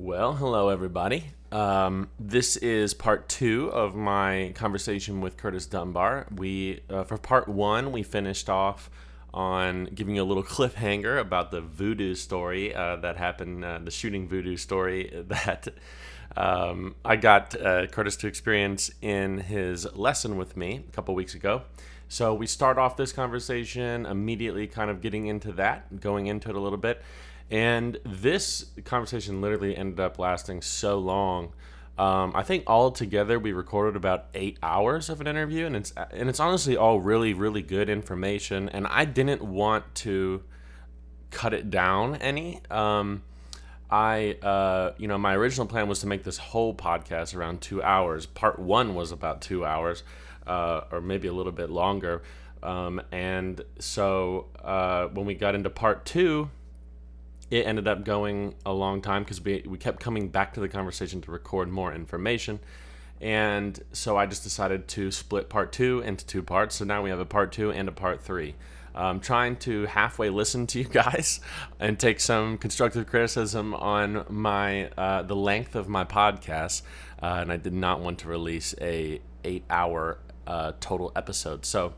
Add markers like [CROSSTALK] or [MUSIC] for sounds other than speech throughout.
Well, hello everybody. Um, this is part two of my conversation with Curtis Dunbar. We uh, for part one we finished off on giving you a little [LAUGHS] cliffhanger about the voodoo story uh, that happened, uh, the shooting voodoo story [LAUGHS] that um, I got uh, Curtis to experience in his lesson with me a couple weeks ago. So we start off this conversation immediately, kind of getting into that, going into it a little bit. And this conversation literally ended up lasting so long. Um, I think all together we recorded about eight hours of an interview, and it's and it's honestly all really really good information. And I didn't want to cut it down any. Um, I uh, you know my original plan was to make this whole podcast around two hours. Part one was about two hours, uh, or maybe a little bit longer. Um, and so uh, when we got into part two, it ended up going a long time because we, we kept coming back to the conversation to record more information. And so I just decided to split part two into two parts. So now we have a part two and a part three. I'm trying to halfway listen to you [LAUGHS] guys and take some constructive criticism on my uh, the length of my podcast. Uh, and I did not want to release a eight hour uh, total episode. So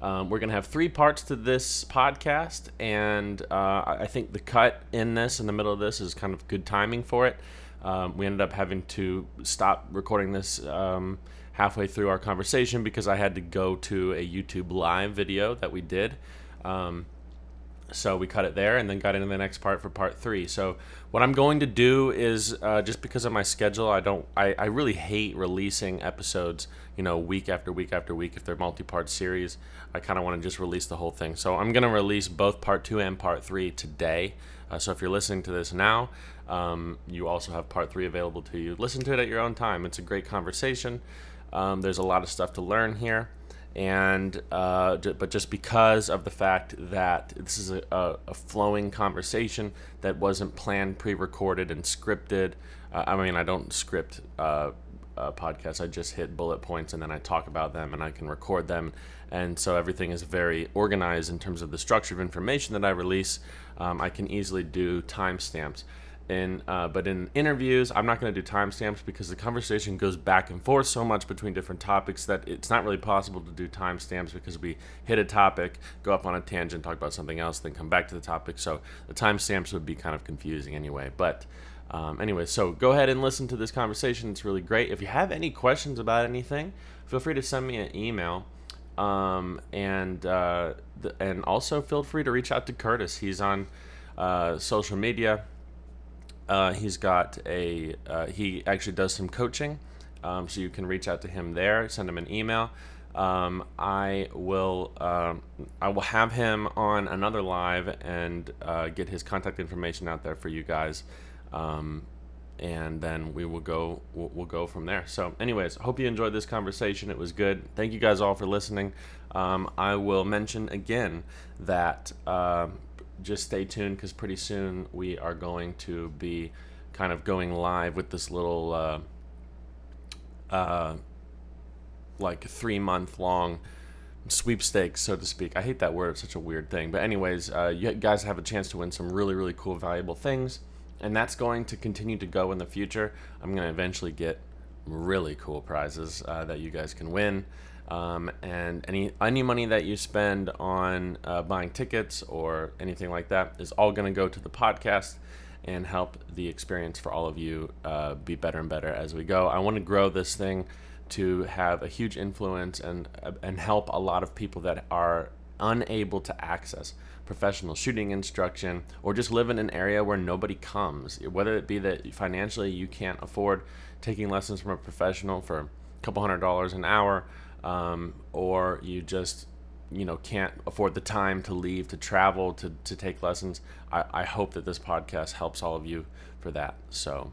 um, we're going to have three parts to this podcast, and uh, I think the cut in this, in the middle of this, is kind of good timing for it. Um, we ended up having to stop recording this um, halfway through our conversation because I had to go to a YouTube live video that we did. Um, so we cut it there and then got into the next part for part three. So what I'm going to do is uh, just because of my schedule, I don't, I, I really hate releasing episodes, you know, week after week after week if they're multi-part series. I kind of want to just release the whole thing. So I'm going to release both part two and part three today. Uh, so if you're listening to this now, um, you also have part three available to you. Listen to it at your own time. It's a great conversation. Um, there's a lot of stuff to learn here and uh, but just because of the fact that this is a, a, flowing conversation that wasn't planned, pre-recorded, and scripted. Uh, I mean, I don't script uh, podcasts. I just hit bullet points and then I talk about them and I can record them, and so everything is very organized in terms of the structure of information that I release. Um, I can easily do timestamps in uh, but in interviews i'm not going to do timestamps because the conversation goes back and forth so much between different topics that it's not really possible to do timestamps because we hit a topic go up on a tangent talk about something else then come back to the topic so the timestamps would be kind of confusing anyway but um, anyway so go ahead and listen to this conversation. It's really great. If you have any questions about anything feel free to send me an email. Um, and uh, th- and also feel free to reach out to curtis. He's on uh, social media. Uh, he's got a uh, he actually does some coaching, um, so you can reach out to him there. Send him an email. Um, I will um, I will have him on another live and uh, get his contact information out there for you guys, um, and then we will go we'll, we'll, go from there. So, anyways, hope you enjoyed this conversation. It was good. Thank you guys all for listening. Um, I will mention again that uh, just stay tuned because pretty soon we are going to be kind of going live with this little uh, uh, like three month long sweepstakes, so to speak. I hate that word; it's such a weird thing. But anyways, uh, you guys have a chance to win some really, really cool, valuable things, and that's going to continue to go in the future. I'm going to eventually get really cool prizes uh, that you guys can win. Um, and any any money that you spend on uh, buying tickets or anything like that is all going to go to the podcast and help the experience for all of you uh, be better and better as we go. I want to grow this thing to have a huge influence and and help a lot of people that are unable to access professional shooting instruction or just live in an area where nobody comes. Whether it be that financially you can't afford taking lessons from a professional for a couple hundred dollars an hour um, or you just you know can't afford the time to leave to travel to, to take lessons I, I hope that this podcast helps all of you for that. So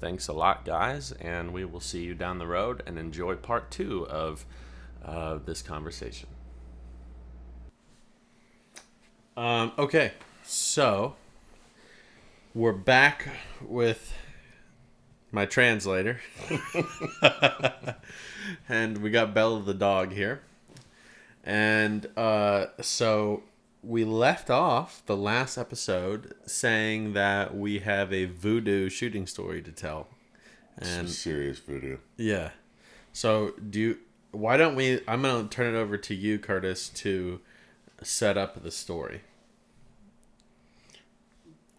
thanks a lot guys and we will see you down the road and enjoy part two of uh, this conversation um, okay so we're back with my translator [LAUGHS] and we got Bella the dog here. And uh, so we left off the last episode saying that we have a voodoo shooting story to tell. Some And serious voodoo. yeah. So do you, why don't we I'm going to turn it over to you Curtis to set up the story.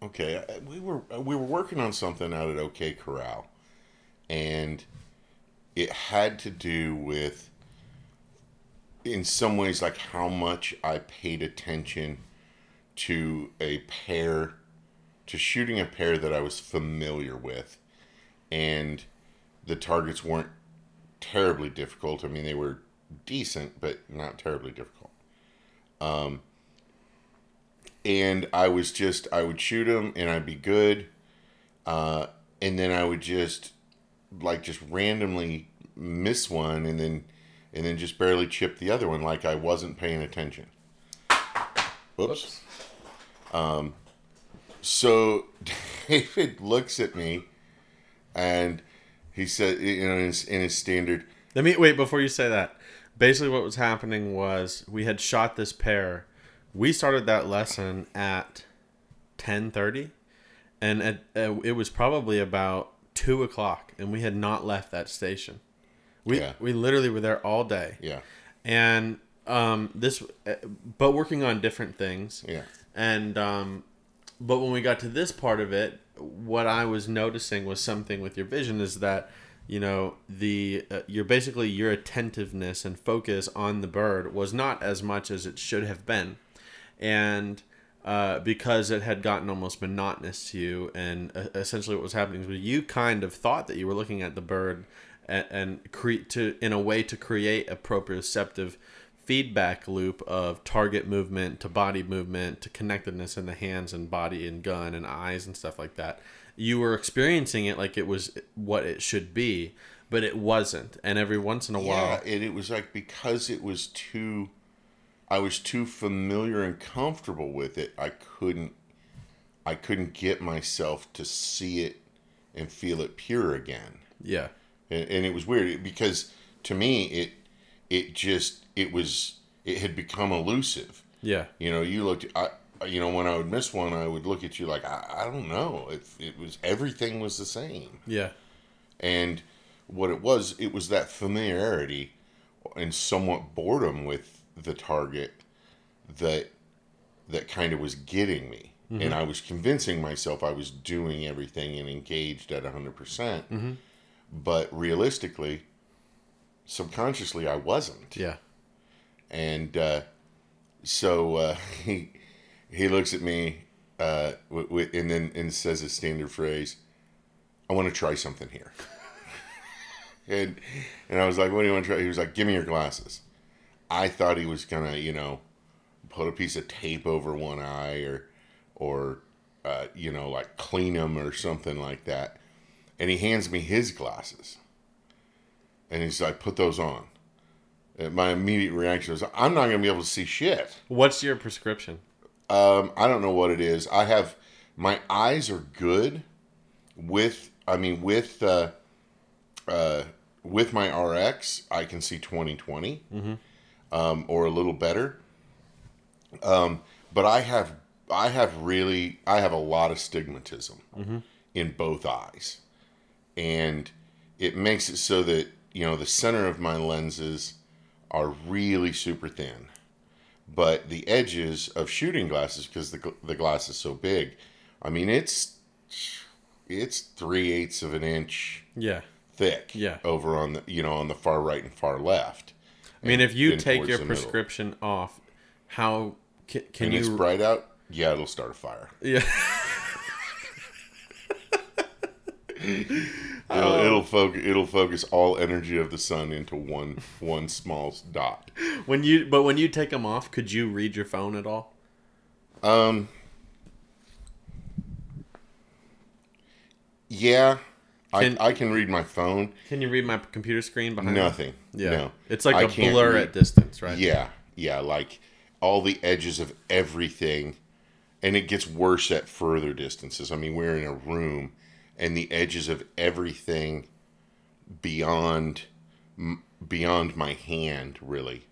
Okay, uh, we were uh, we were working on something out at OK Corral, and it had to do with, in some ways, like how much I paid attention to a pair, to shooting a pair that I was familiar with, and the targets weren't terribly difficult. I mean, they were decent, but not terribly difficult. And I was just I would shoot them and I'd be good, uh, and then I would just like just randomly miss one and then and then just barely chip the other one like I wasn't paying attention. Whoops. Um, so [LAUGHS] David looks at me, and he said, you know, in his, in his standard, Let me wait before you say that. Basically, what was happening was we had shot this pair. We started that lesson at ten thirty, and at, uh, it was probably about two o'clock, and we had not left that station. We Yeah. we literally were there all day, yeah, and um, this, uh, but working on different things. yeah, And um, but when we got to this part of it, what I was noticing was something with your vision is that you know the uh, you're basically your attentiveness and focus on the bird was not as much as it should have been, and uh, because it had gotten almost monotonous to you, and uh, essentially what was happening was you kind of thought that you were looking at the bird and, and create to in a way to create a proprioceptive feedback loop of target movement to body movement to connectedness in the hands and body and gun and eyes and stuff like that. You were experiencing it like it was what it should be, but it wasn't. And every once in a yeah. while, And it was like because it was too, I was too familiar and comfortable with it. I couldn't, I couldn't get myself to see it and feel it pure again. yeah, and, and it was weird because to me it it just it was it had become elusive yeah, you know you looked i you know when i would miss one i would look at you like i, I don't know. It, it was everything was the same. Yeah, and what it was it was that familiarity and somewhat boredom with the target that that kind of was getting me. And i was convincing myself i was doing everything and engaged at 100%. But realistically subconsciously i wasn't. Yeah, and uh, so uh, [LAUGHS] he looks at me uh, w- w- and then and says a standard phrase, "I want to try something here." [LAUGHS] and and I was like, "What do you want to try?" He was like, "Give me your glasses." I thought he was gonna, you know, put a piece of tape over one eye or or uh, you know like clean them or something like that. And he hands me his glasses, and he's like, "Put those on." And my immediate reaction was, I'm not going to be able to see shit. What's your prescription? Um, I don't know what it is. I have my eyes are good with. I mean, with uh, uh, with my RX, I can see 2020 um, or a little better. Um, but I have I have really I have a lot of stigmatism in both eyes, and it makes it so that you know the center of my lenses are really super thin but the edges of shooting glasses because the, the glass is so big i mean it's it's three eighths of an inch Yeah. thick Yeah. over on the you know on the far right and far left I mean, and if you take your the middle. prescription off, how can, can and you? it's bright out yeah it'll start a fire Yeah. [LAUGHS] [LAUGHS] it'll, Oh. it'll focus it'll focus all energy of the sun into one one small dot when you, but when you take them off, could you read your phone at all? Um. Yeah, Can- I I can read my phone. Can you read my computer screen behind? me? Nothing. Yeah. No. It's like I a blur read- at distance, right? Yeah, yeah, like all the edges of everything, and it gets worse at further distances. I mean, we're in a room, and the edges of everything beyond m- beyond my hand really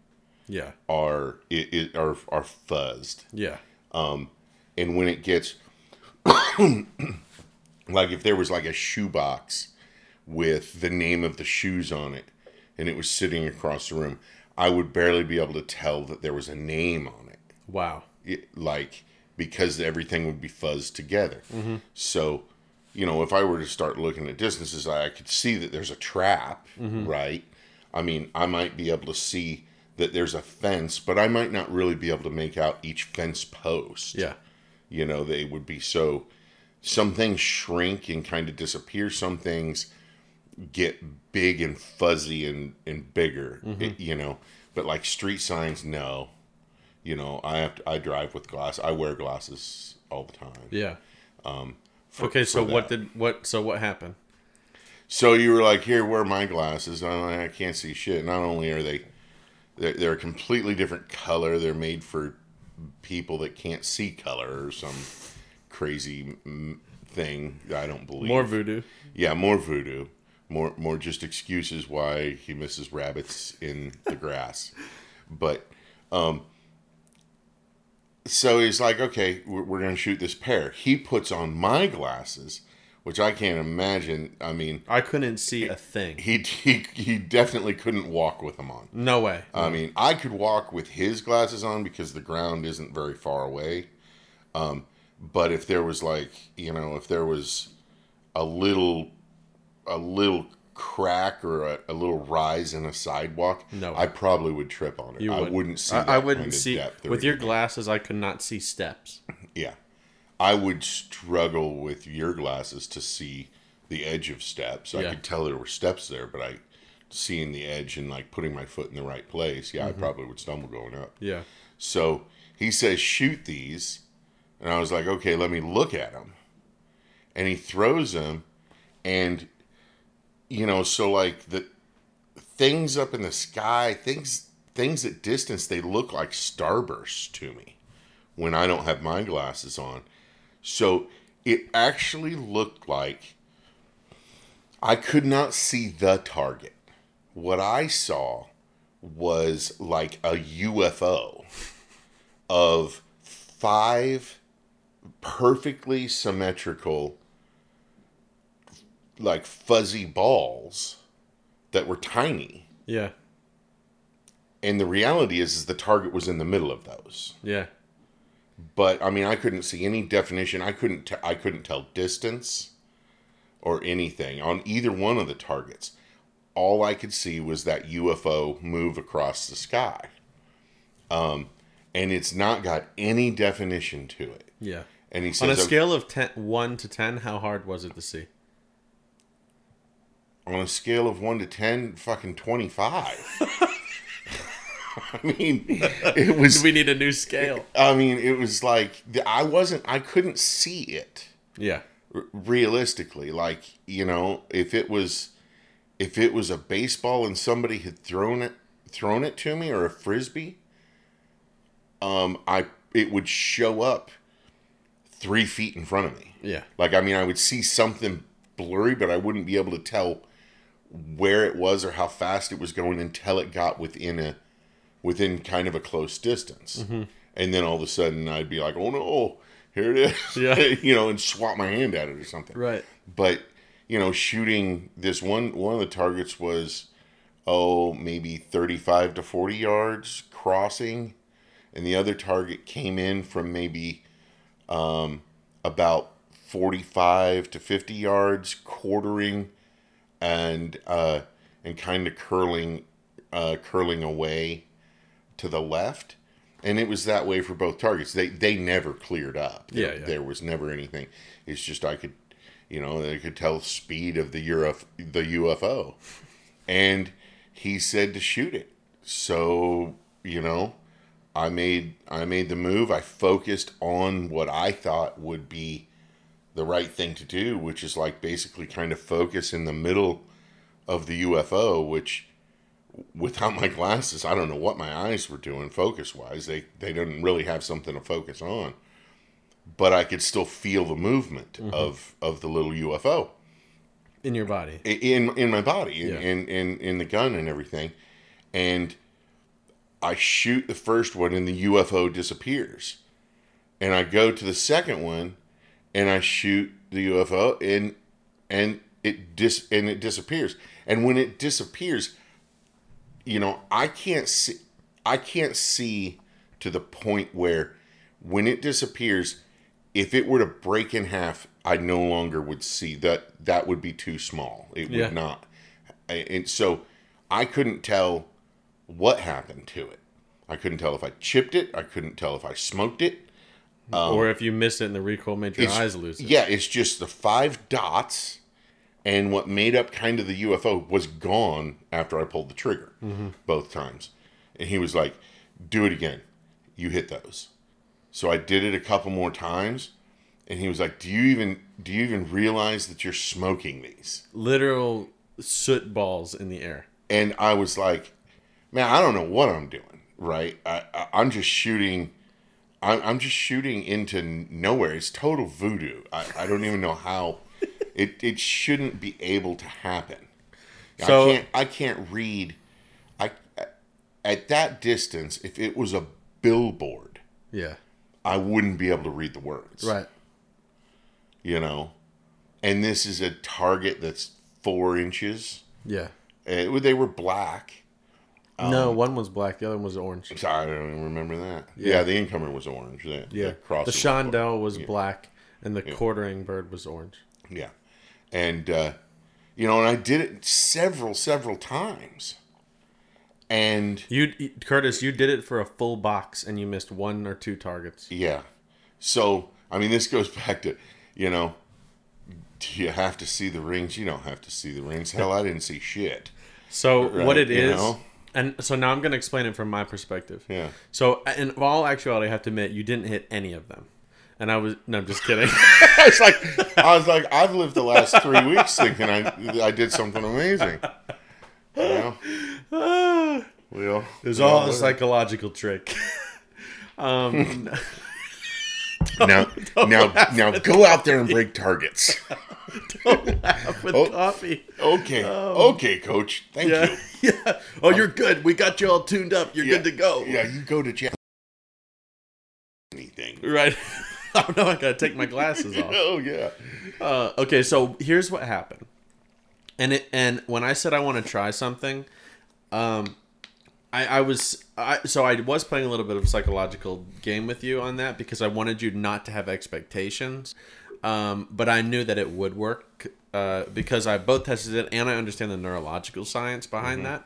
Yeah. are it, it are are fuzzed. Yeah. um and when it gets [COUGHS] like if there was like a shoebox with the name of the shoes on it and it was sitting across the room i would barely be able to tell that there was a name on it, Wow. it like because everything would be fuzzed together so you know if i were to start looking at distances i could see that there's a trap mm-hmm. right? I mean i might be able to see that there's a fence but i might not really be able to make out each fence post. Yeah. you know they would be so some things shrink and kind of disappear some things get big and fuzzy and and bigger mm-hmm. it- you know but like street signs no. You know i have to, i drive with glass i wear glasses all the time. Yeah. Um, for- okay, so what did what so what happened? so you were like here wear my glasses i can't see shit not only are they they're, they're a completely different color they're made for people that can't see color or some crazy thing i don't believe More voodoo. Yeah, more voodoo. More more just excuses why he misses rabbits in the grass. But um so he's like, okay, we're, we're going to shoot this pair. He puts on my glasses, which I can't imagine. I mean, I couldn't see a thing. he he, he definitely couldn't walk with them on. No way. I mean, I could walk with his glasses on because the ground isn't very far away. Um, but if there was like, you know, if there was a little, a little crack or a, a little rise in a sidewalk, No. I probably would trip on it. You I wouldn't. wouldn't see. I, I wouldn't kind of see with your glasses. I could not see steps. [CLEARS THROAT] Yeah, I would struggle with your glasses to see the edge of steps. I Yeah. could tell there were steps there, but I seeing the edge and like putting my foot in the right place. Yeah, Mm-hmm. I probably would stumble going up. Yeah. So he says, shoot these. And I was like, okay, let me look at them. And he throws them. And, you know, so like the things up in the sky, things, things at distance, they look like starbursts to me when I don't have my glasses on. So it actually looked like I could not see the target. What I saw was like a UFO of five perfectly symmetrical, like fuzzy balls that were tiny. Yeah. And the reality is, is the target was in the middle of those. Yeah. But I mean, I couldn't see any definition. I couldn't. T- I couldn't tell distance or anything on either one of the targets. All I could see was that UFO move across the sky. Um, and it's not got any definition to it. Yeah. And he On a scale of 10, 1 to 10, how hard was it to see? On a scale of one to ten, fucking twenty-five. I mean, it [LAUGHS] was. We need a new scale. I mean, it was like I wasn't. I couldn't see it. Yeah. r- realistically like you know if it was if it was a baseball and somebody had thrown it thrown it to me or a frisbee um i it would show up three feet in front of me Yeah. like i mean i would see something blurry but i wouldn't be able to tell where it was or how fast it was going until it got within a within kind of a close distance. And then all of a sudden i'd be like oh no here it is. Yeah. [LAUGHS] you know and swat my hand at it or something. Right. but you know shooting this one one of the targets was oh maybe 35 to 40 yards crossing. And the other target came in from maybe um, about 45 to 50 yards quartering and uh, and kind of curling uh, curling away to the left. And it was that way for both targets. They they never cleared up. There, Yeah, yeah. there was never anything. It's just i could you know they could tell speed of the UFO, the UFO and he said to shoot it. So you know i made i made the move. I focused on what i thought would be the right thing to do which is like basically kind of focus in the middle of the UFO which without my glasses i don't know what my eyes were doing focus wise they they didn't really have something to focus on but i could still feel the movement mm-hmm. of of the little UFO In your body. in in my body Yeah. in, in in the gun and everything and I shoot the first one and the UFO disappears. And I go to the second one and I shoot the UFO and and it dis and it disappears. And when it disappears, you know, I can't see I can't see to the point where when it disappears, if it were to break in half, I no longer would see that that would be too small. It Yeah. would not. And so I couldn't tell what happened to it. I couldn't tell if I chipped it. I couldn't tell if I smoked it. Or if you missed it and the recoil made your Um, eyes lose it. Yeah, it's just the five dots, and what made up kind of the UFO was gone after I pulled the trigger both times. And he was like, "Do it again. You hit those." So I did it a couple more times, and he was like, "Do you even do you even realize that you're smoking these?" Literal soot balls in the air. And I was like, "Man, I don't know what I'm doing. Right? I, I I'm just shooting." I'm, I'm just shooting into nowhere. It's total voodoo. I, I don't even know how. [LAUGHS] It, it shouldn't be able to happen. So- I can't I can't read. I at that distance, if it was a billboard, Yeah. I wouldn't be able to read the words. Right. You know, and this is a target that's four inches. Yeah. Uh, they were black. No, Um, one was black. The other one was orange. Sorry, I don't even remember that. Yeah. Yeah, the incomer was orange. The, Yeah. The was chandelle was black, and the quartering bird was orange. Yeah. And, uh, you know, and I did it several, several times. And You, Curtis, you did it for a full box, and you missed one or two targets. yeah. So, I mean, this goes [LAUGHS] back to, you know, do you have to see the rings? You don't have to see the rings. Hell, I didn't see shit. So Right, what it is, you know? And so now I'm going to explain it from my perspective. Yeah. So in all actuality, I have to admit, you didn't hit any of them, and I was no, I'm just kidding. [LAUGHS] I was like, I was like, I've lived the last three weeks thinking I, I did something amazing. You know? [SIGHS] Well, It was all a psychological trick. [LAUGHS] um, now, now, now, go out there and break targets. [LAUGHS] Don't laugh with Oh. coffee. Okay, okay, coach. Thank Yeah, you. [LAUGHS] yeah. Oh, you're good. We got you all tuned up. You're Yeah, good to go. Yeah, you go to jail. Anything. Right. [LAUGHS] oh no, I gotta take my glasses off. Oh yeah. Uh, okay, so here's what happened, and it and when I said I want to try something, um, I I was I so I was playing a little bit of a psychological game with you on that because I wanted you not to have expectations, um, but I knew that it would work uh, because I both tested it and I understand the neurological science behind that.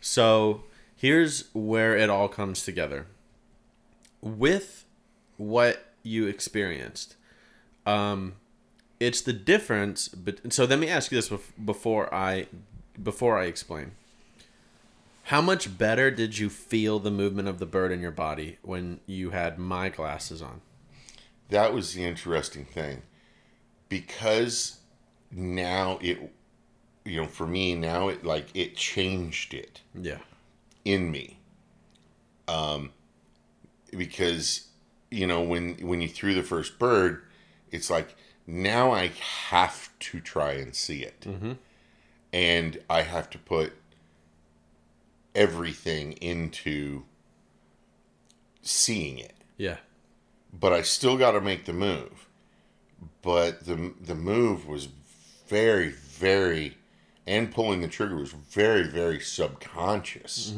So here's where it all comes together. With what you experienced, um, it's the difference. But so let me ask you this before I before I explain. How much better did you feel the movement of the bird in your body when you had my glasses on? That was the interesting thing, because now it, you know, for me now it like it changed it Yeah. in me. Um, because you know when when you threw the first bird, it's like now I have to try and see it, and I have to put everything into seeing it. Yeah. But I still got to make the move. But the the move was very very and pulling the trigger was very very subconscious.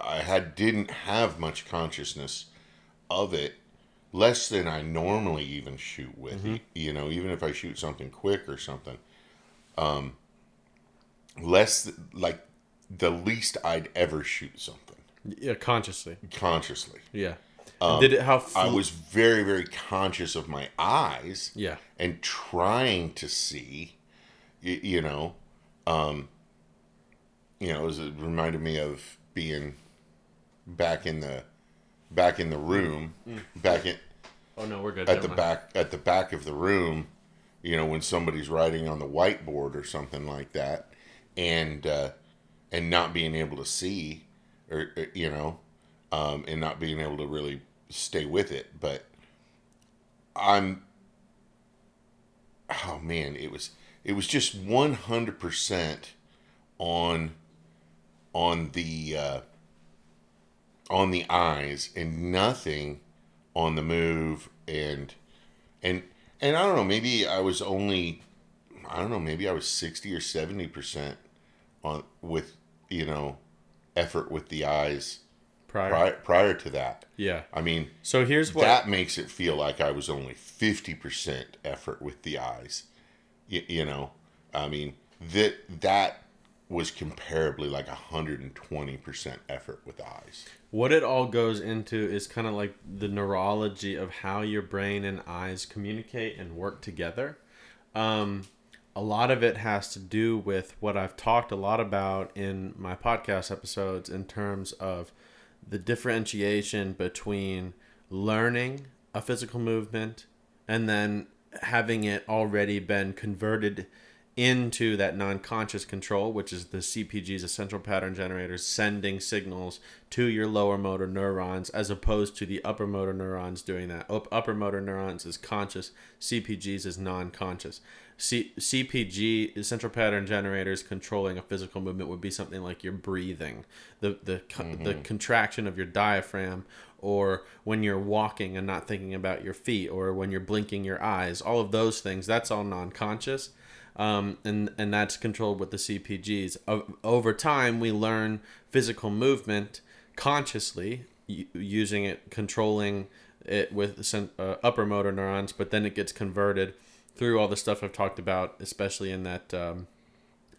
I had didn't have much consciousness of it less than I normally even shoot with. y- You know, even if I shoot something quick or something um less th- like the least I'd ever shoot something Yeah. Consciously. consciously. Yeah. did it how? Fl- I was very, very conscious of my eyes Yeah. and trying to see, you, you know, um, you know, it, was, it reminded me of being back in the back in the room, back in Oh no, we're good. at Never the mind. back at the back of the room, you know, when somebody's writing on the whiteboard or something like that, and uh, and not being able to see, or, or, you know, um, and not being able to really stay with it. But I'm, oh man, it was it was just one hundred percent on on the uh, on the eyes and nothing on the move and and and I don't know, maybe I was only I don't know, maybe I was 60 or 70% on with, you know, effort with the eyes Prior. prior, prior to that. Yeah. I mean, So here's what that makes it feel like I was only 50% effort with the eyes. Y- you know, I mean, that that was comparably like 120% effort with the eyes. what it all goes into is kind of like the neurology of how your brain and eyes communicate and work together. Um, a lot of it has to do with what I've talked a lot about in my podcast episodes in terms of the differentiation between learning a physical movement and then having it already been converted into that non-conscious control which is the CPGs essential pattern generators sending signals to your lower motor neurons as opposed to the upper motor neurons doing that. Upper motor neurons is conscious CPGs is non-conscious C- CPG central pattern generators controlling a physical movement would be something like your breathing the the co- the contraction of your diaphragm or when you're walking and not thinking about your feet or when you're blinking your eyes all of those things that's all non-conscious um, and and that's controlled with the CPGs. O- over time, we learn physical movement consciously u- using it, controlling it with uh, upper motor neurons, but then it gets converted through all the stuff I've talked about, especially in that um,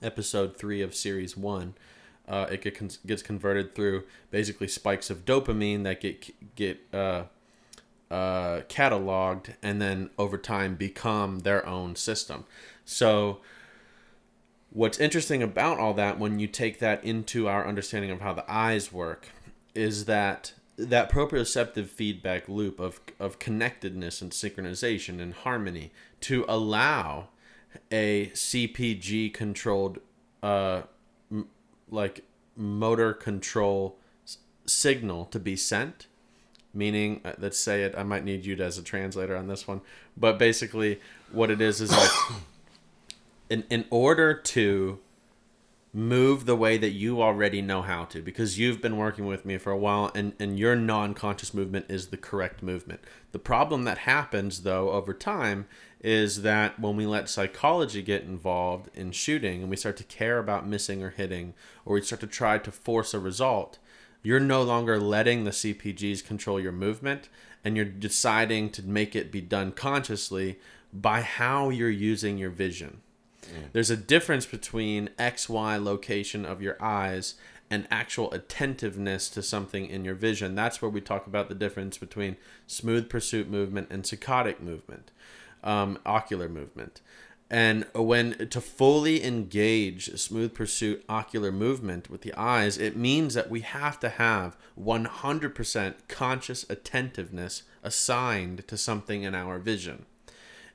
episode three of series one. Uh, it get, con- gets converted through basically spikes of dopamine that get get uh, uh, cataloged and then over time become their own system. So, what's interesting about all that when you take that into our understanding of how the eyes work is that that proprioceptive feedback loop of, of connectedness and synchronization and harmony to allow a CPG controlled, uh, m- like motor control s- signal to be sent. Meaning uh, let's say it i might need you as a translator on this one but basically what it is is like [COUGHS] in, in order to move the way that you already know how to because you've been working with me for a while and, and your non-conscious movement is the correct movement. The problem that happens though over time is that when we let psychology get involved in shooting and we start to care about missing or hitting or we start to try to force a result you're no longer letting the CPGs control your movement and you're deciding to make it be done consciously by how you're using your vision. Mm. There's a difference between XY location of your eyes and actual attentiveness to something in your vision. That's where we talk about the difference between smooth pursuit movement and saccadic movement, um, ocular movement. And when to fully engage smooth pursuit ocular movement with the eyes, it means that we have to have 100% conscious attentiveness assigned to something in our vision.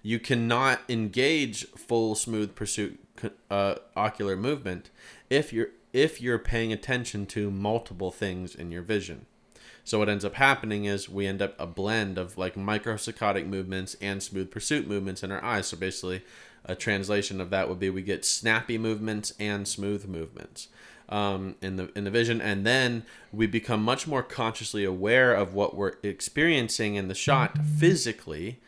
You cannot engage full smooth pursuit uh, ocular movement if you're if you're paying attention to multiple things in your vision. So what ends up happening is we end up a blend of like microsaccadic movements and smooth pursuit movements in our eyes. So basically, a translation of that would be we get snappy movements and smooth movements um, in the in the vision, and then we become much more consciously aware of what we're experiencing in the shot physically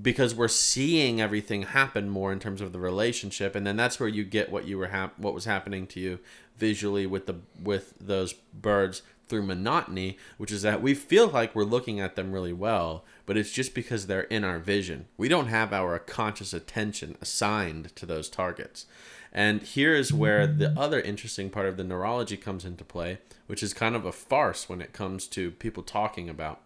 because we're seeing everything happen more in terms of the relationship and then that's where you get what you were hap- what was happening to you visually with the with those birds through monotony which is that we feel like we're looking at them really well but it's just because they're in our vision we don't have our conscious attention assigned to those targets and here is where the other interesting part of the neurology comes into play which is kind of a farce when it comes to people talking about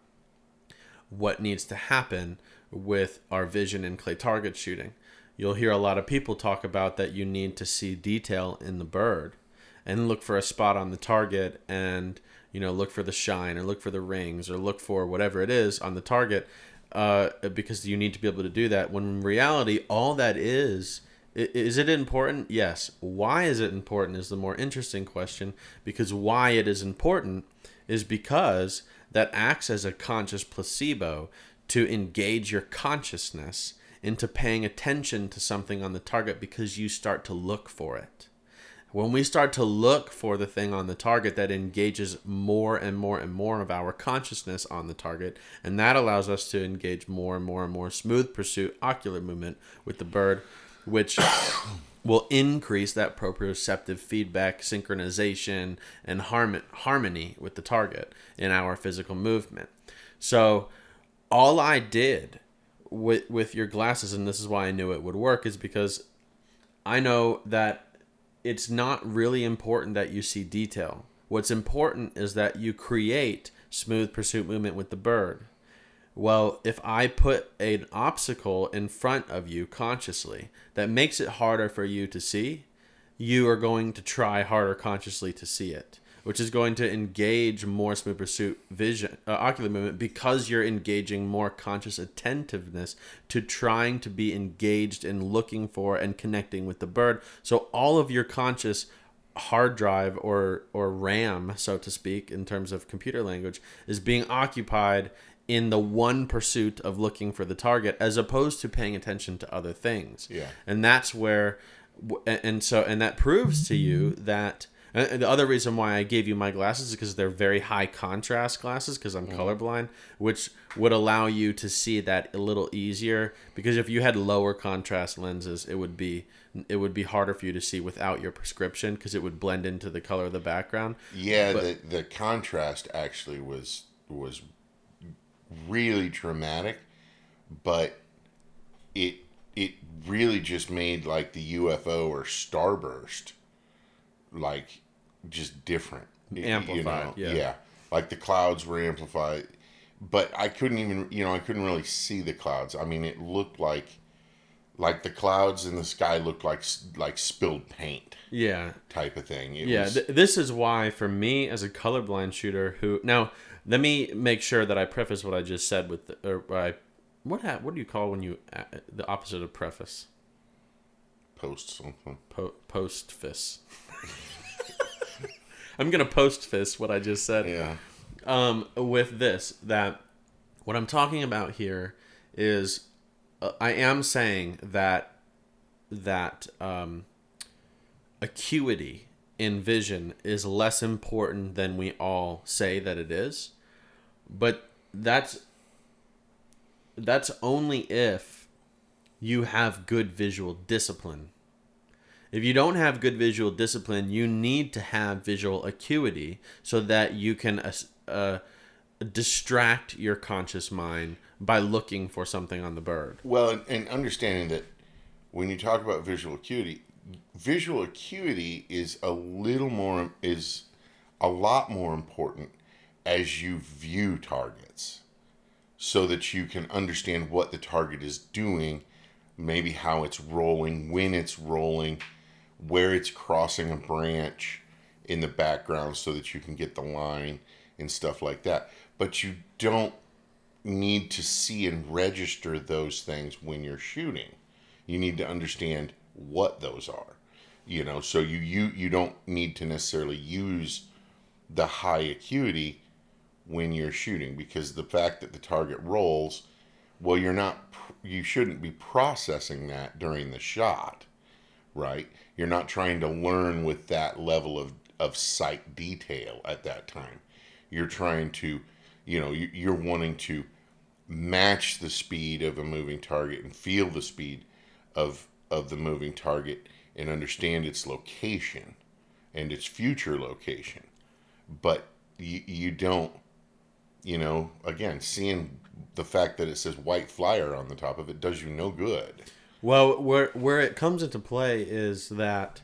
what needs to happen with our vision in clay target shooting. You'll hear a lot of people talk about that you need to see detail in the bird and look for a spot on the target and you know look for the shine or look for the rings or look for whatever it is on the target uh, because you need to be able to do that. When in reality all that is it important? Yes. Why is it important is the more interesting question because why it is important is because that acts as a conscious placebo to engage your consciousness into paying attention to something on the target because you start to look for it. When we start to look for the thing on the target, that engages more and more and more of our consciousness on the target, and that allows us to engage more and more and more smooth pursuit ocular movement with the bird, which [COUGHS] will increase that proprioceptive feedback, synchronization, and harmon- harmony with the target in our physical movement. So, all I did with with your glasses, and this is why I knew it would work, is because I know that it's not really important that you see detail. What's important is that you create smooth pursuit movement with the bird. Well, if I put an obstacle in front of you consciously that makes it harder for you to see, you are going to try harder consciously to see it which is going to engage more smooth pursuit vision uh, ocular movement because you're engaging more conscious attentiveness to trying to be engaged in looking for and connecting with the bird so all of your conscious hard drive or or RAM so to speak in terms of computer language is being occupied in the one pursuit of looking for the target as opposed to paying attention to other things Yeah. and that's where and so and that proves to you that Uh, and the other reason why I gave you my glasses is because they're very high contrast glasses because I'm mm-hmm. colorblind, which would allow you to see that a little easier. Because if you had lower contrast lenses, it would be it would be harder for you to see without your prescription because it would blend into the color of the background. Yeah, But- the the contrast actually was was really dramatic, but it it really just made like the UFO or starburst like just different. Amplified, yeah. Like the clouds were amplified, but I couldn't even you know I couldn't really see the clouds. I mean, it looked like like the clouds in the sky looked like like spilled paint Yeah, type of thing. It yeah. was- Th- this is why, for me as a colorblind shooter, who now let me make sure that I preface what I just said with the, or I what ha- what do you call when you uh, the opposite of preface post something. po- post fist. I'm gonna post fist what I just said. Yeah. um, with this that what I'm talking about here is uh, I am saying that that um, acuity in vision is less important than we all say that it is, but that's that's only if you have good visual discipline. If you don't have good visual discipline, you need to have visual acuity so that you can uh, uh, distract your conscious mind by looking for something on the bird. Well, and, and understanding that when you talk about visual acuity, visual acuity is a little more is a lot more important as you view targets, so that you can understand what the target is doing, maybe how it's rolling, when it's rolling, where it's crossing a branch in the background, so that you can get the line and stuff like that. But you don't need to see and register those things when you're shooting. You need to understand what those are. You know, so you you you don't need to necessarily use the high acuity when you're shooting because the fact that the target rolls, well, you're not you shouldn't be processing that during the shot, right? You're not trying to learn with that level of of sight detail at that time. You're trying to, you know, you- you're wanting to match the speed of a moving target and feel the speed of of the moving target and understand its location and its future location but you, you don't you know again seeing the fact that it says white flyer on the top of it does you no good Well, where where it comes into play is that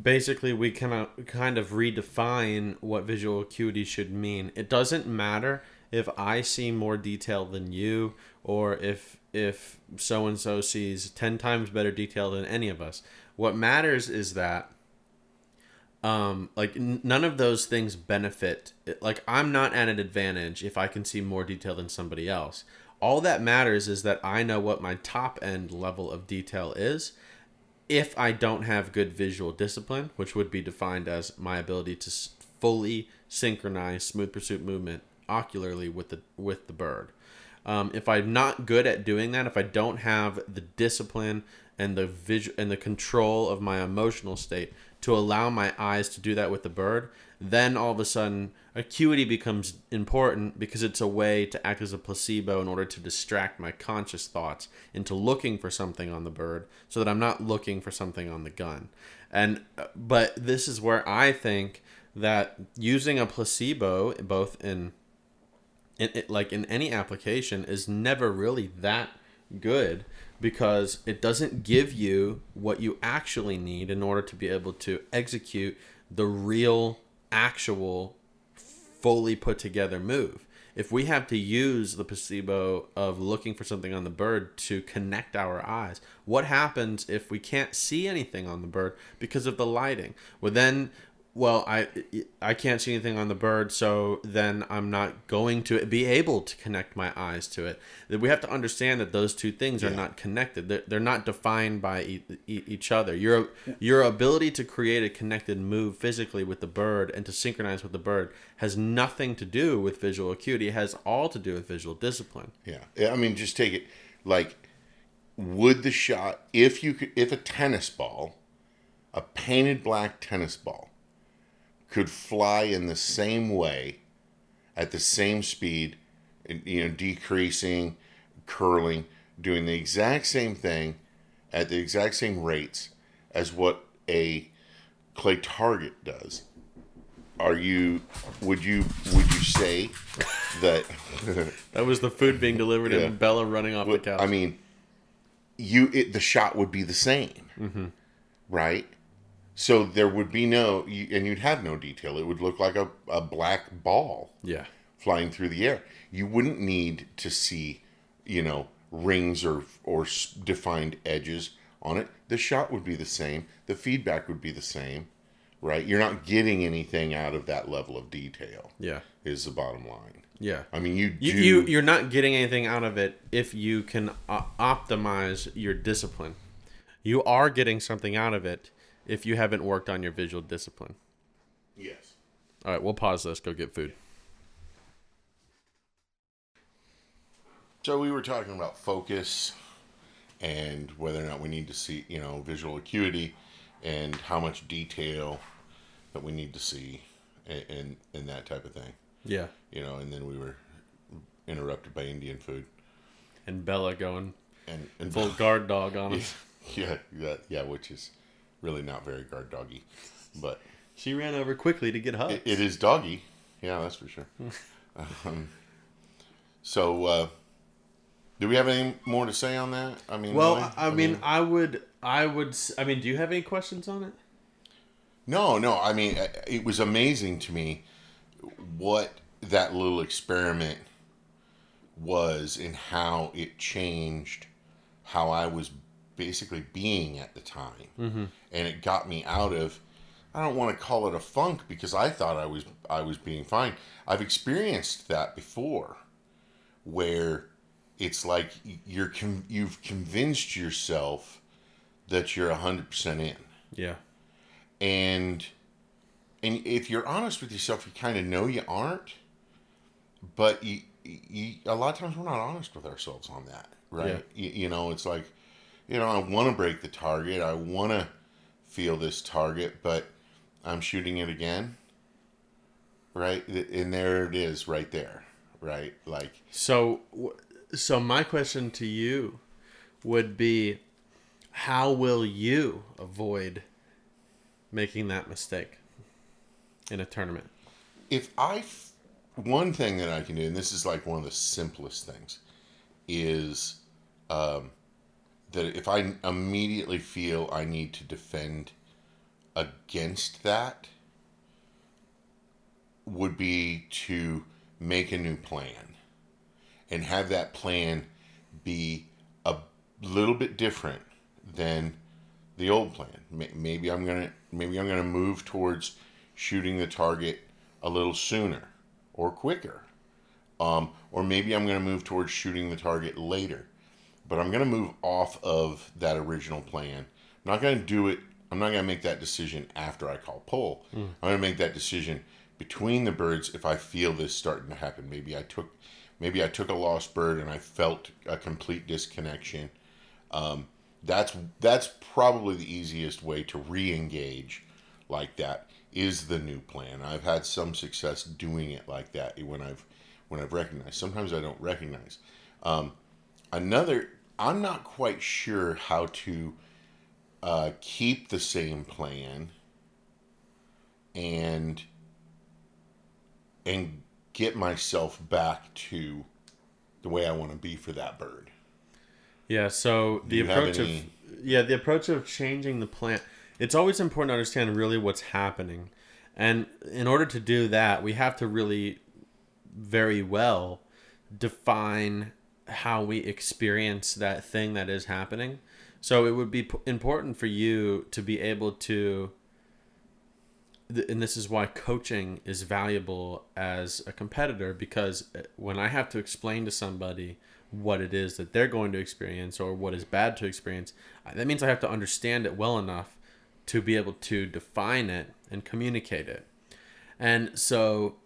basically we kind of kind of redefine what visual acuity should mean. It doesn't matter if I see more detail than you or if if so and so sees 10 times better detail than any of us. What matters is that um like n- none of those things benefit like i'm not at an advantage if i can see more detail than somebody else all that matters is that i know what my top end level of detail is if i don't have good visual discipline which would be defined as my ability to fully synchronize smooth pursuit movement ocularly with the with the bird. Um, if i'm not good at doing that if i don't have the discipline and the visual and the control of my emotional state to allow my eyes to do that with the bird, then all of a sudden acuity becomes important because it's a way to act as a placebo in order to distract my conscious thoughts into looking for something on the bird so that I'm not looking for something on the gun. And uh, but this is where I think that using a placebo both in in it, like in any application is never really that good because it doesn't give you what you actually need in order to be able to execute the real actual fully put together move. If we have to use the placebo of looking for something on the bird to connect our eyes what happens if we can't see anything on the bird because of the lighting? Well then well i i can't see anything on the bird so then i'm not going to be able to connect my eyes to it. That we have to understand that those two things are Yeah. not connected. They're, they're not defined by e- e- each other. Your your ability to create a connected move physically with the bird and to synchronize with the bird has nothing to do with visual acuity. It has all to do with visual discipline. Yeah. Yeah, I mean, just take it like, would the shot if you could if a tennis ball, a painted black tennis ball, could fly in the same way, at the same speed, you know, decreasing, curling, doing the exact same thing, at the exact same rates as what a clay target does. Are you? Would you? Would you say that? [LAUGHS] that was the food being delivered Yeah. and bella running off the couch I mean, you it, the shot would be the same, mm-hmm. right? So there would be no, and you'd have no detail. It would look like a, a black ball yeah flying through the air. You wouldn't need to see, you know, rings or or defined edges on it. The shot would be the same. The feedback would be the same, right? You're not getting anything out of that level of detail. yeah Is the bottom line. yeah I mean, you do. You, you you're not getting anything out of it if you can uh, optimize your discipline. You are getting something out of it if you haven't worked on your visual discipline. yes. All right, we'll pause this. Go get food. So we were talking about focus and whether or not we need to see, you know, visual acuity and how much detail that we need to see and and, and that type of thing. Yeah, You know, and then we were interrupted by Indian food and Bella going and and full [LAUGHS] guard dog on us. yeah, yeah, yeah, which is really not very guard doggy, but She ran over quickly to get hugs. it, it is doggy. Yeah, that's for sure. [LAUGHS] um, so, uh, do we have any more to say on that? I mean, well, really? I, I mean, I would, I would, I mean, do you have any questions on it? No, no. I mean, uh, it was amazing to me what that little experiment was and how it changed how I was basically being at the time. Mm-hmm. And it got me out of I don't want to call it a funk because I thought I was I was being fine. I've experienced that before where it's like you're con- you've convinced yourself that you're 100% in Yeah, and and if you're honest with yourself, you kind of know you aren't. But you, you, a lot of times we're not honest with ourselves on that, right? You, you know, it's like, you know, I want to break the target. I want to feel this target, but I'm shooting it again, right? And there it is, right there, right? Like, So, so my question to you would be, how will you avoid making that mistake in a tournament? if I one thing that I can do, and this is like one of the simplest things, is um, that if I immediately feel I need to defend against that, would be to make a new plan and have that plan be a little bit different than the old plan. Maybe I'm gonna maybe I'm gonna move towards shooting the target a little sooner or quicker, um, or maybe I'm gonna move towards shooting the target later. But I'm gonna move off of that original plan. I'm not gonna do it. I'm not gonna make that decision after I call pull. I'm gonna make that decision between the birds if I feel this starting to happen. Maybe I took maybe I took a lost bird and I felt a complete disconnection that's that's probably the easiest way to re-engage like that is the new plan. I've had some success doing it like that when I've when I've recognized. Sometimes I don't recognize. Um, another, I'm not quite sure how to uh, keep the same plan and and get myself back to the way I want to be for that bird. Yeah, so the approach any- of yeah, the approach of changing the plant. It's always important to understand really what's happening. And in order to do that, we have to really very well define how we experience that thing that is happening. So it would be p- important for you to be able to th- and this is why coaching is valuable as a competitor because uh, when I have to explain to somebody what it is that they're going to experience or what is bad to experience, that means I have to understand it well enough to be able to define it and communicate it. And so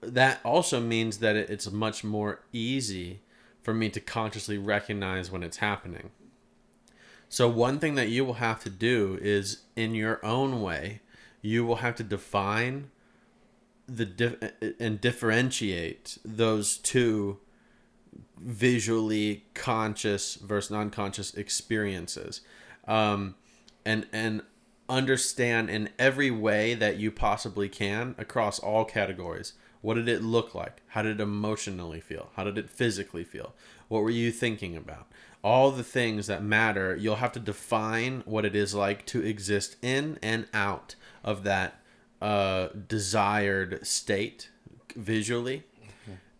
that also means that it's much more easy for me to consciously recognize when it's happening. So one thing that you will have to do is in your own way, you will have to define the dif- and differentiate those two visually conscious versus non-conscious experiences um, and and understand in every way that you possibly can across all categories what did it look like? How did it emotionally feel? How did it physically feel? What were you thinking about? All the things that matter you'll have to define what it is like to exist in and out of that uh, desired state visually.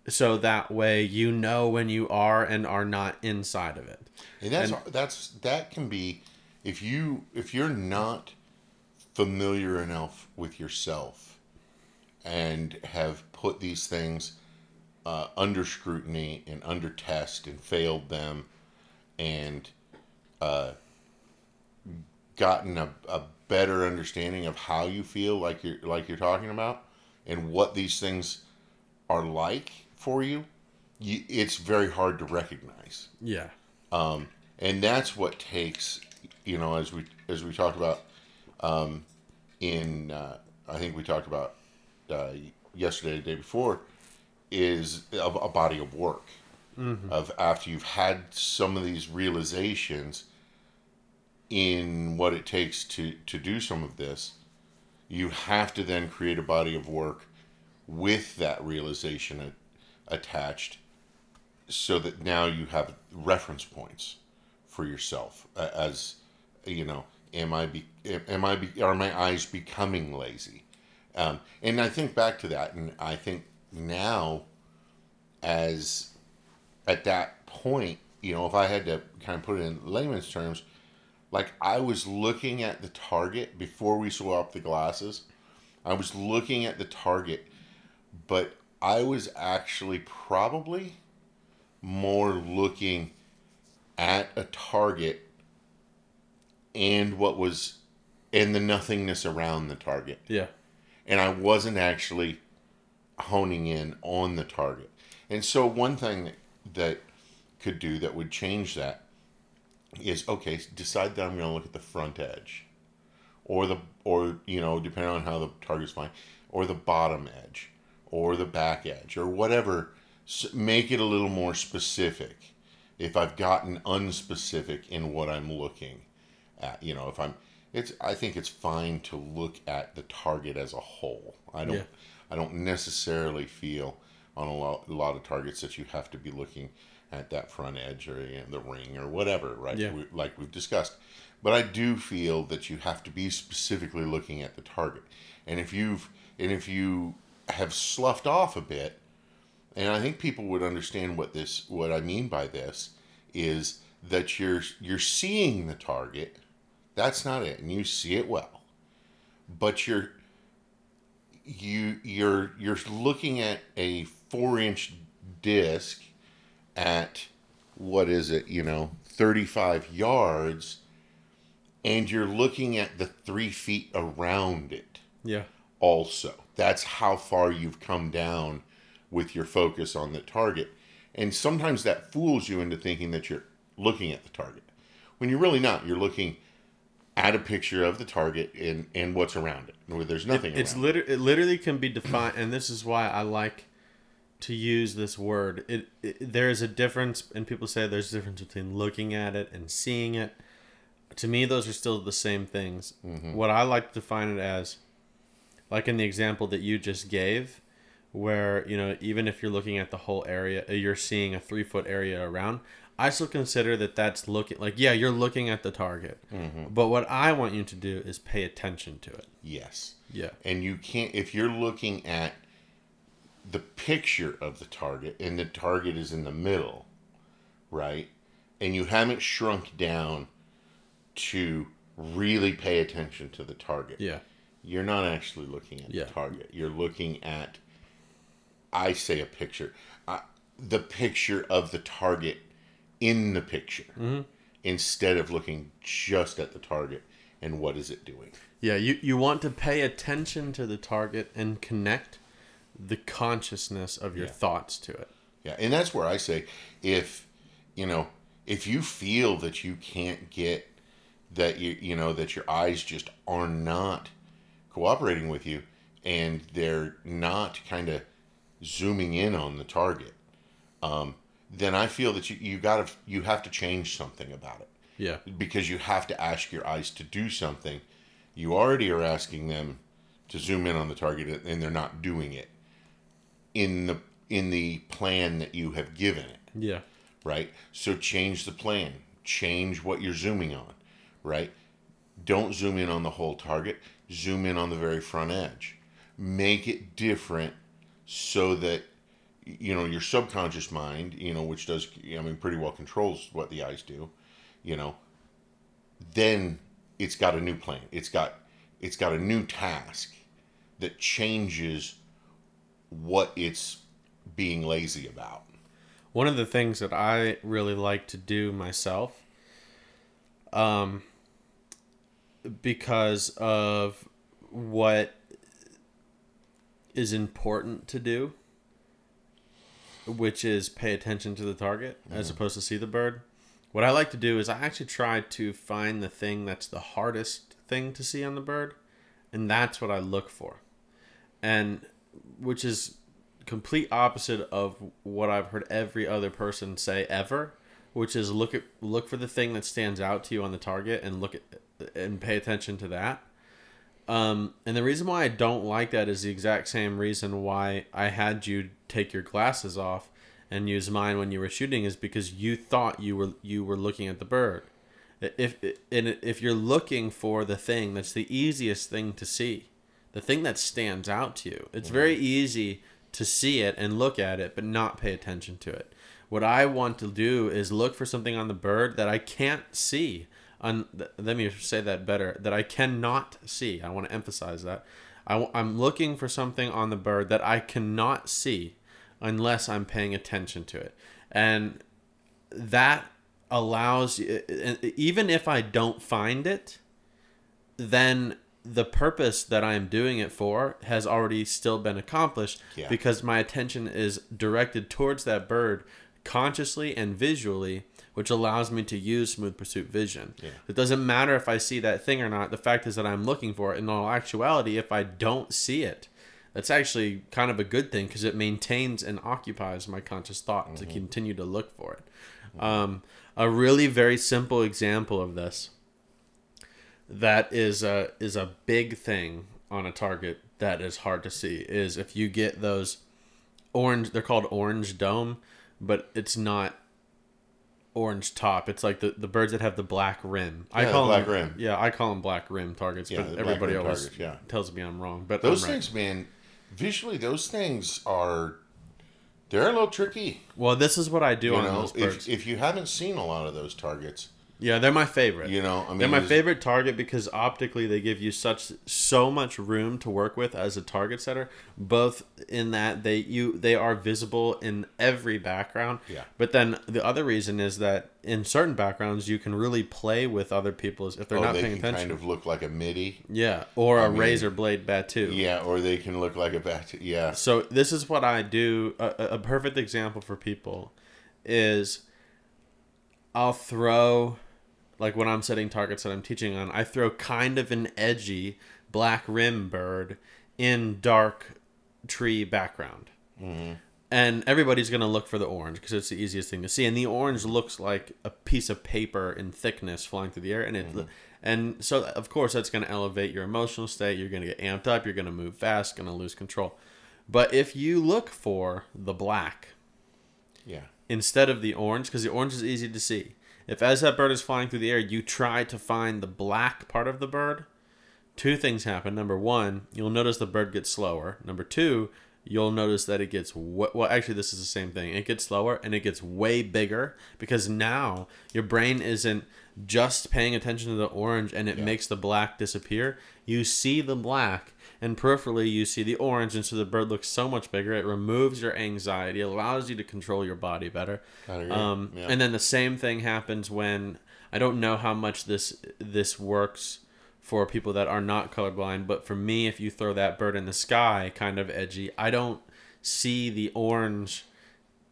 So that way you know when you are and are not inside of it. And that's that's that can be if you if you're not familiar enough with yourself and have put these things uh, under scrutiny and under test and failed them and uh, gotten a, a better understanding of how you feel like you're like you're talking about and what these things are like for you, you it's very hard to recognize. Yeah. Um, and that's what takes you know as we as we talked about um, in uh, I think we talked about uh, yesterday the day before is a, a body of work. Mm-hmm. Of after you've had some of these realizations in what it takes to to do some of this you have to then create a body of work with that realization a- attached so that now you have reference points for yourself as you know am i be am i be, are my eyes becoming lazy um, and i think back to that and i think now as at that point you know if i had to kind of put it in layman's terms like i was looking at the target before we swapped the glasses. I was looking at the target but i was actually probably more looking at a target and what was and the nothingness around the target. Yeah and i wasn't actually honing in on the target. And so one thing that, could do that would change that is okay decide that i'm going to look at the front edge or the or you know depending on how the target's flying or the bottom edge or the back edge or whatever make it a little more specific. If i've gotten unspecific in what i'm looking at you know if i'm it's i think it's fine to look at the target as a whole i don't Yeah. i don't necessarily feel on a lot, a lot of targets that you have to be looking at that front edge or you know, the ring or whatever right Yeah. we, like we've discussed but i do feel that you have to be specifically looking at the target and if you've and if you have sloughed off a bit and I think people would understand what this what I mean by this is that you're you're seeing the target. That's not it, and you see it well. But you're you you're you're looking at a four inch disc at what is it, you know, thirty five yards, and you're looking at the three feet around it yeah also. That's how far you've come down with your focus on the target. And sometimes that fools you into thinking that you're looking at the target when you're really not. You're looking at a picture of the target and and what's around it. Where there's nothing. It's around liter- it literally can be defined, and this is why I like to use this word. It, it there is a difference, and people say there's a difference between looking at it and seeing it. To me, those are still the same things. What I like to define it as, like in the example that you just gave, where you know even if you're looking at the whole area, uh, you're seeing a three foot area around. I still consider that that's looking like yeah, you're looking at the target. But what I want you to do is pay attention to it. Yes. Yeah. And you can't if you're looking at the picture of the target and the target is in the middle, right? And you haven't shrunk down to really pay attention to the target. Yeah. You're not actually looking at Yeah. the target. You're looking at I say a picture. Uh, the picture of the target in the picture Mm-hmm. instead of looking just at the target and what is it doing. Yeah, you, you want to pay attention to the target and connect the consciousness of your Yeah. thoughts to it. Yeah, and that's where I say if you know if you feel that you can't get that you you know that your eyes just are not cooperating with you and they're not kind of zooming in on the target, um, then I feel that you you got to you have to change something about it Yeah. because you have to ask your eyes to do something. You already are asking them to zoom in on the target and they're not doing it in the in the plan that you have given it, Yeah. right? So change the plan. Change what you're zooming on, right? Don't zoom in on the whole target. Zoom in on the very front edge. Make it different so that you know your subconscious mind, you know, which does I mean pretty well controls what the eyes do, you know, then it's got a new plan. It's got it's got a new task that changes what it's being lazy about. One of the things that I really like to do myself, um, because of what is important to do, which is pay attention to the target as mm-hmm. opposed to see the bird. What I like to do is I actually try to find the thing that's the hardest thing to see on the bird, and that's what I look for. And which is complete opposite of what I've heard every other person say ever, which is look at look for the thing that stands out to you on the target and look at and pay attention to that. Um, and the reason why I don't like that is the exact same reason why I had you take your glasses off and use mine when you were shooting is because you thought you were you were looking at the bird. If and if you're looking for the thing that's the easiest thing to see, the thing that stands out to you, it's very easy to see it and look at it but not pay attention to it. What I want to do is look for something on the bird that I can't see. Th- let me say that better. That I cannot see. I want to emphasize that. I, w- I'm looking for something on the bird that I cannot see unless I'm paying attention to it, and that allows even if I don't find it, then the purpose that I am doing it for has already still been accomplished Yeah. because my attention is directed towards that bird consciously and visually, which allows me to use smooth pursuit vision. Yeah. It doesn't matter if I see that thing or not. The fact is that I'm looking for it. In all actuality, if I don't see it, that's actually kind of a good thing because it maintains and occupies my conscious thought to continue to look for it. Um, a really very simple example of this that is a is a big thing on a target that is hard to see is if you get those orange they're called orange dome but it's not orange top it's like the, the birds that have the black rim Yeah, i the call black them rim. yeah i call them black rim targets Yeah, but the black everybody rim always targets, yeah. tells me i'm wrong but Those right. things, man, visually, those things are they're a little tricky. well this is what i do You on know, those birds if, if you haven't seen a lot of those targets, yeah they're my favorite you know, I mean, They're my favorite target because optically they give you such so much room to work with as a target setter. Both in that they you they are visible in every background. Yeah. But then the other reason is that in certain backgrounds you can really play with other people's if they're oh, not they paying can attention. kind of look like a MIDI. yeah, or a mean, razor blade battue. Yeah, or they can look like a bat. Yeah, So this is what I do. A- a perfect example for people is I'll throw like when I'm setting targets that I'm teaching on, I throw kind of an edgy black rim bird in dark tree background. Mm-hmm. And everybody's going to look for the orange because it's the easiest thing to see. And the orange looks like a piece of paper in thickness flying through the air. And it, mm-hmm. and so of course that's going to elevate your emotional state. You're going to get amped up. You're going to move fast. Going to lose control. But if you look for the black, Yeah. instead of the orange because the orange is easy to see. If as that bird is flying through the air, you try to find the black part of the bird, two things happen. Number one, you'll notice the bird gets slower. Number two, you'll notice that it gets w- well. Actually, this is the same thing. It gets slower and it gets way bigger because now your brain isn't just paying attention to the orange and it Yeah. makes the black disappear. You see the black and peripherally you see the orange, and so the bird looks so much bigger. It removes your anxiety, allows you to control your body better. Um, Yeah. And then the same thing happens when I don't know how much this this works for people that are not colorblind, but for me, if you throw that bird in the sky, kind of edgy, I don't see the orange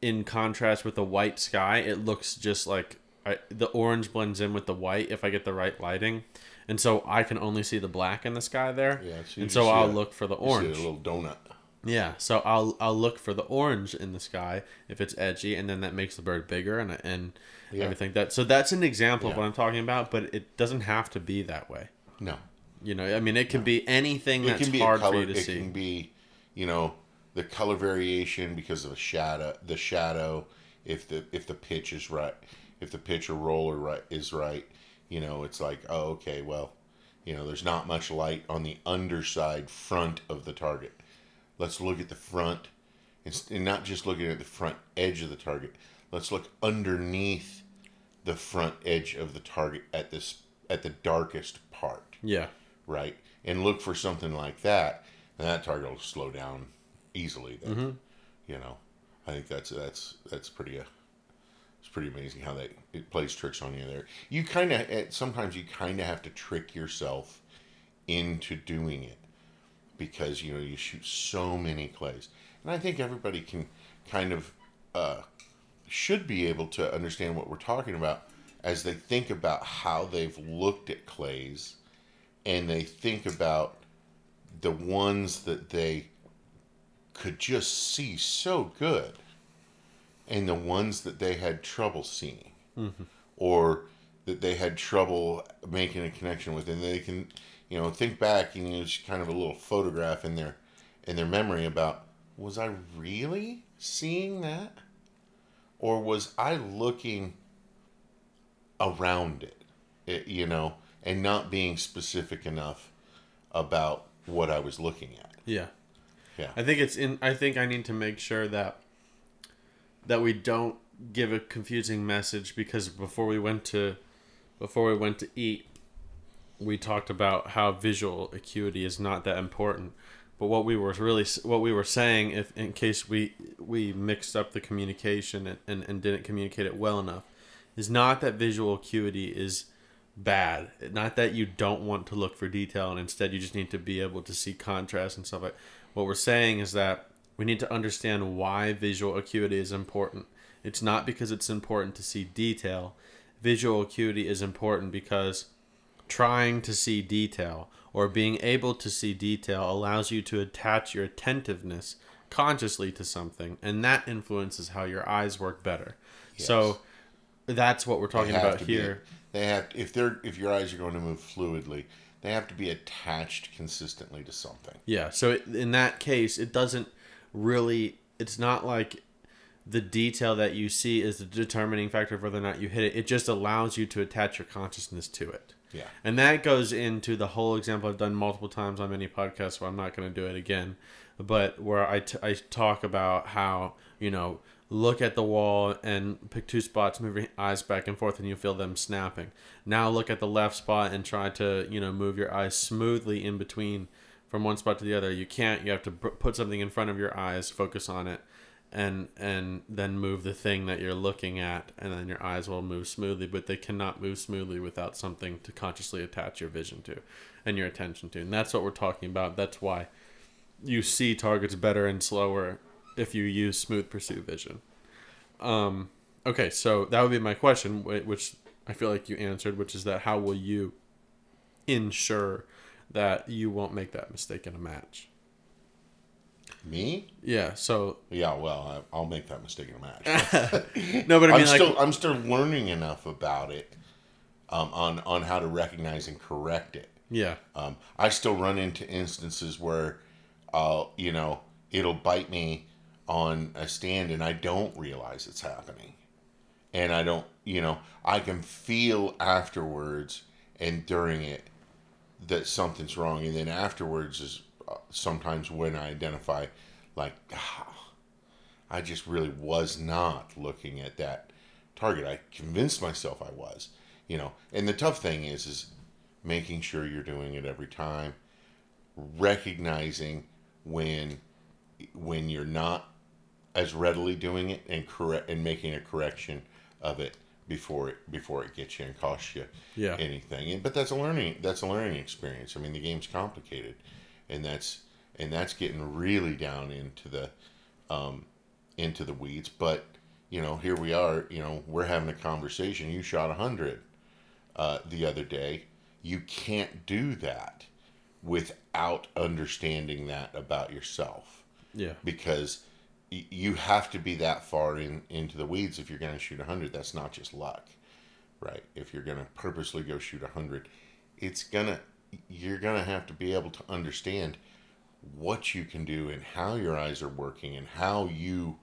in contrast with the white sky. It looks just like I, the orange blends in with the white if I get the right lighting, and so I can only see the black in the sky there. Yeah, so and so I'll a- look for the orange. a little donut. Yeah, so I'll I'll look for the orange in the sky if it's edgy, and then that makes the bird bigger and and Yeah. everything. That so that's an example of what I'm talking about, but it doesn't have to be that way. No. You know, I mean, it can be anything It that's can be hard color. for you to it see. can be, you know, the color variation because of a shadow. The shadow, if the if the pitch is right, if the pitch or roller right is right, you know, it's like, oh, okay, well, you know, there's not much light on the underside front of the target. Let's look at the front, and, not just looking at the front edge of the target. Let's look underneath the front edge of the target at this at the darkest part Yeah, right? And look for something like that, and that target will slow down easily. Then, you know, I think that's that's that's pretty. Uh, pretty amazing how that it plays tricks on you there. You kind of sometimes you kind of have to trick yourself into doing it because you know you shoot so many clays, and I think everybody can kind of uh, should be able to understand what we're talking about as they think about how they've looked at clays and they think about the ones that they could just see so good and the ones that they had trouble seeing mm-hmm. or that they had trouble making a connection with and they can you know think back and use kind of a little photograph in their in their memory about was i really seeing that or was i looking around it, it you know and not being specific enough about what i was looking at yeah. Yeah. I think it's in. I think I need to make sure that that we don't give a confusing message because before we went to before we went to eat, we talked about how visual acuity is not that important. But what we were really what we were saying, if in case we we mixed up the communication and, and, and didn't communicate it well enough, is not that visual acuity is bad. Not that you don't want to look for detail and instead you just need to be able to see contrast and stuff like. What we're saying is that we need to understand why visual acuity is important. It's not because it's important to see detail. Visual acuity is important because trying to see detail or being able to see detail allows you to attach your attentiveness consciously to something and that influences how your eyes work better. So that's what we're talking about to be- here. they have if they're if your eyes are going to move fluidly they have to be attached consistently to something Yeah. So in that case, it doesn't really. It's not like the detail that you see is the determining factor of whether or not you hit it. It just allows you to attach your consciousness to it. yeah And that goes into the whole example I've done multiple times on many podcasts where I'm not going to do it again, but where I, t- I talk about how, you know, look at the wall and pick two spots, move your eyes back and forth, and you feel them snapping. Now look at the left spot and try to, you know, move your eyes smoothly in between from one spot to the other. You can't. You have to put something in front of your eyes, focus on it, and and then move the thing that you're looking at, and then your eyes will move smoothly. But they cannot move smoothly without something to consciously attach your vision to, and your attention to. And that's what we're talking about. That's why you see targets better and slower if you use smooth pursuit vision. Um, okay, so that would be my question, which I feel like you answered, which is that how will you ensure that you won't make that mistake in a match? Me? Yeah. So Yeah, well, I'll make that mistake in a match. [LAUGHS] no, but I I'm mean, like, still I'm still learning enough about it um, on on how to recognize and correct it. yeah, Um, I still run into instances where, uh, you know, it'll bite me on a stand and I don't realize it's happening, and I don't, you know, I can feel afterwards and during it that something's wrong, and then afterwards is uh, sometimes when I identify, like, ah, I just really was not looking at that target. I convinced myself I was, you know. And the tough thing is, is making sure you're doing it every time, recognizing when when you're not as readily doing it and correct and making a correction of it before it before it gets you and costs you Yeah. anything. And- But that's a learning that's a learning experience. I mean, the game's complicated, and that's and that's getting really down into the um, into the weeds. But you know, here we are. You know, we're having a conversation. You shot a hundred uh, the other day. You can't do that without understanding that about yourself yeah, because you have to be that far in into the weeds if you're going to shoot 100 that's not just luck right if you're going to purposely go shoot 100 it's going to you're going to have to be able to understand what you can do and how your eyes are working and how you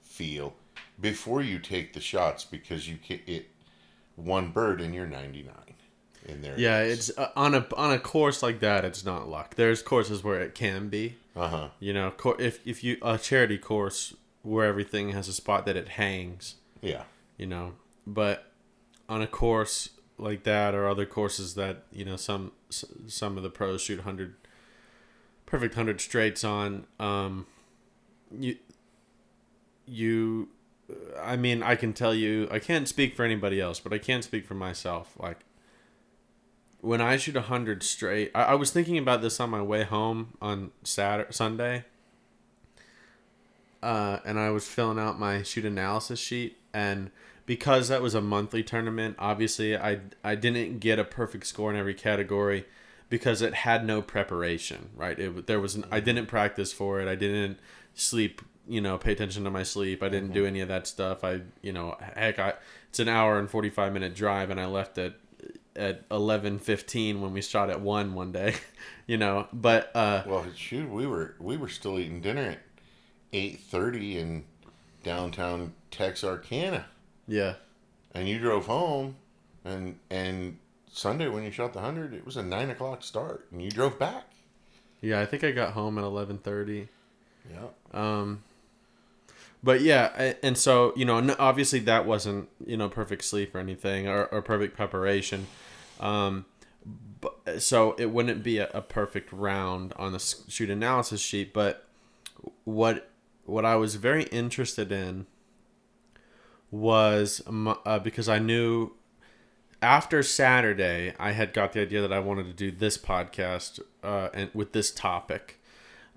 feel before you take the shots because you can it one bird and you're 99 in there yeah. is. It's uh, on a on a course like that. It's not luck. There's courses where it can be. Uh-huh You know, if if you a charity course where everything has a spot that it hangs. yeah you know but on a course like that or other courses that you know some some of the pros shoot 100 perfect 100 straights on um you you i mean i can tell you i can't speak for anybody else but i can speak for myself like when i shoot 100 straight I, I was thinking about this on my way home on saturday sunday uh, and I was filling out my shoot analysis sheet, and because that was a monthly tournament, obviously I I didn't get a perfect score in every category because it had no preparation. Right, it there was an, I didn't practice for it. I didn't sleep. You know, pay attention to my sleep. I didn't do any of that stuff. I you know heck I it's an hour and forty five minute drive, and I left at at eleven fifteen when we shot at one one day. [LAUGHS] you know, but uh, Well, shoot, we were we were still eating dinner at eight thirty in downtown Texarkana, yeah. and you drove home, and and Sunday when you shot the hundred, it was a nine o'clock start, and you drove back. Yeah, I think I got home at eleven thirty. Yeah, Um, but yeah, and so you know, obviously that wasn't you know perfect sleep or anything or, or perfect preparation. Um, but so it wouldn't be a, a perfect round on the shoot analysis sheet. But what what I was very interested in was uh, because I knew after Saturday I had got the idea that I wanted to do this podcast uh, and with this topic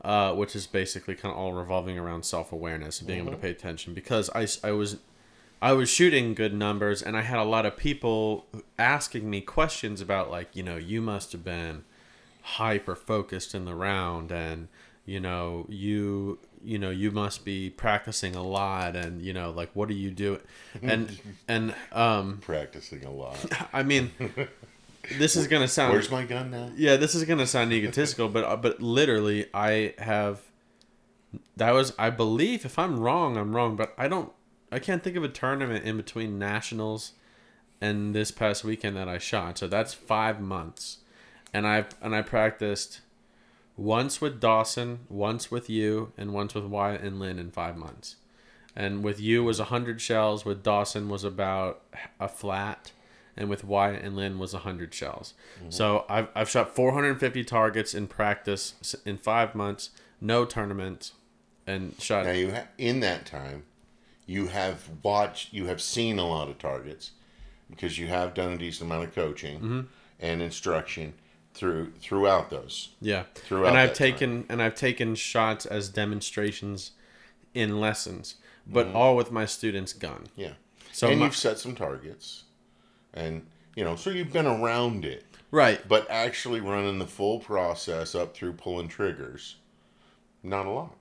uh, which is basically kind of all revolving around self awareness and being able to pay attention. Because I, I was I was shooting good numbers, and I had a lot of people asking me questions about like you know you must have been hyper focused in the round, and you know you you know you must be practicing a lot, and you know like what are you doing, and [LAUGHS] and um practicing a lot. [LAUGHS] I mean this is gonna sound Where's my gun now? yeah, this is gonna sound egotistical, but uh, but literally, I have. That was, I believe, if I'm wrong, I'm wrong, but I don't, I can't think of a tournament in between nationals and this past weekend that I shot. So that's five months, and I and I practiced once with Dawson, once with you, and once with Wyatt and Lynn in five months. And with you was hundred shells. With Dawson was about a flat, and with Wyatt and Lynn was hundred shells. Mm-hmm. So I've I've shot 450 targets in practice in five months, no tournaments, and shot. Now you ha- in that time, you have watched, you have seen a lot of targets because you have done a decent amount of coaching Mm-hmm. and instruction through throughout those. Yeah, throughout and I've taken and I've taken shots as demonstrations in lessons, but Mm-hmm. all with my students' gun. Yeah. So and my- you've set some targets and you know, so you've been around it. Right. But actually running the full process up through pulling triggers, not a lot.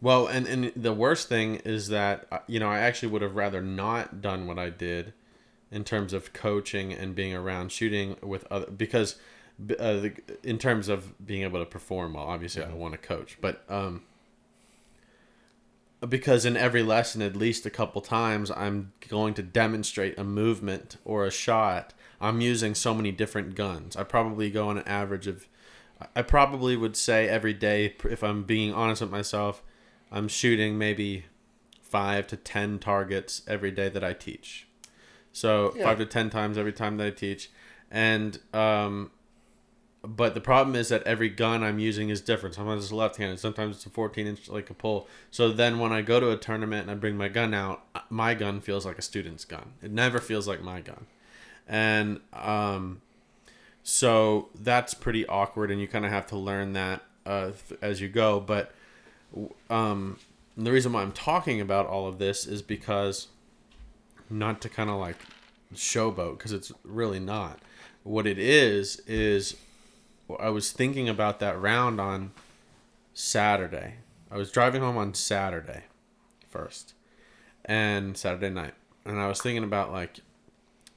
Well, and, and the worst thing is that, uh, you know, I actually would have rather not done what I did in terms of coaching and being around shooting with other, because uh, the, in terms of being able to perform well, obviously I want to coach, but, um, because in every lesson, at least a couple times, I'm going to demonstrate a movement or a shot. I'm using so many different guns. I probably go on an average of, I probably would say every day, if I'm being honest with myself, I'm shooting maybe five to ten targets every day that I teach. So Yeah. five to ten times every time that I teach, and um, but the problem is that every gun I'm using is different. Sometimes it's left-handed, sometimes it's a 14 inch like a pull. So then when I go to a tournament and I bring my gun out, my gun feels like a student's gun. It never feels like my gun, and um, so that's pretty awkward, and you kind of have to learn that uh, th- as you go. But um, the reason why I'm talking about all of this is because not to kind of like showboat because it's really not. What it is is I was thinking about that round on Saturday. I was driving home on Saturday first and Saturday night. And I was thinking about like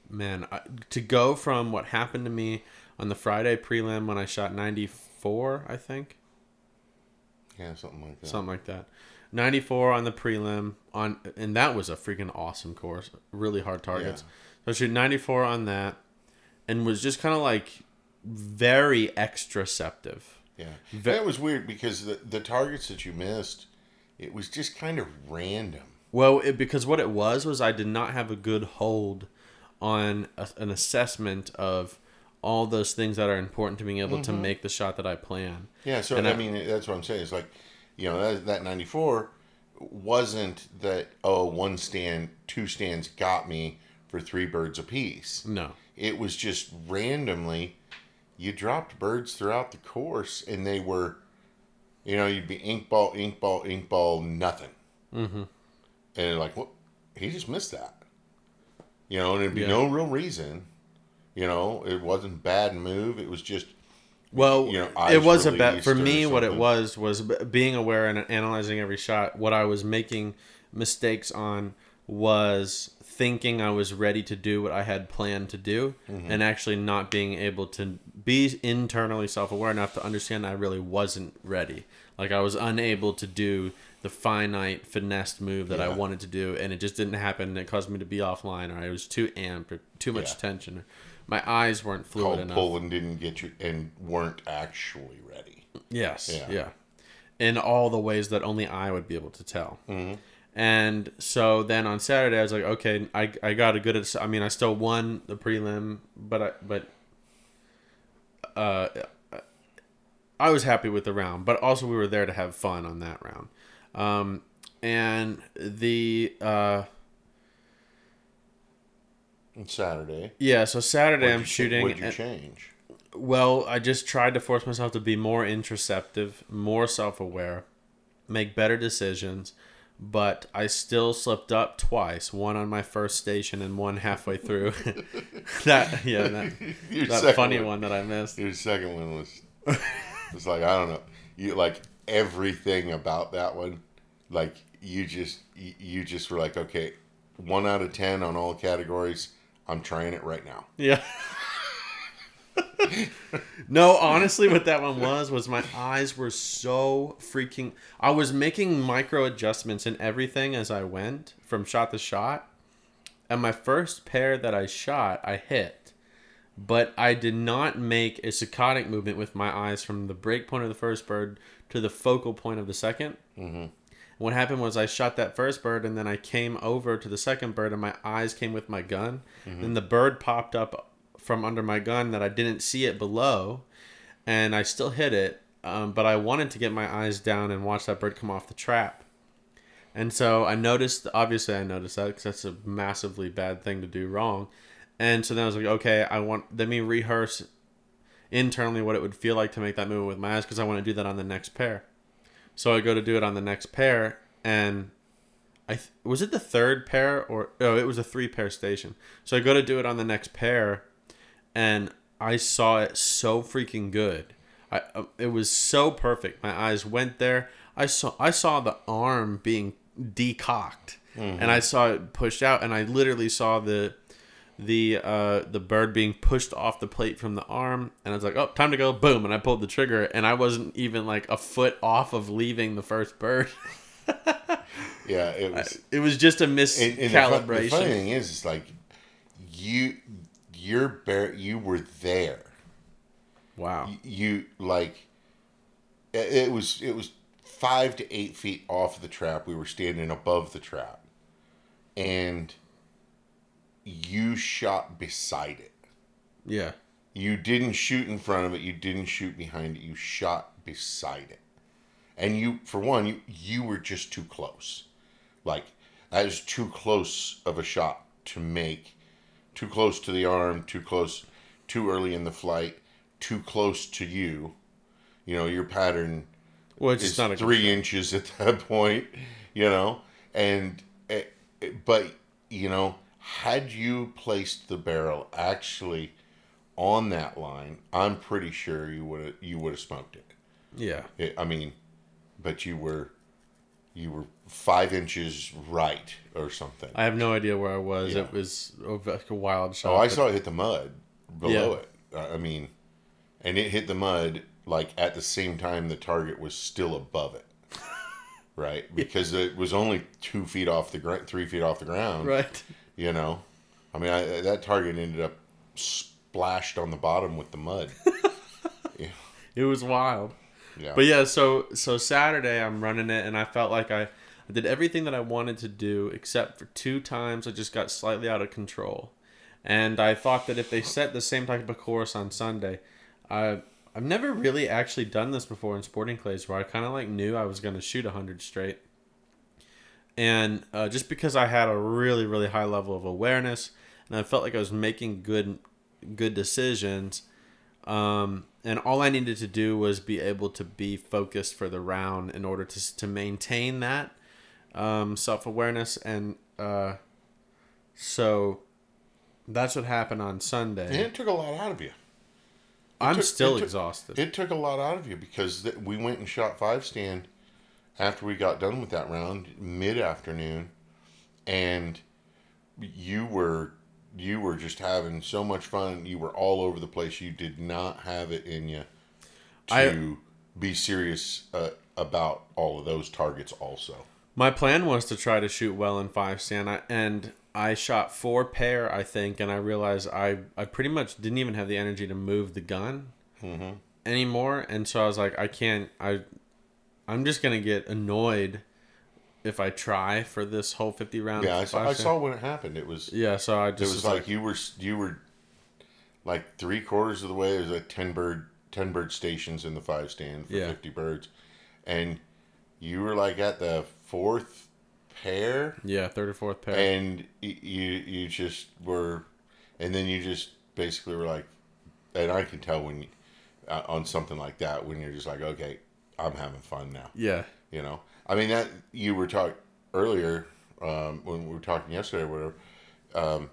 man, I, to go from what happened to me on the Friday prelim when I shot 94, I think Yeah, something like that. something like that. 94 on the prelim on and that was a freaking awesome course. Really hard targets. So I shoot 94 on that and was just kind of like very extraceptive. Yeah, Ve- that was weird because the the targets that you missed, it was just kind of random. Well, it, because what it was was I did not have a good hold on a, an assessment of all those things that are important to being able to make the shot that I plan. Yeah, so And I, I- mean that's what I'm saying. It's like, you know, that that 94 wasn't that oh one stand, two stands got me for three birds apiece. No. It was just randomly, you dropped birds throughout the course, and they were, you know, you'd be ink ball, ink ball, ink ball, nothing. Mm-hmm. And like, what? He just missed that. You know, and it'd be Yeah. no real reason. You know, it wasn't bad move. It was just Well, you know, it was a bet for me. What it was was being aware and analyzing every shot. What I was making mistakes on was thinking I was ready to do what I had planned to do, Mm-hmm. and actually not being able to be internally self-aware enough to understand I really wasn't ready. Like I was unable to do the finite finessed move that I wanted to do, and it just didn't happen. It caused me to be offline, or I was too amped, or too much Yeah. tension. My eyes weren't fluid called enough. pull and didn't get you and weren't actually ready. Yes. Yeah. Yeah. In all the ways that only I would be able to tell. Mm-hmm. And so then on Saturday, I was like, okay, I, I got a good. I mean, I still won the prelim, but I but uh, I was happy with the round. But also, we were there to have fun on that round. Um, and the uh, And Saturday, yeah, so Saturday what'd I'm you shooting. What'd you and- change? Well, I just tried to force myself to be more introspective, more self aware, make better decisions, but I still slipped up twice one on my first station and one halfway through. [LAUGHS] that, yeah, that, [LAUGHS] that funny one. one that I missed. Your second one was [LAUGHS] was like I don't know. You like everything about that one. Like you just you, you just were like okay, one out of ten on all categories. I'm trying it right now. Yeah. no, honestly, what that one was was my eyes were so freaking. I was making micro adjustments in everything as I went from shot to shot, and my first pair that I shot, I hit, but I did not make a saccadic movement with my eyes from the break point of the first bird to the focal point of the 2nd Mm-hmm. What happened was I shot that first bird and then I came over to the second bird and my eyes came with my gun. And the bird popped up from under my gun that I didn't see it below, and I still hit it. Um, but I wanted to get my eyes down and watch that bird come off the trap. And so I noticed, obviously, I noticed that because that's a massively bad thing to do wrong. And so then I was like, okay, I want, let me rehearse internally what it would feel like to make that move with my eyes because I want to do that on the next pair. So I go to do it on the next pair, and I th- was it the third pair or oh it was a three pair station. So I go to do it on the next pair, and I saw it so freaking good. I uh, it was so perfect. My eyes went there. I saw I saw the arm being decocked, and I saw it pushed out, and I literally saw the the uh the bird being pushed off the plate from the arm and I was like, "Oh, time to go." Boom, and I pulled the trigger and I wasn't even like a foot off of leaving the first bird. [LAUGHS] Yeah, it was. it was just a and the, miscalibration. the funny thing is, it's like you, you're bear, you were there. wow. You like, it it was it was five to eight feet off the trap. We were standing above the trap, and you shot beside it. Yeah. You didn't shoot in front of it. You didn't shoot behind it. You shot beside it. And you, for one, you you were just too close. Like that is too close of a shot to make. Too close to the arm. Too close. Too early in the flight. Too close to you. You know your pattern Well, it's not a three inches at that [LAUGHS] point. You know, and eh, eh, but you know, had you placed the barrel actually on that line, I'm pretty sure you would have you would have smoked it. Yeah. It- I mean, but you were you were five inches right or something. I have no idea where I was. Yeah. It was a- like a wild shot. oh, I saw it hit the mud below Yeah. it. I mean, and it hit the mud like at the same time the target was still above it. [LAUGHS] Right, because it was only two feet off the ground, three feet off the ground. Right. You know, I mean, I, that target ended up splashed on the bottom with the mud. [LAUGHS] yeah, It was wild. yeah. But yeah, so so Saturday I'm running it and I felt like I, I did everything that I wanted to do except for two times I just got slightly out of control. And I thought that if they set the same type of course on Sunday, I I've never really actually done this before in sporting clays where I kind of like knew I was going to shoot 100 straight. And uh, just because I had a really really high level of awareness and I felt like I was making good good decisions, um, and all I needed to do was be able to be focused for the round in order to to maintain that um, self awareness, and uh, so that's what happened on Sunday and it took a lot out of you. I'm took- still it took- exhausted. It took a lot out of you because th- we went and shot five stand after we got done with that round mid afternoon, and you were you were just having so much fun. You were all over the place. You did not have it in you to I- be serious uh, about all of those targets. Also, My plan was to try to shoot well in five stand, I, and I shot four pair, I think, and I realized I I pretty much didn't even have the energy to move the gun anymore, and so I was like, I can't. I I'm just gonna get annoyed if I try for this whole fifty round. yeah, I saw, I saw when it happened. It was Yeah, so I just It just was like you were you were like three quarters of the way. There's like ten bird ten bird stations in the five stand for Yeah. fifty birds, and you were like at the fourth pair, yeah, third or fourth pair. and you you just were, and then you just basically were like, and I can tell when you, uh, on something like that when you're just like, okay, I'm having fun now. yeah, You know, I mean that you were talking earlier um, when we were talking yesterday, or whatever. Um,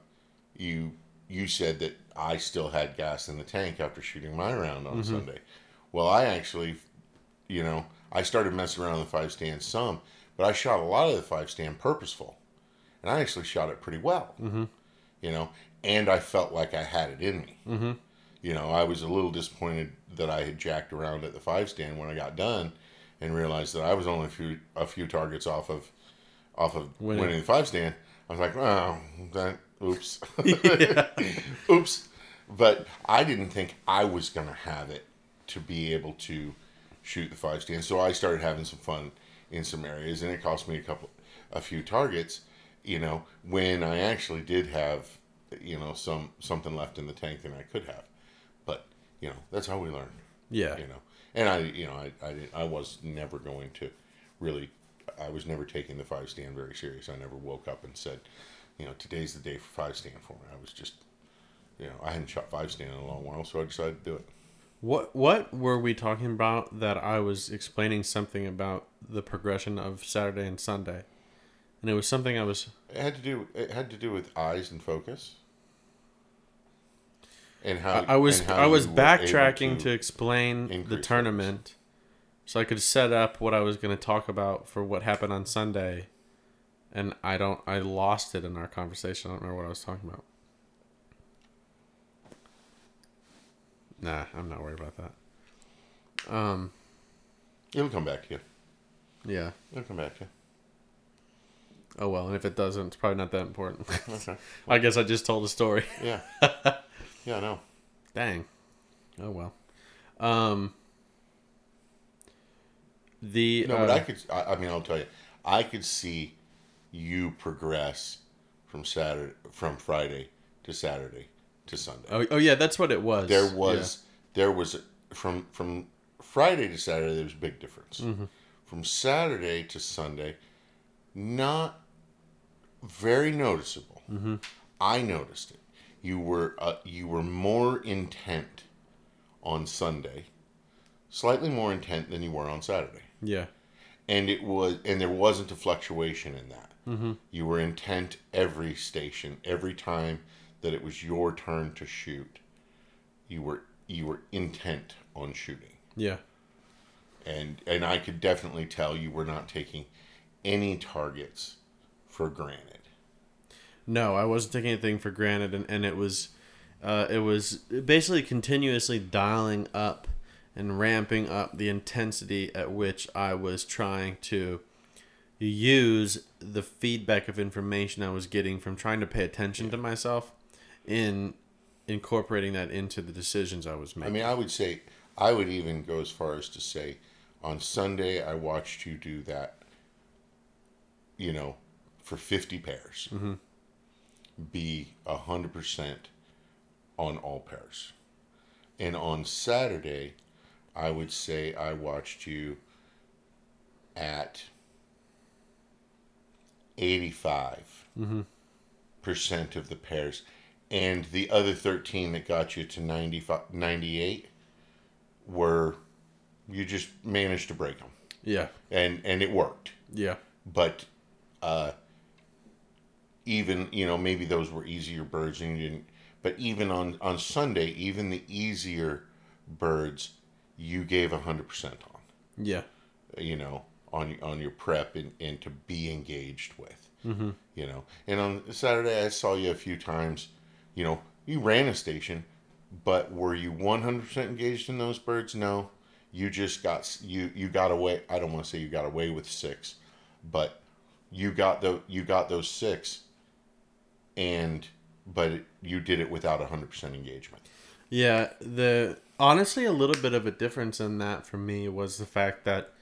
you you said that I still had gas in the tank after shooting my round on Sunday. Well, I actually, you know, I started messing around with the five stand some, but I shot a lot of the five stand purposeful, and I actually shot it pretty well. Mm-hmm. You know, and I felt like I had it in me. Mm-hmm. You know, I was a little disappointed that I had jacked around at the five stand when I got done, and realized that I was only a few a few targets off of off of Winning. winning, the five stand. I was like, oh, that oops, [LAUGHS] [LAUGHS] oops. But I didn't think I was gonna have it to be able to shoot the five stand. So I started having some fun in some areas, and it cost me a couple, a few targets. You know, when I actually did have, you know, some something left in the tank than I could have. You know, that's how we learn yeah, you know and i you know i i, didn't, I was never going to really i was never taking the five stand very serious i never woke up and said you know today's the day for five stand for me i was just you know i hadn't shot five stand in a long while so i decided to do it What what were we talking about that I was explaining something about the progression of Saturday and Sunday? and it was something I was. It had to do. It had to do with eyes and focus. And how I, was how I was backtracking able to, explain the tournament, so I could set up what I was going to talk about for what happened on Sunday, and I don't. I lost it in our conversation. I don't remember what I was talking about. Nah, I'm not worried about that. Um, It'll come back to you. yeah. It'll come back to you. Oh well, and if it doesn't, it's probably not that important. Okay. [LAUGHS] I guess I just told a story. Yeah. [LAUGHS] yeah. I know. Dang. Oh well. Um. The No, but uh, I could. I, I mean, I'll tell you. I could see you progress from Saturday, from Friday to Saturday to Sunday. oh, oh yeah, that's what it was. there was there was from from Friday to Saturday there was a big difference. Mm-hmm. From Saturday to Sunday, not very noticeable. Mm-hmm. I noticed it. You were uh, you were more intent on Sunday, slightly more intent than you were on Saturday, Yeah. and it was and there wasn't a fluctuation in that. Mm-hmm. You were intent every station, every time that it was your turn to shoot. You were you were intent on shooting, Yeah. and and I could definitely tell you were not taking any targets for granted. No, I wasn't taking anything for granted, and, and it was, uh, it was basically continuously dialing up and ramping up the intensity at which I was trying to use the feedback of information I was getting from trying to pay attention to myself in incorporating that into the decisions I was making. I mean, I would say I would even go as far as to say, on Sunday I watched you do that. You know, for fifty pairs, be a hundred percent on all pairs, and on Saturday, I would say I watched you at eighty-five percent of the pairs, and the other thirteen that got you to 95, 98 were you just managed to break them, yeah, and and it worked. yeah, But uh, even you know maybe those were easier birds, and you didn't. But even on on Sunday, even the easier birds, you gave hundred percent on. yeah, You know, on on your prep and, and to be engaged with. Mm-hmm. You know, and on Saturday I saw you a few times. You know, you ran a station, but were you one hundred percent engaged in those birds? No, you just got you you got away. I don't want to say you got away with six, but you got the you got those six, and but you did it without hundred percent engagement. Yeah, the honestly a little bit of a difference in that for me was the fact that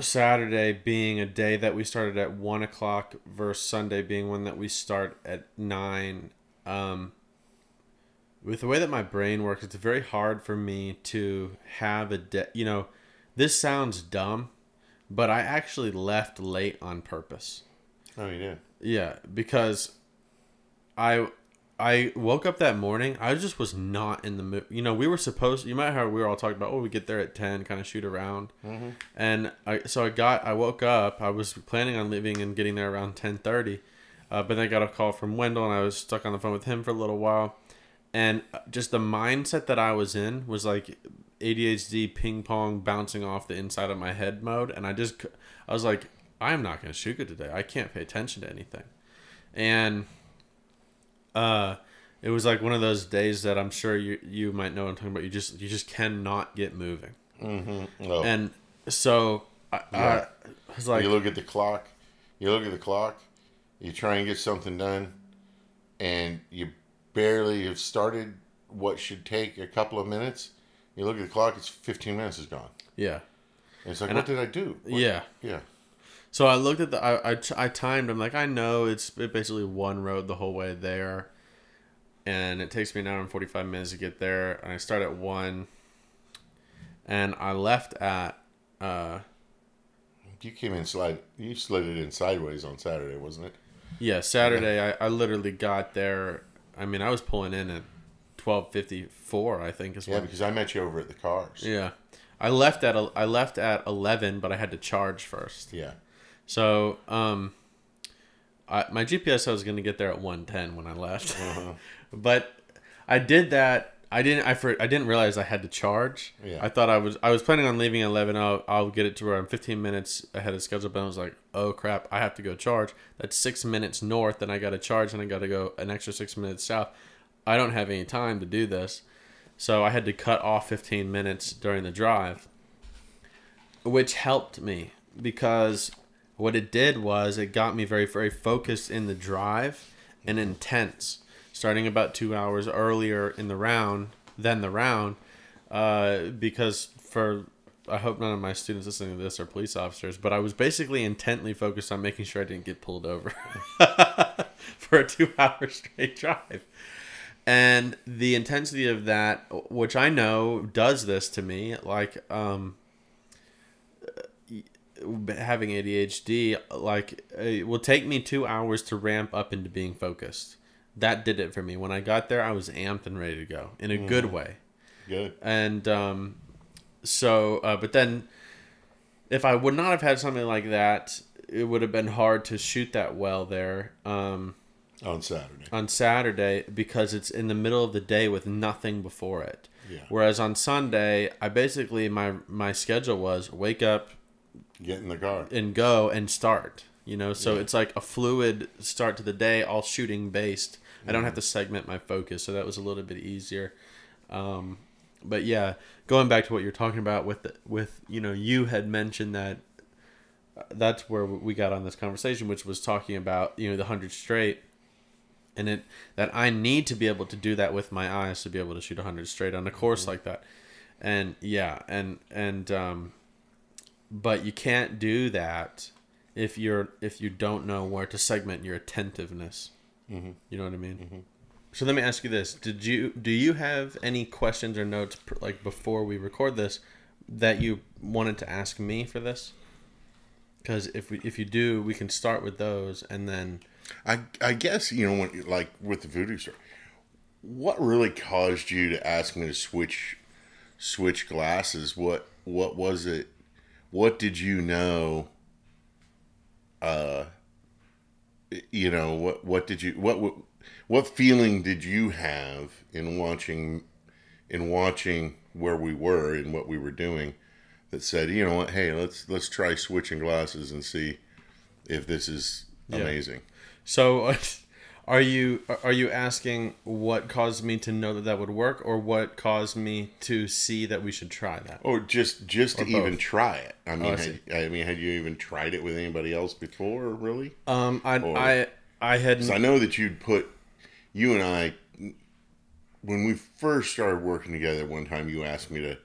Saturday being a day that we started at one o'clock versus Sunday being one that we start at nine. Um, with the way that my brain works, it's very hard for me to have a day. You know, this sounds dumb, but I actually left late on purpose. Oh, you did. Yeah, because I I woke up that morning. I just was not in the mood. You know, we were supposed. You might have heard we were all talking about. Oh, we get there at ten, kind of shoot around. Mm-hmm. And I so I got. I woke up. I was planning on leaving and getting there around ten thirty, uh, but then I got a call from Wendell, and I was stuck on the phone with him for a little while. And just the mindset that I was in was like ADHD ping pong bouncing off the inside of my head mode, and I just I was like, I'm not gonna shoot good today. I can't pay attention to anything, and uh, it was like one of those days that I'm sure you you might know what I'm talking about. You just you just cannot get moving, Mm-hmm. Oh. and so I, Yeah. I was like, you look at the clock. You look at the clock. You try and get something done, and you barely have started what should take a couple of minutes. You look at the clock. It's fifteen minutes is gone. yeah, And it's like, And what I- did I do? What- yeah. yeah. So I looked at the I, I, I timed. I'm like I know it's basically one road the whole way there, and it takes me an hour and forty five minutes to get there. And I start at one, and I left at uh You came in slide. You slid it in sideways on Saturday, wasn't it? yeah Saturday. I, I literally got there. I mean I was pulling in at twelve fifty four. I think is Yeah, when because I met you over at the cars. yeah. I left at I left at eleven, but I had to charge first. Yeah. So, um, I, my GPS I was going to get there at 110 when I left, [LAUGHS] but I did that. I didn't. I for, I didn't realize I had to charge. Yeah. I thought I was. I was planning on leaving at 11. I'll, I'll get it to where I'm 15 minutes ahead of schedule. But I was like, oh crap! I have to go charge. That's six minutes north, and I got to charge, and I got to go an extra six minutes south. I don't have any time to do this, so I had to cut off 15 minutes during the drive, which helped me because what it did was it got me very very focused in the drive and intense. Starting about two hours earlier in the round than the round uh, because for i hope none of my students listening to this are police officers but i was basically intently focused on making sure i didn't get pulled over [LAUGHS] for a two hour straight drive. And the intensity of that which i know does this to me like um having ADHD, like it will take me two hours to ramp up into being focused. That did it for me. When I got there, I was amped and ready to go in a good way. Good. And um, so, uh, but then, if I would not have had something like that, it would have been hard to shoot that well there um, On Saturday. on Saturday because it's in the middle of the day with nothing before it. Yeah. Whereas on Sunday, I basically my my schedule was wake up, Get in the car. and go and start. You know, so Yeah. it's like a fluid start to the day, all shooting based. I don't have to segment my focus, so that was a little bit easier. Um, but yeah, going back to what you're talking about with the, with you know, you had mentioned that uh, that's where we got on this conversation, which was talking about you know the hundred straight, and it that I need to be able to do that with my eyes to be able to shoot hundred straight on a course like that, and yeah, and and um, but you can't do that if you're if you don't know where to segment your attentiveness. Mm-hmm. You know what I mean? So let me ask you this: Did you do you have any questions or notes pr- like before we record this that you wanted to ask me for this? Because if we, if you do, we can start with those and then I I guess you know when like with the voodoo story, what really caused you to ask me to switch switch glasses? What what was it? What did you know? Uh, you know what what did you what what what feeling did you have in watching in watching where we were and what we were doing that said you know what hey let's let's try switching glasses and see if this is Yeah. amazing So, [LAUGHS] are you are you asking what caused me to know that that would work, or what caused me to see that we should try that? Or just just to Or even try it. I mean, I had. I mean, had you even tried it with anybody else before? Really? Um, I Or- I I had I know that you'd put you and I when we first started working together. One time, you asked me to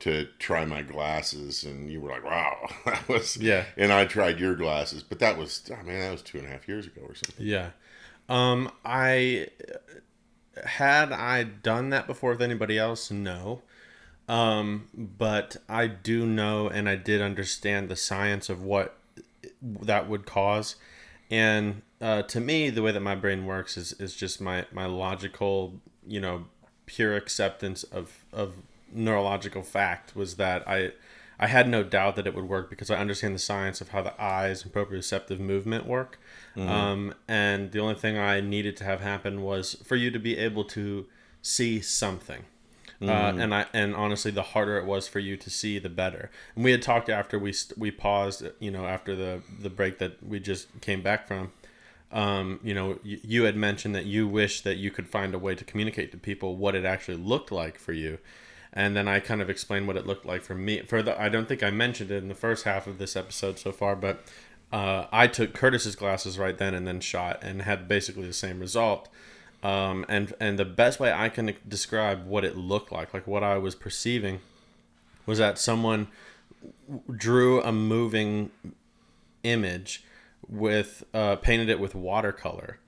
to try my glasses, and you were like, "Wow, [LAUGHS] that was Yeah. And I tried your glasses, but that was I mean, that was two and a half years ago or something. yeah. Um, I had I done that before with anybody else? No. Um, but I do know, and I did understand the science of what that would cause. And uh, to me, the way that my brain works is, is just my, my logical, you know, pure acceptance of, of neurological fact was that I I had no doubt that it would work because I understand the science of how the eyes and proprioceptive movement work. Um, and the only thing I needed to have happen was for you to be able to see something. Uh, and I and honestly, the harder it was for you to see, the better. And we had talked after we st- we paused, you know, after the the break that we just came back from. Um, you know, you, you had mentioned that you wish that you could find a way to communicate to people what it actually looked like for you, and then I kind of explained what it looked like for me. For the, I don't think I mentioned it in the first half of this episode so far, but uh, I took Curtis's glasses right then and then shot and had basically the same result. Um, and and the best way I can describe what it looked like, like what I was perceiving, was that someone drew a moving image with uh, painted it with watercolor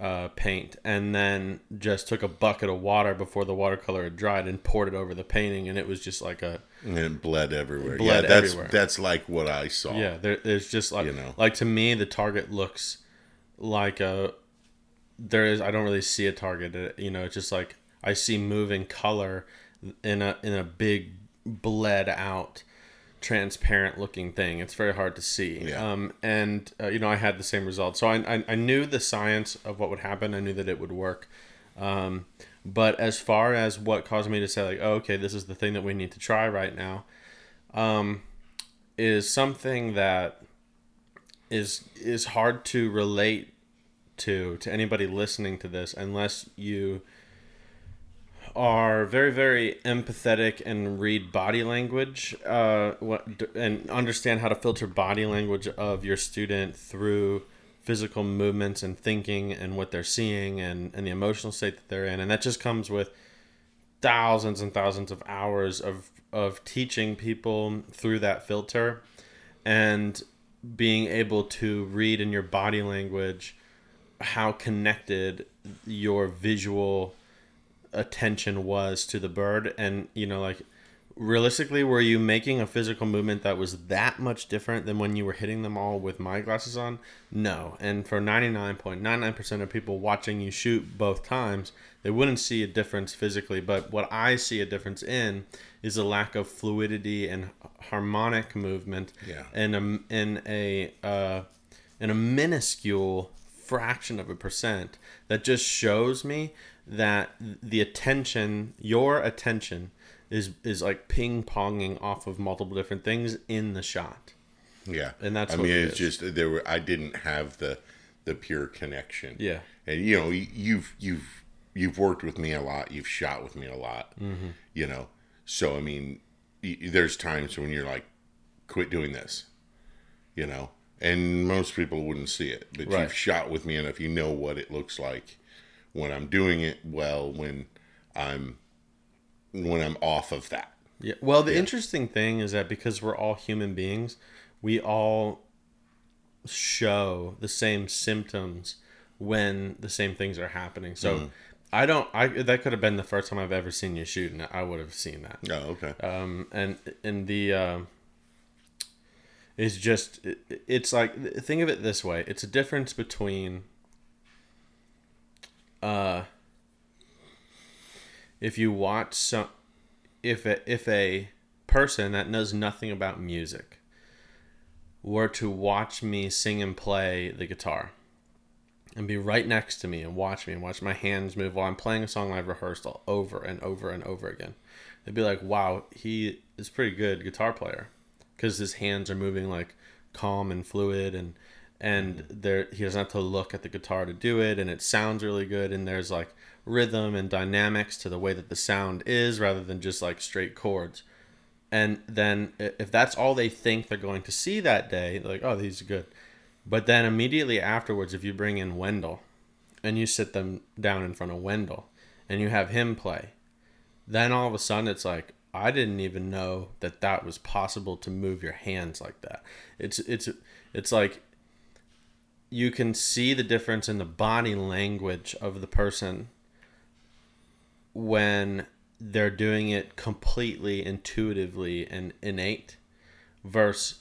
uh, paint and then just took a bucket of water before the watercolor had dried and poured it over the painting and it was just like a And it bled everywhere. Bled yeah, that's everywhere. that's like what I saw. yeah there, there's just like You know. like to me the target looks like a there is i don't really see a target you know it's just like i see moving color in a in a big bled out transparent looking thing. It's very hard to see. Yeah. Um, and uh, you know, I had the same result. So I, I I knew the science of what would happen. I knew that it would work. Um, but as far as what caused me to say like, oh, okay, this is the thing that we need to try right now, um, is something that is is hard to relate to to anybody listening to this unless you are very very empathetic and read body language uh, what and understand how to filter body language of your student through physical movements and thinking and what they're seeing and, and the emotional state that they're in. And that just comes with thousands and thousands of hours of of teaching people through that filter and being able to read in your body language how connected your visual attention was to the bird. And you know like realistically were you making a physical movement that was that much different than when you were hitting them all with my glasses on? No. And for 99.99% of people watching you shoot both times they wouldn't see a difference physically. But what i see a difference in is a lack of fluidity and harmonic movement Yeah. in a in a uh, in a minuscule fraction of a percent that just shows me that the attention your attention is is like ping ponging off of multiple different things in the shot Yeah, And that's I mean, it it's is. just there were I didn't have the the pure connection. Yeah. and you know you- you've you've you've worked with me a lot. You've shot with me a lot. Mm-hmm. You know, so I mean, there's times when you're like, quit doing this. You know, and most people wouldn't see it, but Right. you've shot with me enough. You know what it looks like when I'm doing it well. When I'm when I'm off of that. Yeah. Well, the interesting thing is that because we're all human beings, we all show the same symptoms when the same things are happening. So I don't. I that could have been the first time I've ever seen you shoot, and I would have seen that. Oh, okay. Um, and and the uh, is just it, it's like think of it this way: it's a difference between uh, if you watch some if a, if a person that knows nothing about music were to watch me sing and play the guitar and be right next to me and watch me and watch my hands move while I'm playing a song I've rehearsed all over and over and over again. They'd be like, "Wow, he is a pretty good guitar player," because his hands are moving like calm and fluid, and and mm. there he doesn't have to look at the guitar to do it, and it sounds really good, and there's like rhythm and dynamics to the way that the sound is, rather than just like straight chords. And then if that's all they think they're going to see that day, like, "Oh, these are good." But then immediately afterwards, if you bring in Wendell and you sit them down in front of Wendell and you have him play, then all of a sudden it's like, I didn't even know that that was possible to move your hands like that. It's it's it's like you can see the difference in the body language of the person when they're doing it completely intuitively and innate versus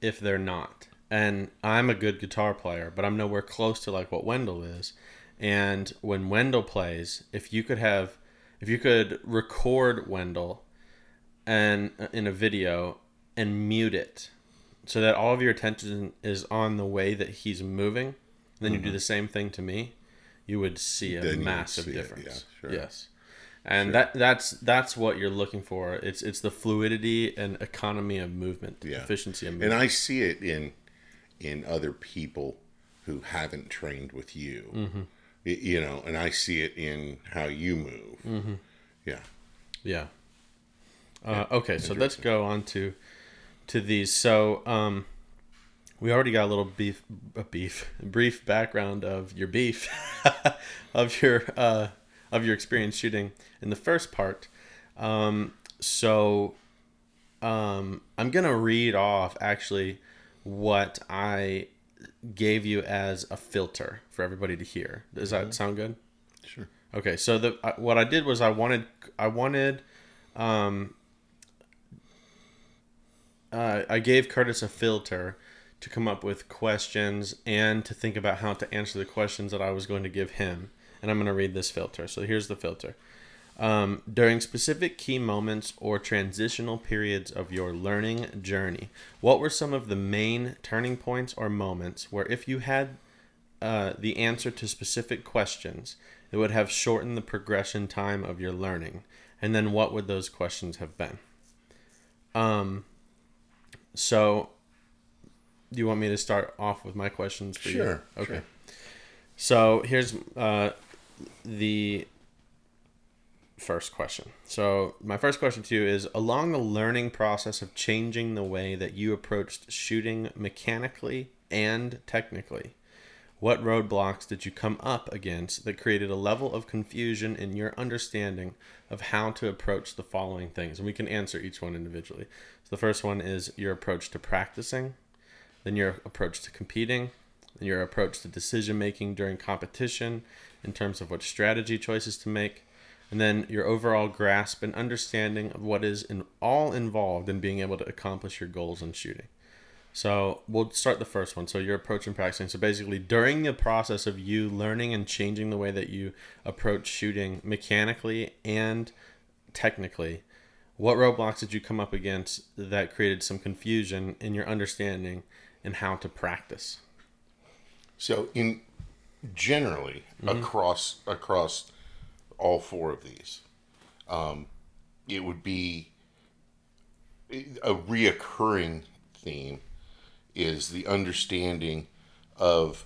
if they're not. And I'm a good guitar player, but I'm nowhere close to like what Wendell is. And when Wendell plays, if you could have, if you could record Wendell and uh, in a video and mute it so that all of your attention is on the way that he's moving, then you do the same thing to me, you would see a Mm-hmm. Then massive see it, difference. yeah, sure. Yes. And that that's that's what you're looking for. It's it's the fluidity and economy of movement, Yeah. efficiency of movement. and. I see it in in other people who haven't trained with you. Mm-hmm. Y- You know, and I see it in how you move. Mm-hmm. Yeah. Yeah. Uh, okay, so let's go on to to these. So um, we already got a little beef, a beef, [LAUGHS] brief background of your beef, [LAUGHS] of your uh, of your experience shooting in the first part. Um, so um, I'm gonna read off actually what I gave you as a filter for everybody to hear. Does that sound good? Sure. Okay, so the uh, what I did was I wanted I wanted um uh, I gave Curtis a filter to come up with questions and to think about how to answer the questions that I was going to give him. And I'm going to read this filter. So here's the filter. Um, during specific key moments or transitional periods of your learning journey, what were some of the main turning points or moments where, if you had uh, the answer to specific questions, it would have shortened the progression time of your learning? And then, what would those questions have been? Um, so, do you want me to start off with my questions for Sure, you? Okay. sure. So here's uh, the first question. So my first question to you is: along the learning process of changing the way that you approached shooting mechanically and technically, what roadblocks did you come up against that created a level of confusion in your understanding of how to approach the following things? And we can answer each one individually. So the first one is your approach to practicing, then your approach to competing, then your approach to decision making during competition in terms of what strategy choices to make, and then your overall grasp and understanding of what is in all involved in being able to accomplish your goals in shooting. So we'll start the first one. So your approach and practicing. So basically, during the process of you learning and changing the way that you approach shooting mechanically and technically, what roadblocks did you come up against that created some confusion in your understanding and how to practice? So in generally across across all four of these, um, it would be a reoccurring theme is the understanding of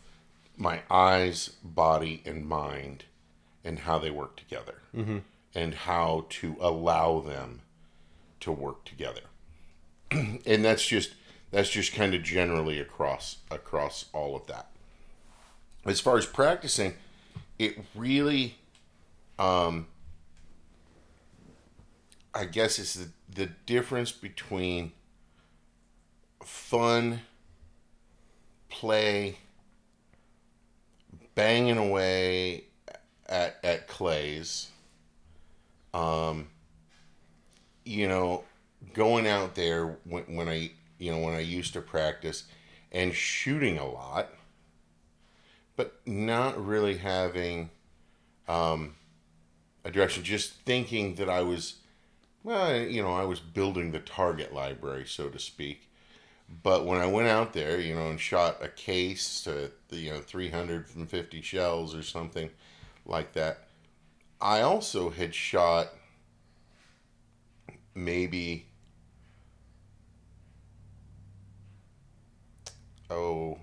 my eyes, body, and mind, and how they work together, and how to allow them to work together. [CLEARS THROAT] and that's just that's just kind of generally across across all of that as far as practicing, it really, um, I guess it's the, the difference between fun, play, banging away at, at clays, um, you know, going out there when, when I, you know, when I used to practice and shooting a lot but not really having um, a direction. Just thinking that I was, well, you know, I was building the target library, so to speak. But when I went out there, you know, and shot a case to you know 350 shells or something like that, I also had shot maybe oh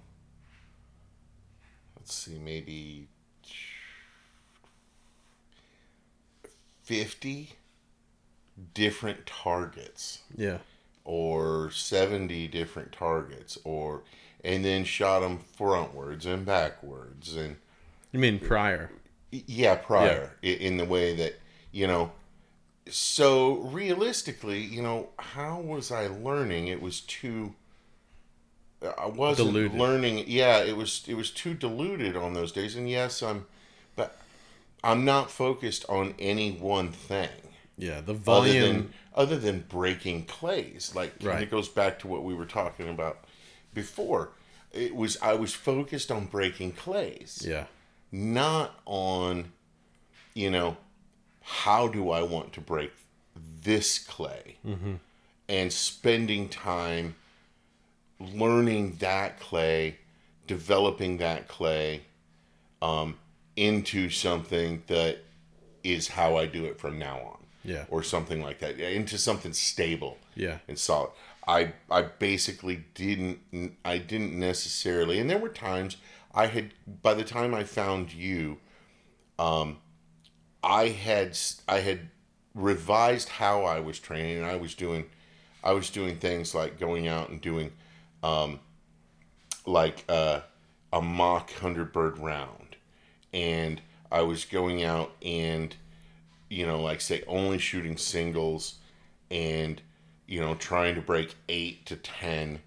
let's see, maybe 50 different targets Yeah. or 70 different targets or and then shot them frontwards and backwards and You mean prior? yeah prior i in the way that you know so realistically you know how was i learning it was too i wasn't Diluted. learning yeah it was it was too diluted on those days and yes i'm but i'm not focused on any one thing Yeah. The other volume. than other than breaking clays like Right. it goes back to what we were talking about before it was i was focused on breaking clays yeah. not on you know how do i want to break this clay mm-hmm. and spending time learning that clay developing that clay um, into something that is how i do it from now on Yeah. or something like that into something stable Yeah. and solid. I I basically didn't I didn't necessarily, and there were times I had by the time I found you, um, I had I had revised how I was training, and I was doing I was doing things like going out and doing, um, like uh, a mock hundred bird round, and I was going out and you know, like say only shooting singles and you know trying to break 8 to 10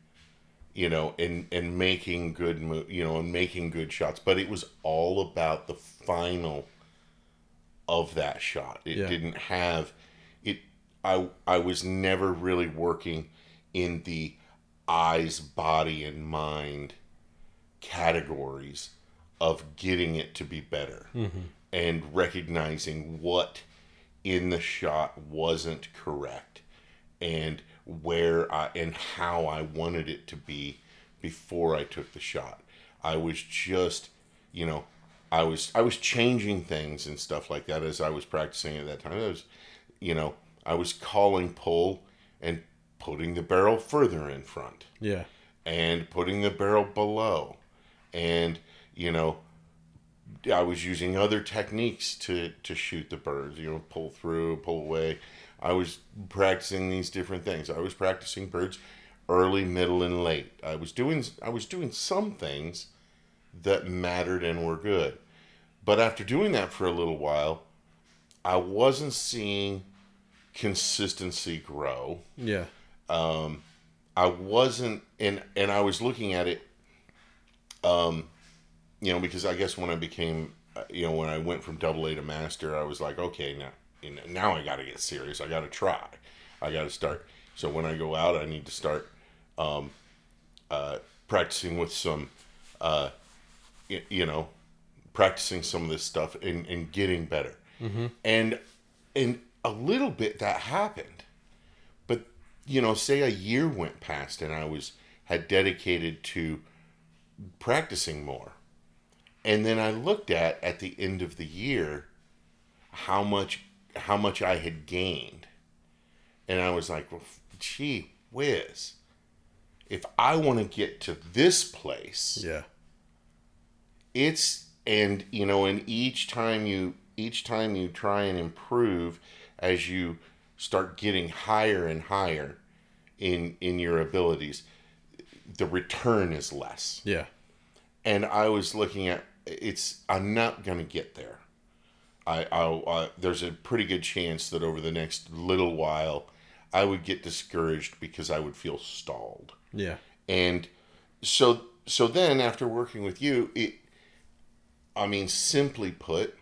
you know and and making good mo- you know and making good shots. But it was all about the final of that shot. It Yeah. didn't have it I I was never really working in the eyes body and mind categories of getting it to be better mm-hmm. and recognizing what in the shot wasn't correct and where I and how I wanted it to be before I took the shot. I was just, you know, I was I was changing things and stuff like that as I was practicing at that time. I was, you know, I was calling pull and putting the barrel further in front Yeah. and putting the barrel below. And, you know, I was using other techniques to, to shoot the birds, you know, pull through, pull away. I was practicing these different things. I was practicing birds early, middle, and late. I was doing I was doing some things that mattered and were good. But after doing that for a little while, I wasn't seeing consistency grow. Yeah. I wasn't, and and I was looking at it, um, you know, because I guess when I became, uh, you know, when I went from double A to master, I was like, okay, now, you know, now I got to get serious. I got to try. I got to start. So when I go out, I need to start um, uh, practicing with some, uh, y- you know, practicing some of this stuff and, and getting better. And and a little bit that happened you know say a year went past and i was had dedicated to practicing more. And then i looked at at the end of the year how much how much i had gained. And i was like well, gee whiz. If i want to get to this place Yeah. it's and you know and each time you each time you try and improve as you start getting higher and higher in in your abilities the return is less Yeah. and i was looking at it's i'm not going to get there I, I, I there's a pretty good chance that over the next little while i would get discouraged because i would feel stalled Yeah. and so so then after working with you it i mean simply put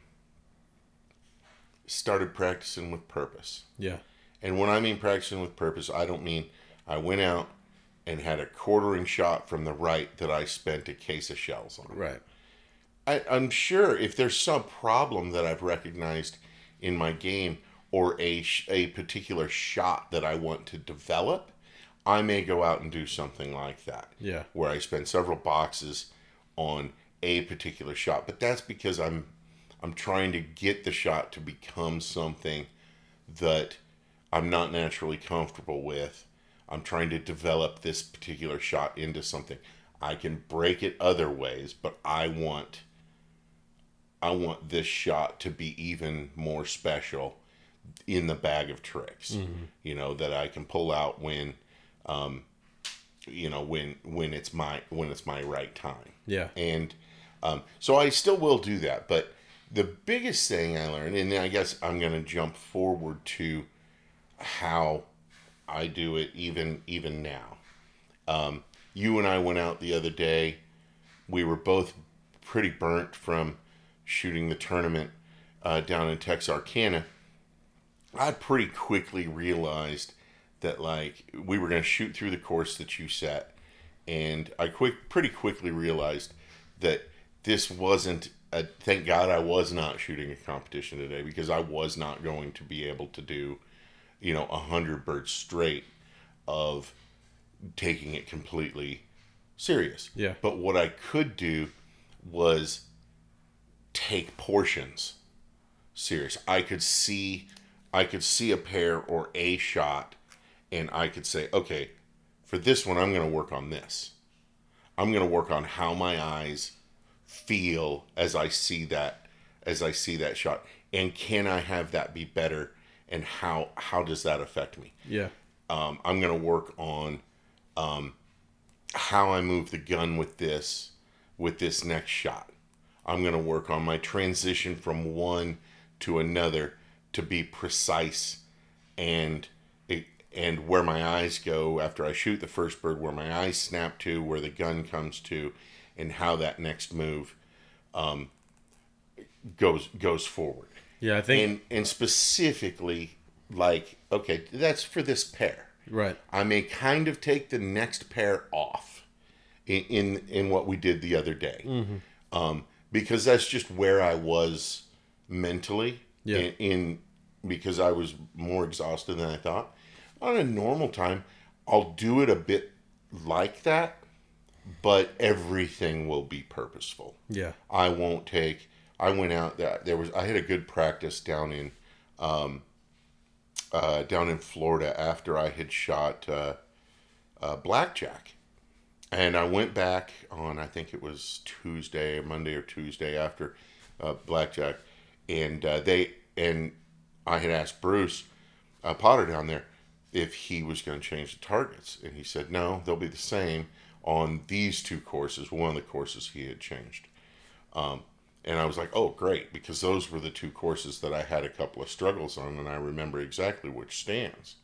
started practicing with purpose Yeah. and when i mean practicing with purpose i don't mean i went out and had a quartering shot from the right that i spent a case of shells on Right. I, I'm sure if there's some problem that I've recognized in my game or a a particular shot that I want to develop, I may go out and do something like that. Yeah. Where I spend several boxes on a particular shot, but that's because I'm I'm trying to get the shot to become something that I'm not naturally comfortable with. I'm trying to develop this particular shot into something. I can break it other ways, but I want I want this shot to be even more special in the bag of tricks. You know that I can pull out when um you know when when it's my when it's my right time Yeah. and um, so I still will do that. But the biggest thing I learned, and I guess I'm going to jump forward to how I do it even even now. Um, you and I went out the other day. We were both pretty burnt from shooting the tournament uh, down in Texarkana. I pretty quickly realized that like we were going to shoot through the course that you set, and I quick pretty quickly realized that this wasn't a thank God I was not shooting a competition today because I was not going to be able to do, you know, a hundred birds straight of taking it completely serious. Yeah. But what I could do was take portions serious. I could see I could see a pair or a shot and I could say, okay, for this one I'm going to work on this. I'm going to work on how my eyes feel as I see that as I see that shot and can I have that be better and how how does that affect me? Yeah. um, I'm to work on um, how I move the gun with this with this next shot. I'm to work on my transition from one to another to be precise and it, and where my eyes go after I shoot the first bird, where my eyes snap to, where the gun comes to, and how that next move um, goes goes forward Yeah. I think. and and specifically like okay that's for this pair right. i may kind of take the next pair off in in, in what we did the other day um, because that's just where i was mentally Yeah. in, in because I was more exhausted than I thought. On a normal time, I'll do it a bit like that, but everything will be purposeful. Yeah. I won't take. I went out there. There was. I had a good practice down in, um, uh, down in Florida after I had shot uh, uh, blackjack, and I went back on. I think it was Tuesday, Monday or Tuesday after uh, blackjack, and uh, they and I had asked Bruce uh, Potter down there if he was going to change the targets, and he said no, they'll be the same on these two courses. One of the courses he had changed. Um, and I was like, oh, great, because those were the two courses that I had a couple of struggles on, and I remember exactly which stands.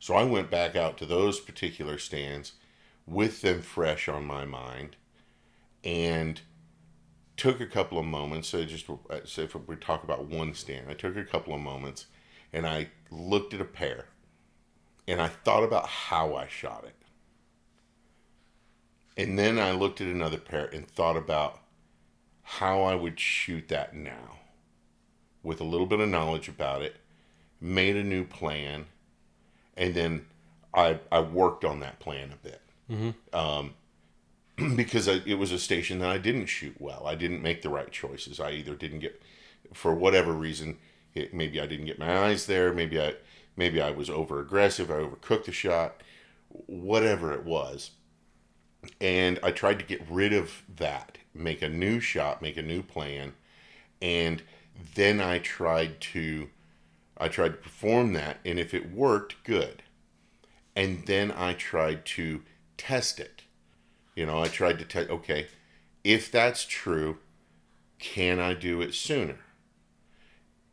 So I went back out to those particular stands with them fresh on my mind and took a couple of moments. So just so if we talk about one stand, I took a couple of moments and I looked at a pair and I thought about how I shot it. And then I looked at another pair and thought about how I would shoot that now with a little bit of knowledge about it, made a new plan, and then I, I worked on that plan a bit. Mm-hmm. Um, [CLEARS THROAT] because I, it was a station that I didn't shoot well. I didn't make the right choices. I either didn't get, for whatever reason, it, maybe I didn't get my eyes there. Maybe I, maybe I was over aggressive. I overcooked the shot. Whatever it was, and I tried to get rid of that, make a new shot, make a new plan, and then I tried to I tried to perform that and if it worked, good. And then I tried to test it. You know, I tried to test okay, if that's true, can I do it sooner?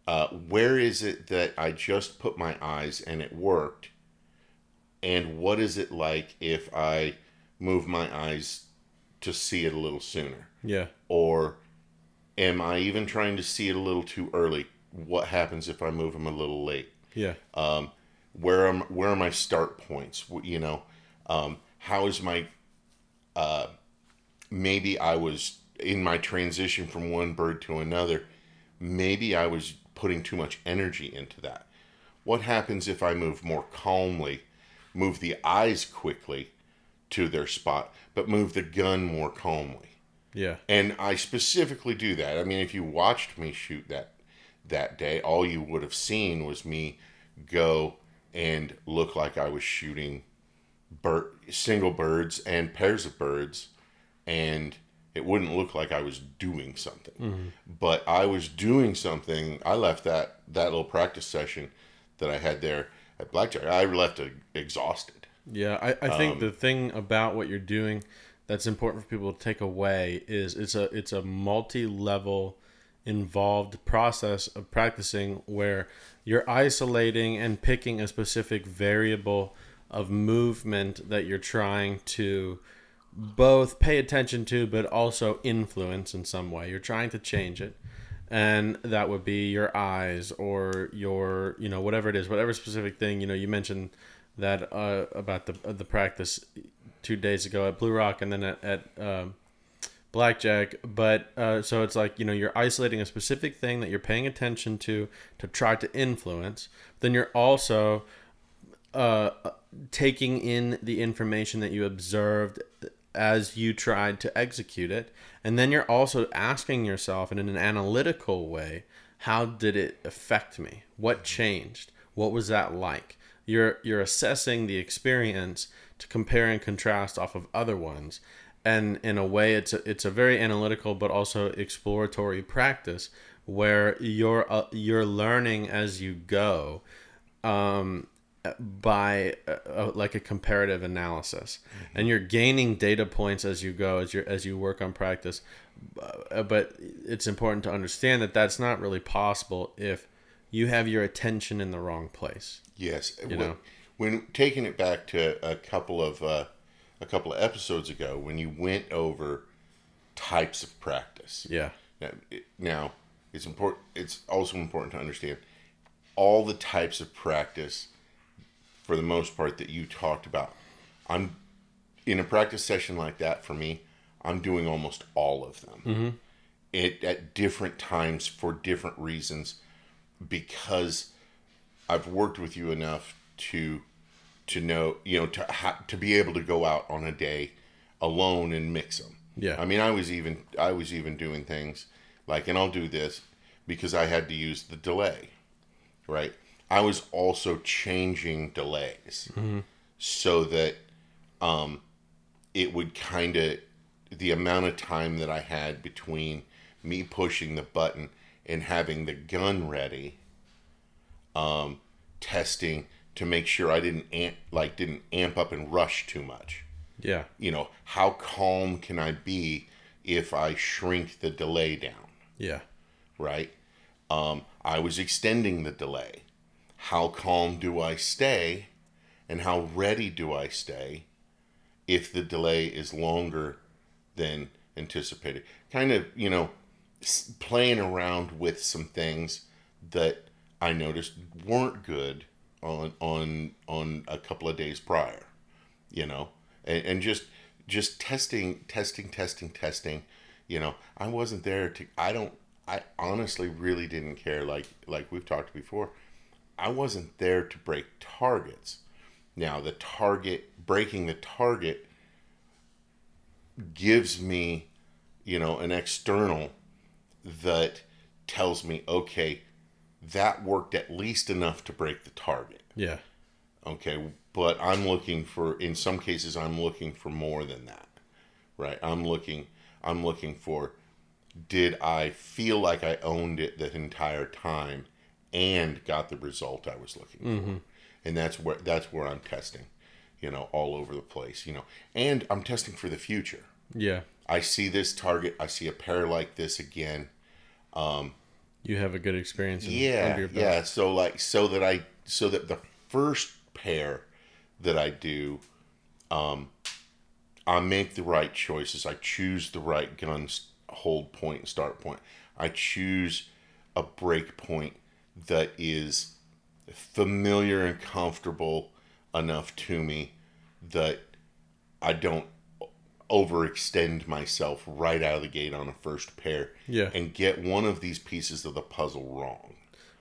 Uh, where is it that I just put my eyes and it worked? And what is it like if I move my eyes to see it a little sooner? Yeah. Or am I even trying to see it a little too early? What happens if I move them a little late? Yeah. Um, where am where are my start points? You know, um, how is my uh, maybe I was in my transition from one bird to another. Maybe I was putting too much energy into that. What happens if I move more calmly, move the eyes quickly to their spot, but move the gun more calmly? Yeah. And I specifically do that. I mean, if you watched me shoot that that day, all you would have seen was me go and look like I was shooting bird, single birds and pairs of birds, and it wouldn't look like I was doing something. But I was doing something. I left that that little practice session that I had there at Blackjack. I left uh, exhausted. Yeah, I, I think um, the thing about what you're doing that's important for people to take away is it's a it's a multi-level involved process of practicing where you're isolating and picking a specific variable of movement that you're trying to both pay attention to but also influence in some way. You're trying to change it. And that would be your eyes or your, you know, whatever it is, whatever specific thing, you know, you mentioned that uh, about the uh, the practice two days ago at Blue Rock and then at, at um, Blackjack. But uh, so it's like you know you're isolating a specific thing that you're paying attention to to try to influence. Then you're also uh, taking in the information that you observed as you tried to execute it, and then you're also asking yourself in an analytical way, how did it affect me? What changed? What was that like? You're you're assessing the experience to compare and contrast off of other ones. And in a way it's a, it's a very analytical but also exploratory practice where you're uh, you're learning as you go um, by uh, uh, like a comparative analysis. And you're gaining data points as you go as you as you work on practice. Uh, but it's important to understand that that's not really possible if you have your attention in the wrong place Yes, when, know? when taking it back to a couple of uh, a couple of episodes ago, when you went over types of practice. yeah Now, it, now it's important. It's also important to understand all the types of practice, for the most part, that you talked about. I'm in a practice session like that. For me, I'm doing almost all of them. It at different times for different reasons, because I've worked with you enough to to know you know to ha- to be able to go out on a day alone and mix them. Yeah. I mean, I was even I was even doing things like, and I'll do this because I had to use the delay, right? I was also changing delays so that um, it would kind of the amount of time that I had between me pushing the button and having the gun ready, um, testing to make sure I didn't amp, like didn't amp up and rush too much Yeah. you know, how calm can I be if I shrink the delay down, Yeah. right? Um, I was extending the delay. How calm do I stay and how ready do I stay if the delay is longer than anticipated? Kind of, you know, playing around with some things that I noticed weren't good on on on a couple of days prior you know? And, and just just testing testing testing testing you know? I wasn't there to i don't i honestly really didn't care like like we've talked before. I wasn't there to break targets. Now the target breaking the target gives me you know an external that tells me okay that worked at least enough to break the target. Yeah. okay but i'm looking for in some cases i'm looking for more than that right? I'm looking i'm looking for did i feel like i owned it the entire time and got the result i was looking for? Mm-hmm. And that's where that's where i'm testing you know all over the place you know. And i'm testing for the future. Yeah. i see this target i see a pair like this again um, You have a good experience. in- yeah under your belt. yeah so like so that i so that the first pair that i do um i make the right choices i choose the right guns, hold point and start point i choose a break point that is familiar and comfortable enough to me that i don't overextend myself right out of the gate on a first pair Yeah. and get one of these pieces of the puzzle wrong.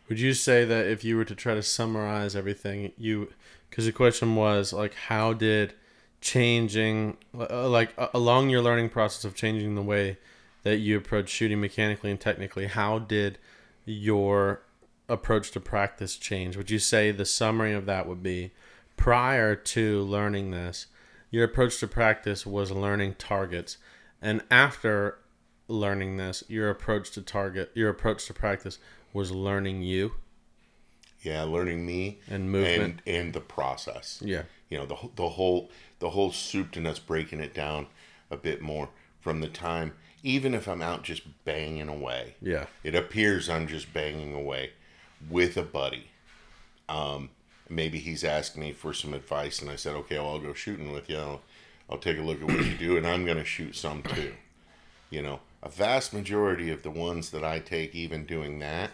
Would you say that if you were to try to summarize everything, you, because the question was like, how did changing, uh, like along your learning process of changing the way that you approach shooting mechanically and technically, how did your approach to practice change? Would you say the summary of that would be prior to learning this, your approach to practice was learning targets, and after learning this, your approach to target, your approach to practice was learning you Yeah, learning me and movement. and and the process. yeah, You know, the the whole the whole soup to nuts breaking it down a bit more from the time even if I'm out just banging away. yeah, It appears I'm just banging away with a buddy. Um, maybe he's asked me for some advice, and I said, "Okay, well, I'll go shooting with you. I'll, I'll take a look at what you do, and I'm going to shoot some too." You know, a vast majority of the ones that I take, even doing that,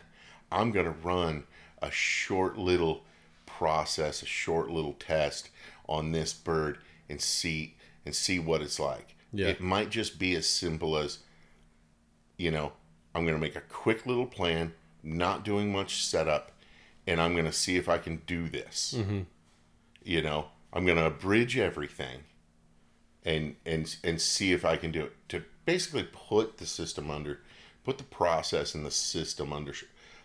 I'm going to run a short little process, a short little test on this bird, and see and see what it's like. Yeah. It might just be as simple as you know, I'm going to make a quick little plan, not doing much setup, and I'm going to see if I can do this. Mm-hmm. You know, I'm going to abridge everything and and and see if I can do it to basically put the system under put the process and the system under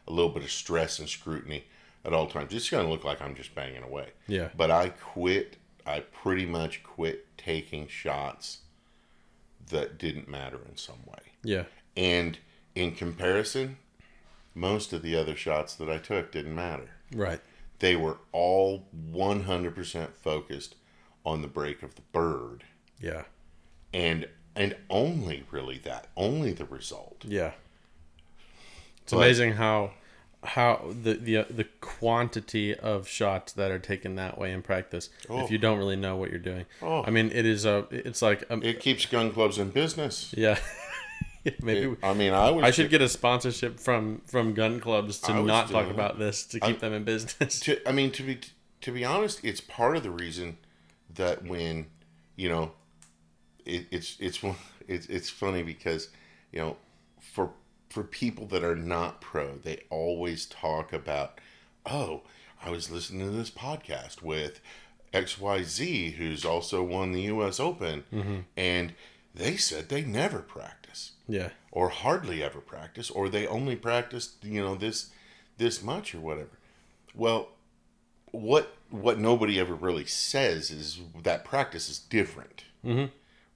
a little bit of stress and scrutiny at all times. It's going to look like I'm just banging away. Yeah. But I quit I pretty much quit taking shots that didn't matter in some way. yeah, And in comparison, most of the other shots that I took didn't matter. right, They were all 100% focused on the break of the bird yeah, and and only really that, only the result. yeah. It's But- amazing how how the the the quantity of shots that are taken that way in practice Oh. if you don't really know what you're doing. Oh. I mean, it is a it's like um, It keeps gun clubs in business. yeah. [LAUGHS] Maybe we- I mean, I was I should get a sponsorship from from gun clubs to not talk about this to keep them in business. to, I mean to be to be honest, it's part of the reason that when you know it, it's it's it's it's funny because you know for for people that are not pro, they always talk about oh I was listening to this podcast with XYZ, who's also won the U.S. Open, mm-hmm. and they said they never practice Yeah. or hardly ever practice, or they only practice, you know, this this much or whatever. Well, what what nobody ever really says is that practice is different, mm-hmm.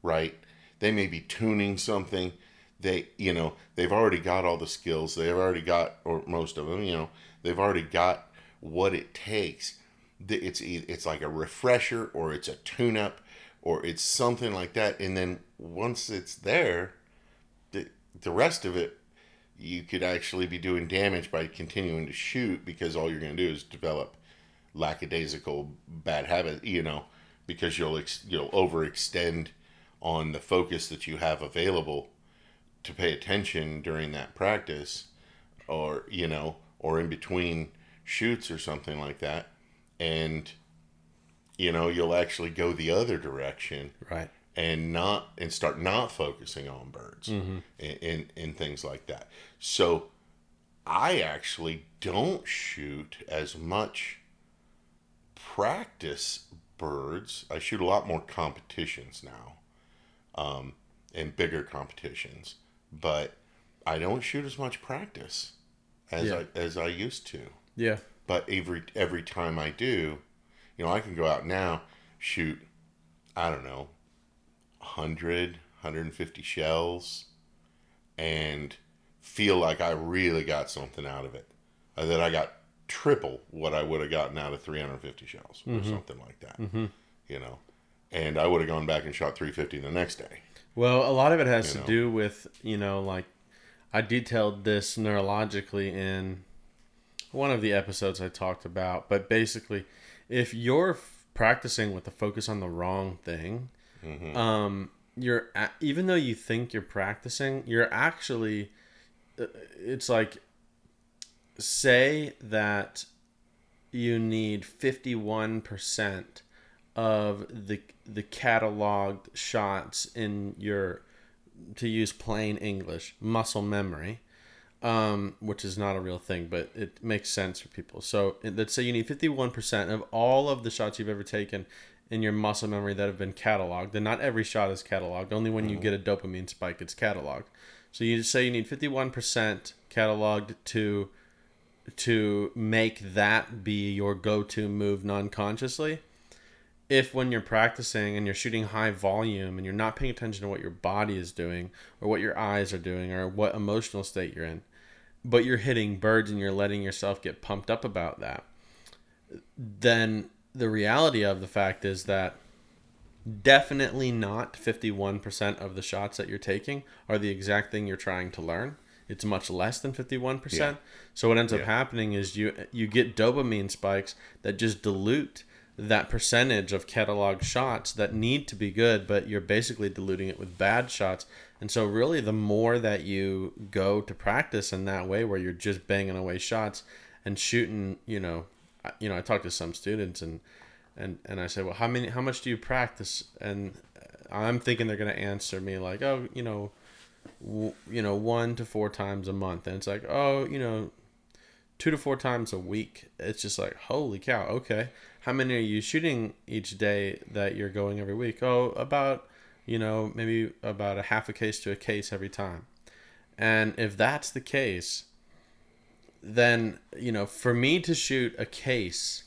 right? They may be tuning something. They, you know, they've already got all the skills. They've already got, or most of them, you know, they've already got what it takes. It's it's like a refresher, or it's a tune-up, or it's something like that. And then once it's there, the rest of it you could actually be doing damage by continuing to shoot because all you're going to do is develop lackadaisical bad habit you know because you'll ex- you'll overextend on the focus that you have available to pay attention during that practice or you know or in between shoots or something like that and you know you'll actually go the other direction Right. And not and start not focusing on birds and, and and things like that. So I actually don't shoot as much practice birds. I shoot a lot more competitions now, um, and bigger competitions, but I don't shoot as much practice as Yeah. I as I used to Yeah. but every every time I do, you know, I can go out now, shoot, I don't know, 100, 150 shells, and feel like I really got something out of it. Uh, that I got triple what I would have gotten out of 350 shells or something like that. You know, and I would have gone back and shot 350 the next day. Well, a lot of it has to know. do with, you know, like I detailed this neurologically in one of the episodes I talked about, but basically, if you're practicing with the focus on the wrong thing, um, you're even though you think you're practicing, you're actually uh, it's like say that you need 51% of the the cataloged shots in your to use plain English muscle memory um, which is not a real thing but it makes sense for people. So let's say you need 51% of all of the shots you've ever taken in your muscle memory that have been cataloged and not every shot is cataloged. Only when you mm-hmm. get a dopamine spike it's cataloged. So you say you need 51% cataloged to to make that be your go-to move non-consciously. If when you're practicing and you're shooting high volume and you're not paying attention to what your body is doing or what your eyes are doing or what emotional state you're in but you're hitting birds and you're letting yourself get pumped up about that then the reality of the fact is that definitely not 51% of the shots that you're taking are the exact thing you're trying to learn. It's much less than 51% Yeah. so what ends up happening is you you get dopamine spikes that just dilute that percentage of catalog shots that need to be good but you're basically diluting it with bad shots. And so really the more that you go to practice in that way where you're just banging away shots and shooting you know you know I talked to some students and and and I said, well, how many, how much do you practice? And uh, I'm thinking they're gonna answer me like, oh, you know, w- you know, one to four times a month, and it's like, oh, you know, two to four times a week. It's just like, holy cow, okay. How many are you shooting each day that you're going every week? Oh, about, you know, maybe about a half a case to a case every time. And if that's the case, then you know, for me to shoot a case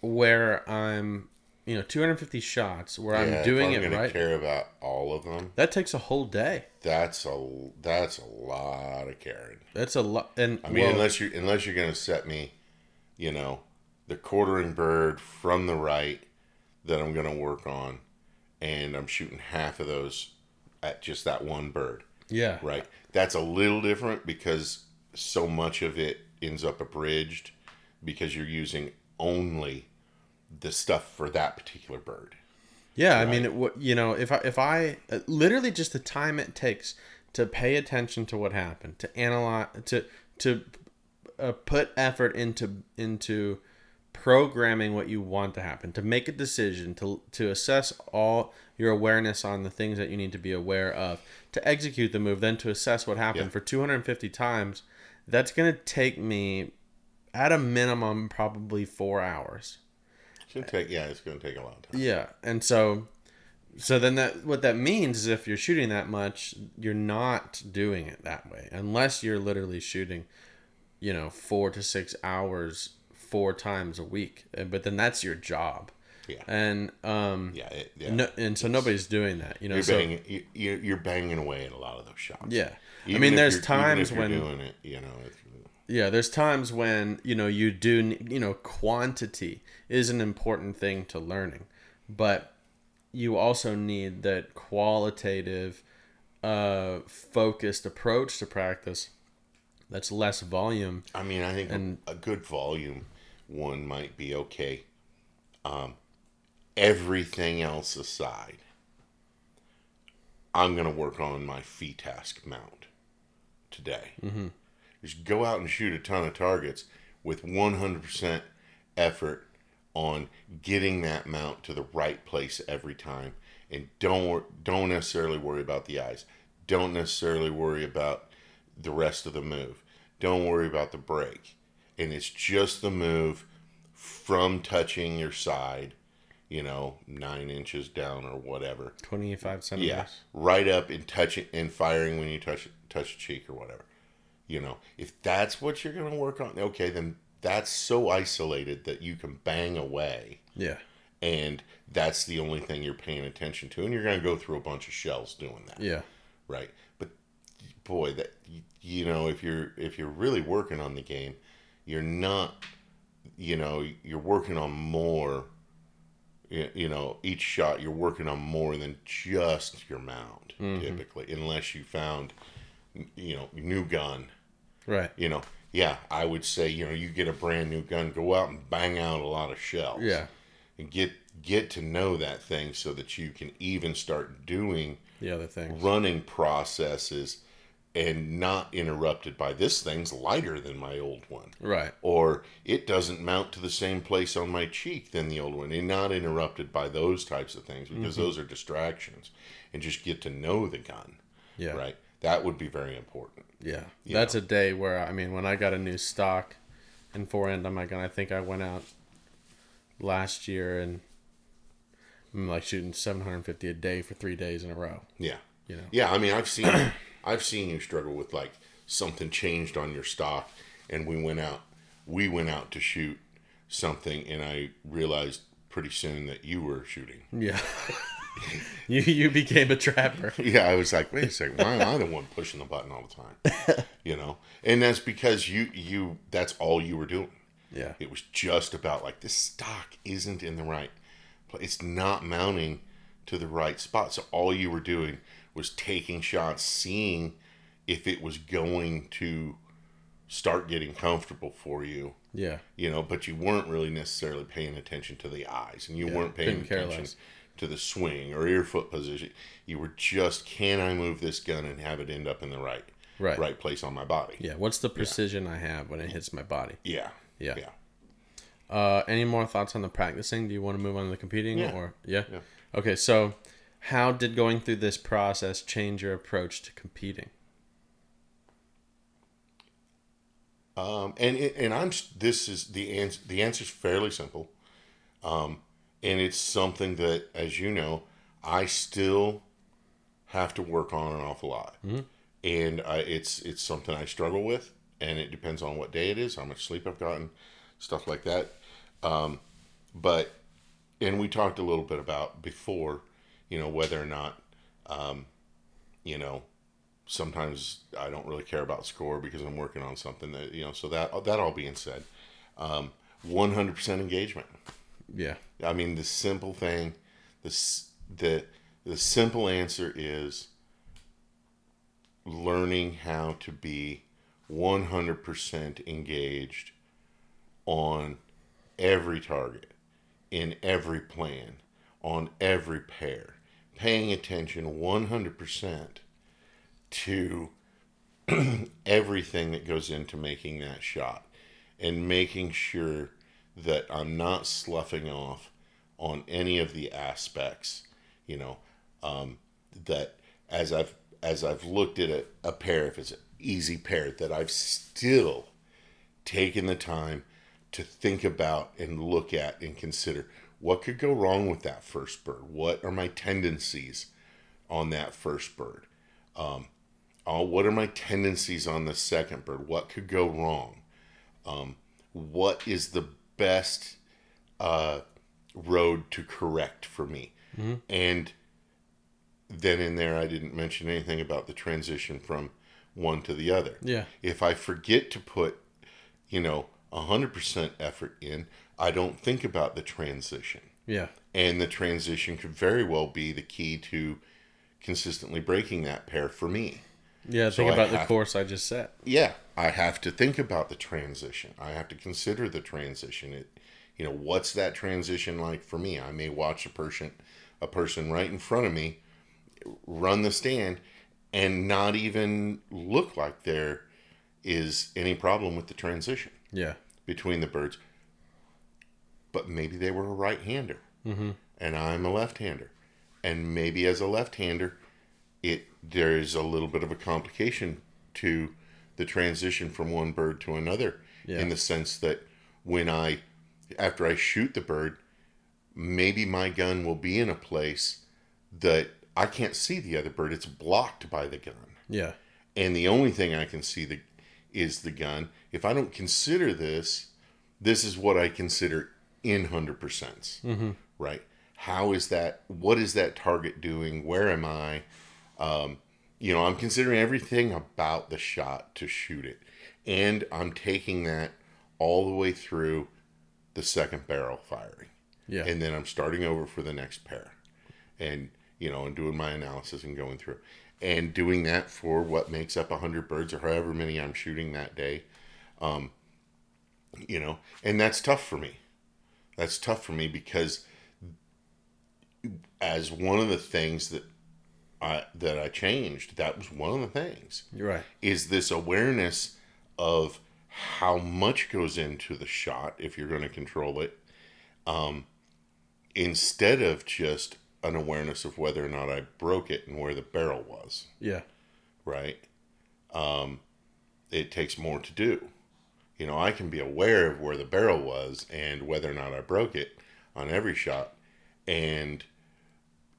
where I'm, you know, 250 shots where Yeah, I'm doing I'm it right, Care about all of them. that takes a whole day. That's a that's a lot of caring. That's a lot. And I mean, well, unless you unless you're gonna set me, you know, the quartering bird from the right that I'm gonna work on, and I'm shooting half of those at just that one bird. yeah, Right. That's a little different because so much of it ends up abridged because you're using only the stuff for that particular bird. Yeah, I mean, it, what you know, if I if I uh, literally just the time it takes to pay attention to what happened, to analyze, to to uh, put effort into into programming what you want to happen, to make a decision, to to assess all your awareness on the things that you need to be aware of, to execute the move, then to assess what happened Yeah. for 250 times. That's gonna take me at a minimum probably four hours. It's gonna take yeah, it's gonna take a long time. Yeah, and so so then that what that means is if you're shooting that much, you're not doing it that way unless you're literally shooting, you know, four to six hours four times a week. Uh, But then that's your job. Yeah. And um, Yeah, it, yeah. no, and so nobody's doing that. You know, you're so banging you- you're, you're banging away at a lot of those shots. yeah. I mean, there's times when doing it, you know, Yeah, there's times when, you know, you do, you know, quantity is an important thing to learning, but you also need that qualitative, uh, focused approach to practice that's less volume. I mean, I think And- a, a good volume one might be okay. Um, everything else aside, I'm going to work on my FITASC mount today. Mm-hmm. Just go out and shoot a ton of targets with 100% effort on getting that mount to the right place every time, and don't don't necessarily worry about the eyes. Don't necessarily worry about the rest of the move. Don't worry about the break, and it's just the move from touching your side, you know, nine inches down or whatever. 25 centimeters. Yeah, right up and touching and firing when you touch touch cheek or whatever. You know, if that's what you're going to work on, okay, then that's so isolated that you can bang away, Yeah. and that's the only thing you're paying attention to, and you're going to go through a bunch of shells doing that, Yeah. right? But boy, that you know, if you're if you're really working on the game, you're not, you know, you're working on more. You know, each shot you're working on more than just your mount, mm-hmm. typically, unless you found, you know, new gun. Right. You know, yeah, I would say, you know, you get a brand new gun, go out and bang out a lot of shells. Yeah. And get get to know that thing so that you can even start doing The other thing. running processes and not interrupted by this thing's lighter than my old one Right. or it doesn't mount to the same place on my cheek than the old one and not interrupted by those types of things because mm-hmm. those are distractions and just get to know the gun Yeah. right that would be very important Yeah. You That's a day where, I mean, when I got a new stock in forend on my gun, I think I went out last year and I'm like shooting 750 a day for three days in a row. yeah You know. yeah i mean i've seen [CLEARS THROAT] i've seen you struggle with like something changed on your stock and we went out we went out to shoot something and i realized pretty soon that you were shooting Yeah. [LAUGHS] you you became a trapper. [LAUGHS] Yeah, I was like, wait a second, why am I the one pushing the button all the time? [LAUGHS] You know, and that's because you you that's all you were doing. Yeah. It was just about like this stock isn't in the right, pla- it's not mounting to the right spot. So all you were doing was taking shots, seeing if it was going to start getting comfortable for you. Yeah. You know, but you weren't really necessarily paying attention to the eyes, and you weren't paying attention less. to the swing or your foot position. You were just, can I move this gun and have it end up in the right Right. right place on my body? Yeah. What's the precision I have when it hits my body? Yeah. Yeah. Yeah. Uh, any more thoughts on the practicing? Do you want to move on to the competing Yeah. or yeah? Yeah. Okay, so how did going through this process change your approach to competing? Um, and and I'm this is the answer. The answer is fairly simple, um, and it's something that, as you know, I still have to work on an awful lot, and I, it's it's something I struggle with, and it depends on what day it is, how much sleep I've gotten, stuff like that. Um, but and we talked a little bit about before, you know, whether or not, um, you know, sometimes I don't really care about score because I'm working on something that you know. So that that all being said, um, 100% engagement. Yeah. I mean, the simple thing, the the the simple answer is learning how to be 100% engaged on every target, in every plan, on every pair, paying attention 100% to [CLEARS THROAT] everything that goes into making that shot and making sure that I'm not sloughing off on any of the aspects, you know, um, that as I've as I've looked at a, a pair, if it's an easy pair, that I've still taken the time to think about and look at and consider what could go wrong with that first bird. What are my tendencies on that first bird? Um, oh, what are my tendencies on the second bird? What could go wrong? Um, what is the best uh, road to correct for me? And then in there, I didn't mention anything about the transition from one to the other. Yeah. If I forget to put, you know, 100% effort in, I don't think about the transition. Yeah. And the transition could very well be the key to consistently breaking that pair for me. Yeah. So Think about the course I just set. Yeah, I have to think about the transition. I have to consider the transition. It, you know, what's that transition like for me? I may watch a person, a person right in front of me, run the stand, and not even look like there is any problem with the transition Yeah. between the birds. But maybe they were a right-hander, mm-hmm. and I'm a left-hander, and maybe as a left-hander, it there is a little bit of a complication to the transition from one bird to another Yeah. in the sense that when I after I shoot the bird, maybe my gun will be in a place that I can't see the other bird. It's blocked by the gun Yeah. and the only thing I can see the is the gun. If I don't consider this, this is what I consider in hundred percent. Right? How is that? What is that target doing? Where am I? Um, you know, I'm considering everything about the shot to shoot it, and I'm taking that all the way through the second barrel firing Yeah. and then I'm starting over for the next pair, and you know, and doing my analysis and going through, and doing that for what makes up hundred birds or however many I'm shooting that day, um, you know, and that's tough for me. That's tough for me because as one of the things that I that I changed, that was one of the things You're right. is this awareness of how much goes into the shot if you're going to control it um, instead of just an awareness of whether or not I broke it and where the barrel was, Yeah. right? Um, it takes more to do. You know, I can be aware of where the barrel was and whether or not I broke it on every shot and,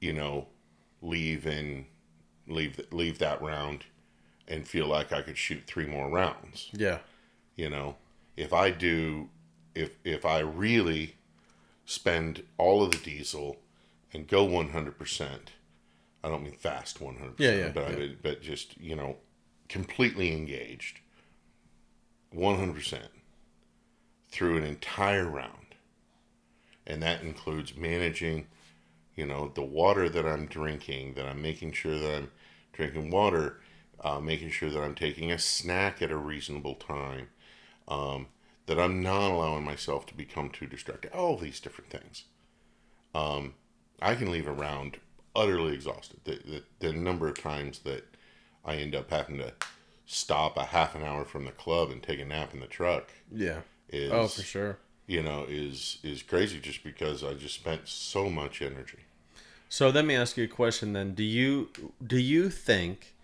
you know, leave and leave, leave that round and feel like I could shoot three more rounds Yeah. you know if i do if if i really spend all of the diesel and go 100% i don't mean fast 100% Yeah, yeah, but yeah. I, but just you know completely engaged 100% through an entire round. And that includes managing you know the water that i'm drinking that i'm making sure that i'm drinking water uh, making sure that i'm taking a snack at a reasonable time um, that i'm not allowing myself to become too distracted all these different things. Um, i can leave a round utterly exhausted the, the, the number of times that i end up having to stop a half an hour from the club and take a nap in the truck Yeah. is Oh, for sure. you know is is crazy just because i just spent so much energy So let me ask you a question then. Do you do you think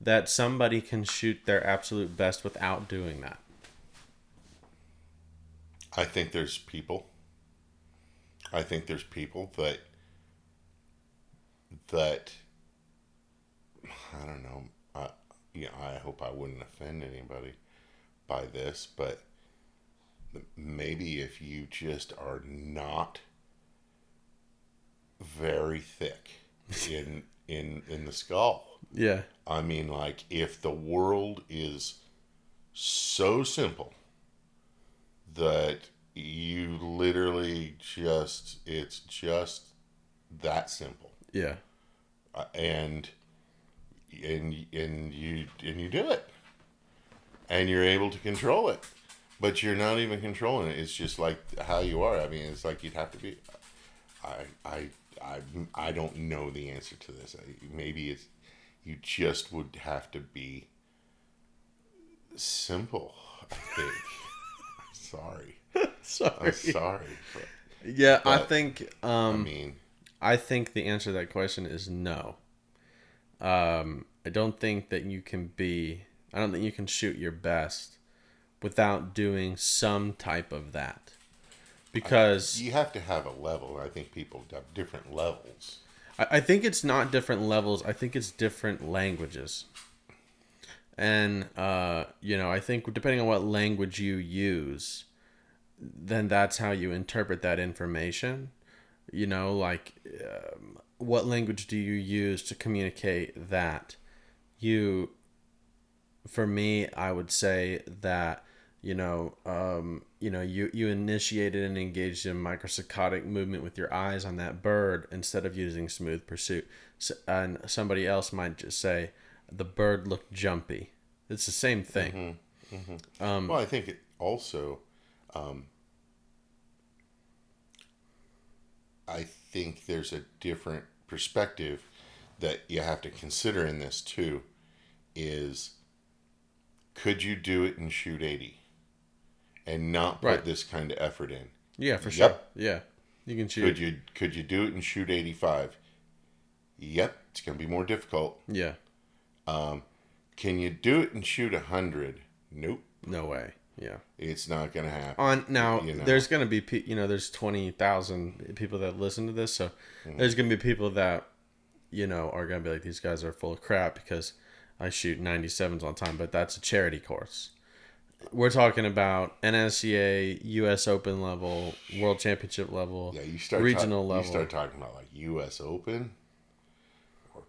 that somebody can shoot their absolute best without doing that? I think there's people. I think there's people that that I don't know. I yeah, I hope I wouldn't offend anybody by this, but maybe if you just are not very thick [LAUGHS] in in in the skull. Yeah. I mean, like, if the world is so simple that you literally just, it's just that simple. Yeah. Uh, and, and, and you, and you do it. And you're able to control it. But you're not even controlling it. It's just like how you are. I mean, it's like you'd have to be. I, I, I, I don't know the answer to this. Maybe it's you just would have to be simple. I think. [LAUGHS] sorry, [LAUGHS] Sorry. I'm sorry. But, Yeah, I But- think I um mean, I think the answer to that question is no. Um I don't think that you can be I don't think you can shoot your best without doing some type of that. Because You have to have a level. I think people have different levels. I, I think it's not different levels. I think it's different languages. And uh, you know, I think depending on what language you use, then that's how you interpret that information. You know, like um, what language do you use to communicate that? You, for me, I would say that you know, um, you know, you you initiated and engaged in microsaccadic movement with your eyes on that bird instead of using smooth pursuit. So, and somebody else might just say the bird looked jumpy. It's the same thing. Um, well, I think it also, um, I think there's a different perspective that you have to consider in this too. Is could you do it and shoot eighty, and not put Right. this kind of effort in? Yeah, for Yep. sure. Yeah, you can shoot. Could you could you do it and shoot eighty five? Yep, it's gonna be more difficult. Yeah, um, Can you do it and shoot hundred? Nope, no way. Yeah. it's not gonna happen. On now, You know. there's gonna be pe- you know there's twenty thousand people that listen to this, so Mm-hmm. there's gonna be people that you know are gonna be like these guys are full of crap because I shoot 97s on time, but that's a charity course. We're talking about NSCA, U.S. Open level, World Championship level, Yeah, you start regional talk- level. You start talking about like U.S. Open or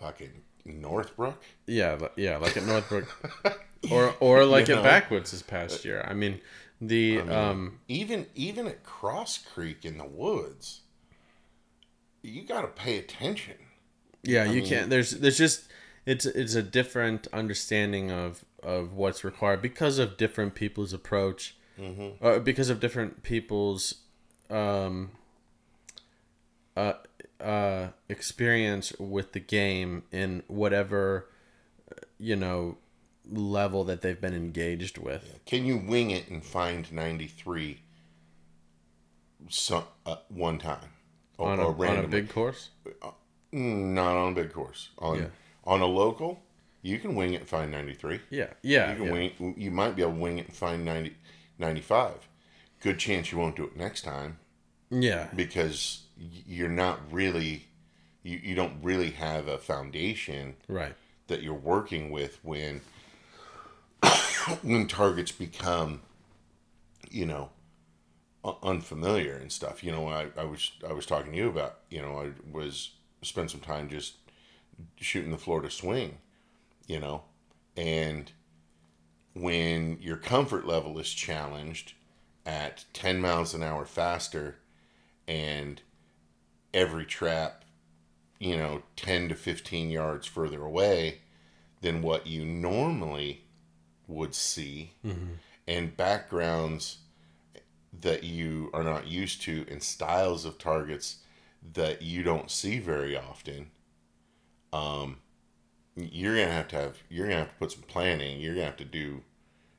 fucking Northbrook. Yeah, yeah, like at Northbrook, [LAUGHS] or or [LAUGHS] like You at? Backwoods this past year. I mean, the um, Even even at Cross Creek in the woods, you got to pay attention. yeah, you can't. There's there's just it's it's a different understanding of of what's required because of different people's approach, uh, because of different people's um uh uh experience with the game in whatever you know level that they've been engaged with. Can you wing it and find ninety three? Some uh, one time or, On a, or on a big course, Mm, not on a big course. On Yeah. on a local, you can wing it and find ninety three. yeah, yeah, You can yeah. wing. You might be able to wing it and find 90, 95. Good chance you won't do it next time yeah, because you're not really, you, you don't really have a foundation right, that you're working with when when targets become, you know, unfamiliar and stuff. You know, I, I was I was talking to you about. You know, I was spent some time just shooting the Florida swing. You know, and when your comfort level is challenged at 10 miles an hour faster and every trap you know 10 to 15 yards further away than what you normally would see and backgrounds that you are not used to and styles of targets that you don't see very often um you're gonna have to have you're gonna have to put some planning. You're gonna have to do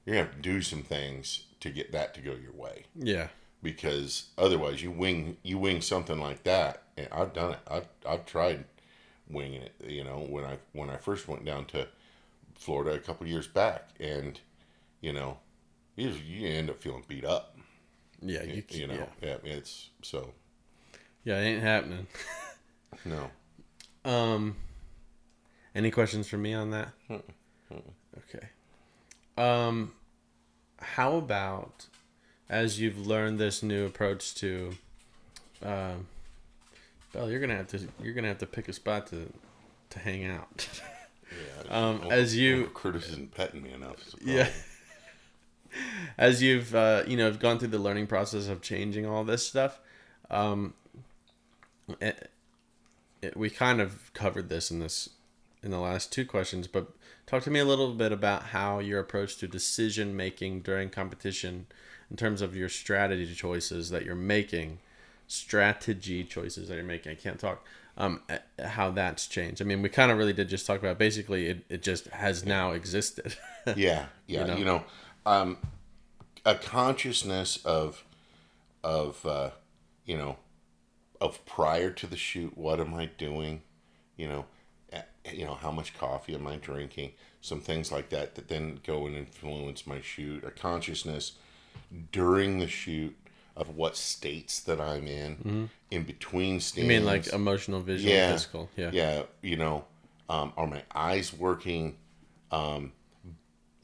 you're gonna have to do some things to get that to go your way. Yeah, because otherwise you wing you wing something like that and I've done it. I've, I've tried winging it you know when I when I first went down to Florida a couple years back and you know you, you end up feeling beat up yeah. You, you, know yeah. yeah. it's so yeah, it ain't happening. [LAUGHS] no Um, any questions for me on that? Okay. Um, how about as you've learned this new approach to, um, Bell, you're gonna have to you're gonna have to pick a spot to to hang out. [LAUGHS] yeah, Um, as you Curtis isn't petting me enough. Yeah. [LAUGHS] as you've uh, you know gone through the learning process of changing all this stuff, um, it, it, we kind of covered this in this in the last two questions, but talk to me a little bit about how your approach to decision making during competition, in terms of your strategy choices that you're making, strategy choices that you're making. I can't talk. Um, how that's changed. I mean, we kind of really did just talk about. Basically, it, it just has now existed. [LAUGHS] yeah yeah know? you know, um a consciousness of of uh you know of prior to the shoot what am i doing you know you know, how much coffee am I drinking? Some things like that that then go and influence my shoot. A consciousness during the shoot of what states that I'm in, in between Mm-hmm. You mean like emotional, visual, Yeah. physical? Yeah. yeah, you know, um, are my eyes working? Um,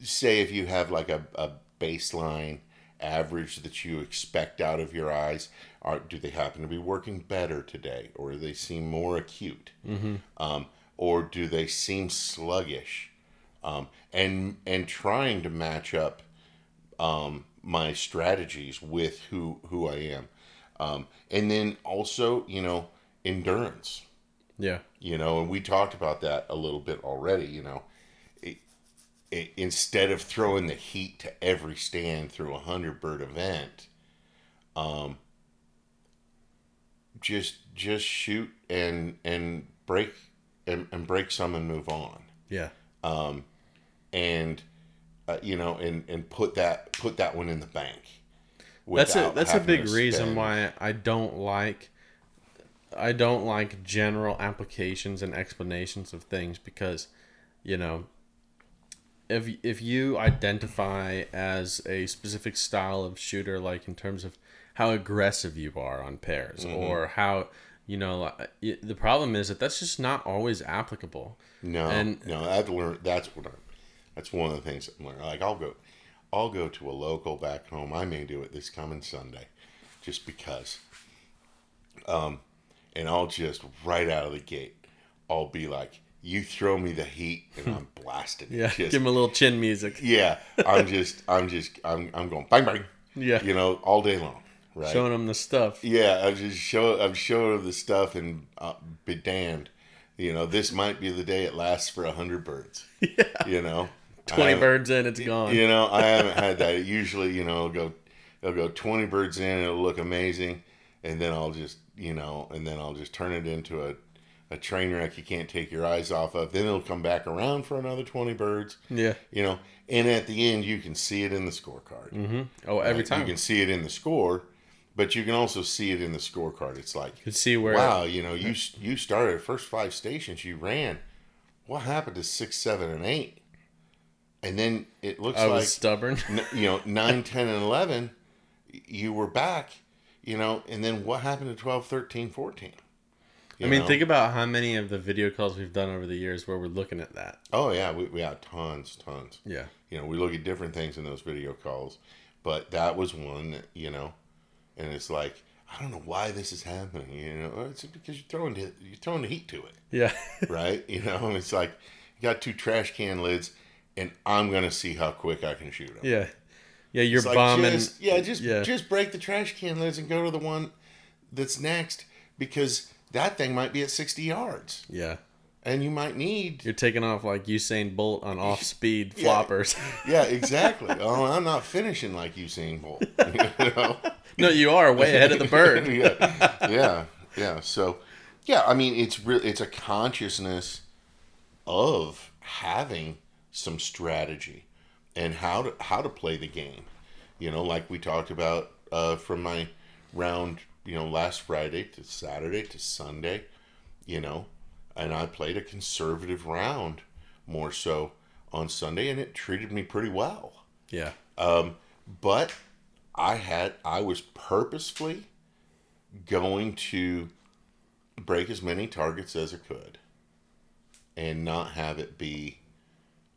say if you have like a, a baseline average that you expect out of your eyes, are do they happen to be working better today, or do they seem more acute, mm-hmm. um, or do they seem sluggish? Um, and and trying to match up um, my strategies with who who I am, um, and then also you know endurance Yeah. you know, and we talked about that a little bit already, you know. It, it, instead of throwing the heat to every stand through a 100 bird event, um, just just shoot and and break and, and break some and move on. Yeah. And uh, you know, and and put that put that one in the bank. That's a that's a big reason why I don't like I don't like general applications and explanations of things because you know if if you identify as a specific style of shooter like in terms of how aggressive you are on pairs Mm-hmm. or how you know the problem is that that's just not always applicable No, And- no, I've learned. That's what I. That's one of the things I'm learning. Like I'll go, I'll go to a local back home. I may do it this coming Sunday, just because. Um, and I'll just right out of the gate, I'll be like, "You throw me the heat, and I'm [LAUGHS] blasting." yeah Just- give him a little chin music yeah. I'm [LAUGHS] just, I'm just, I'm, I'm going bang bang. Yeah. You know, all day long. Right. showing him the stuff Yeah, I'm just show. I'm showing the stuff and uh, be damned. You know, this might be the day it lasts for a hundred birds. [LAUGHS] Yeah. You know, 20 haven't- birds in it's gone You know, I haven't had that. [LAUGHS] Usually, you know, it'll go, it'll go twenty birds in. It'll look amazing, and then I'll just, you know, and then I'll just turn it into a, a train wreck you can't take your eyes off of. Then it'll come back around for another twenty birds. yeah You know, and at the end, you can see it in the scorecard. hmm oh every Right? time you can see it in the score, but you can also see it in the scorecard. It's like, You can see where wow, you know, you you started first five stations, you ran. What happened to six, seven, and eight? And then it looks I like was stubborn. you know nine, ten, and eleven. You were back, you know, and then what happened to 12, 13, 14? You I mean, know? think about how many of the video calls we've done over the years where we're looking at that. Oh yeah, we we had tons, tons. Yeah. You know, we look at different things in those video calls, but that was one that you know, and it's like I don't know why this is happening. You know, it's because you're throwing the, you're throwing the heat to it, Yeah. right? you know, it's like you got two trash can lids, and I'm gonna see how quick I can shoot them. yeah. Yeah, you're It's like, bombing. just- yeah, just yeah. just break the trash can lids and go to the one that's next because that thing might be at 60 yards, yeah. and you might need You're taking off like Usain Bolt on [LAUGHS] off speed Yeah. floppers. Yeah, exactly. [LAUGHS] oh, I'm not finishing like Usain Bolt. [LAUGHS] you know? no, you are way ahead of the bird. yeah, yeah, yeah. So, yeah, I mean, it's real. It's a consciousness of having some strategy and how to how to play the game. You know, like we talked about uh, from my round. You know, last Friday to Saturday to Sunday. You know, and I played a conservative round more so on Sunday, and it treated me pretty well. Yeah. Um, but I had I was purposefully going to break as many targets as I could and not have it be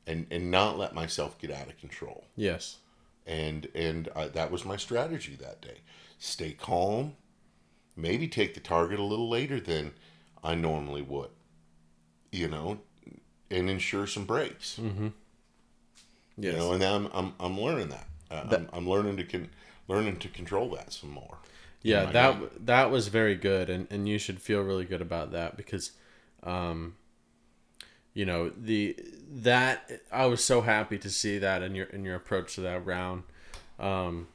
and and not let myself get out of control. Yes. And and I, that was my strategy that day. Stay calm. Maybe take the target a little later than I normally would. You know, and ensure some breaks. Yes. You know, and I'm I'm, I'm learning that. Uh, I'm, I'm learning to con- learning to control that some more. yeah, that that was very good, and and you should feel really good about that because, um, you know the that I was so happy to see that in your in your approach to that round, um,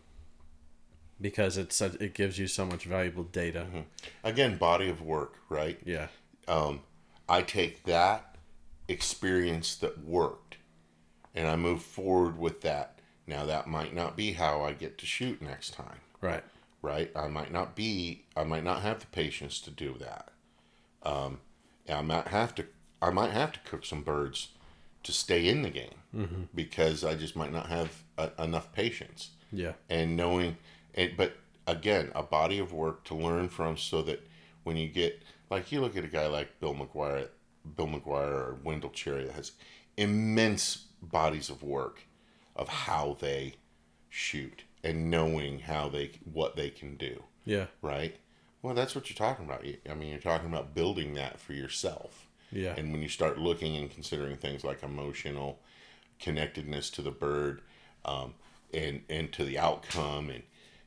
because it's such, it gives you so much valuable data. Again, body of work, right? Yeah. Um, I take that experience that worked, and I move forward with that. Now that might not be how I get to shoot next time, Right. right? I might not be. I might not have the patience to do that. Um, I might have to. I might have to cook some birds to stay in the game mm-hmm. because I just might not have a, enough patience. Yeah. and knowing it but again a body of work to learn from so that when you get like you look at a guy like bill mcguire bill mcguire or wendell cherry that has immense bodies of work of how they shoot and knowing how they what they can do. Yeah. right? Well that's what you're talking about. I mean you're talking about building that for yourself Yeah. and when you start looking and considering things like emotional connectedness to the bird um, and and to the outcome, and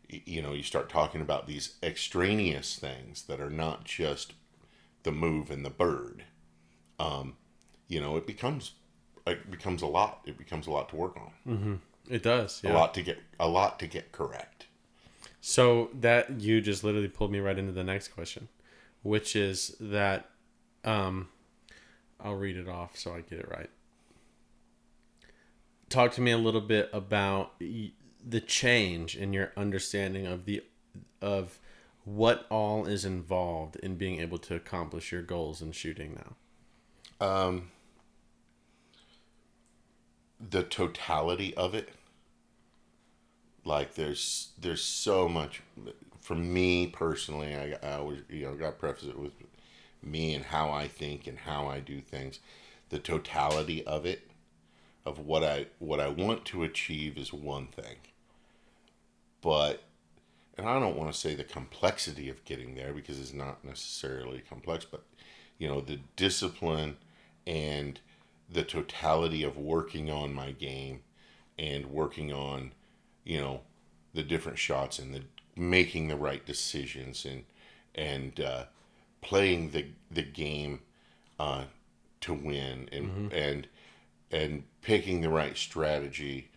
you know, you start talking about these extraneous things that are not just the move and the bird. Um, you know, it becomes it becomes a lot. It becomes a lot to work on. It does. A lot to get a lot to get correct. So that you just literally pulled me right into the next question, which is that um I'll read it off so I get it right. Talk to me a little bit about the change in your understanding of the of what all is involved in being able to accomplish your goals in shooting now. Um, the totality of it like there's there's so much for me personally I, I always you know got preface it with me and how I think and how I do things the totality of it of what I what I want to achieve is one thing. But and I don't want to say the complexity of getting there because it's not necessarily complex but you know the discipline and the totality of working on my game and working on you know the different shots and the making the right decisions and and uh, playing the the game uh, to win and and and picking the right strategy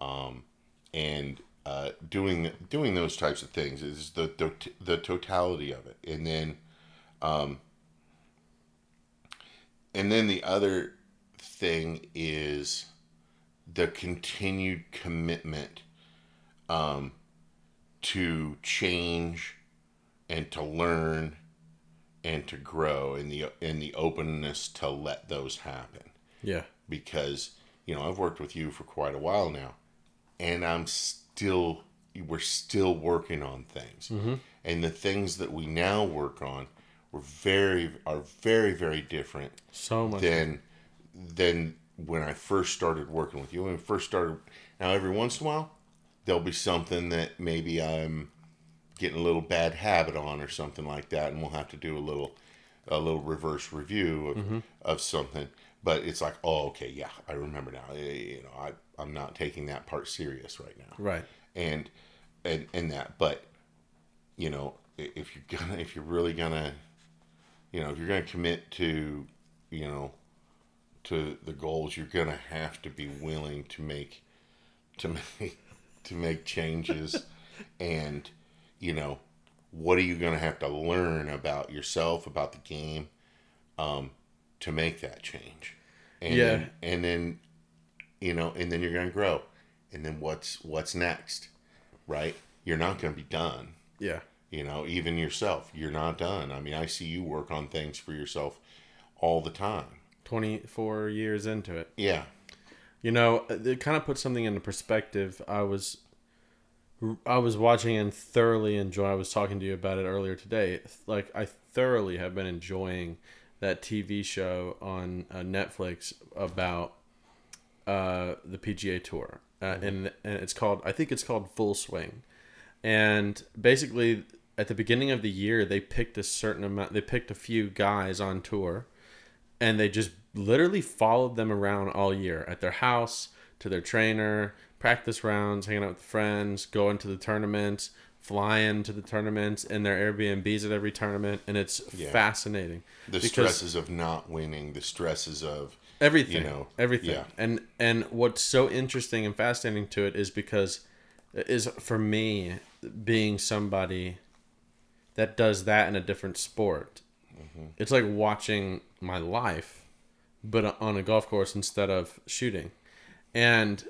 um, and uh, doing doing those types of things is the, the the totality of it. And then um, and then the other thing is the continued commitment um, to change and to learn and to grow in the and the openness to let those happen Yeah. because you know I've worked with you for quite a while now and I'm still we're still working on things mm-hmm. and the things that we now work on were very are very very different So much. than than when I first started working with you. When I first started, now every once in a while, there'll be something that maybe I'm getting a little bad habit on or something like that, and we'll have to do a little a little reverse review of, of something. But it's like, oh, okay, yeah, I remember now. Eh, You know, I I'm not taking that part serious right now right. and and and that but you know if you're gonna if you're really gonna you know if you're gonna commit to you know to the goals you're gonna have to be willing to make to [LAUGHS] make to make changes and you know what are you gonna have to learn about yourself about the game um to make that change and Yeah. then, and then you know and then you're gonna grow and then what's what's next right you're not going to be done Yeah. you know even yourself you're not done i mean i see you work on things for yourself all the time 24 years into it. yeah You know, it kind of puts something into perspective. I was I was watching and thoroughly enjoy. I was talking to you about it earlier today. Like I thoroughly have been enjoying that TV show on uh, Netflix about uh, the PGA Tour, uh, and and it's called I think it's called Full Swing, and basically at the beginning of the year they picked a certain amount. They picked a few guys on tour and they just literally followed them around all year at their house to their trainer practice rounds hanging out with friends going to the tournaments flying to the tournaments in their airbnbs at every tournament and it's Yeah. fascinating the stresses of not winning the stresses of everything you know, everything yeah. and and what's so interesting and fascinating to it is because is for me being somebody that does that in a different sport mm-hmm. it's like watching my life but on a golf course instead of shooting and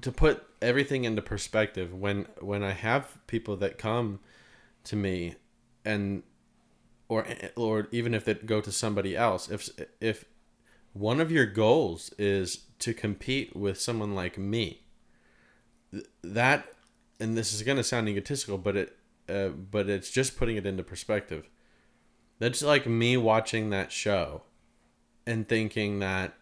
to put everything into perspective when when i have people that come to me and or or even if it go to somebody else, if if one of your goals is to compete with someone like me, that and this is going to sound egotistical, but it uh, but it's just putting it into perspective. That's like me watching that show and thinking that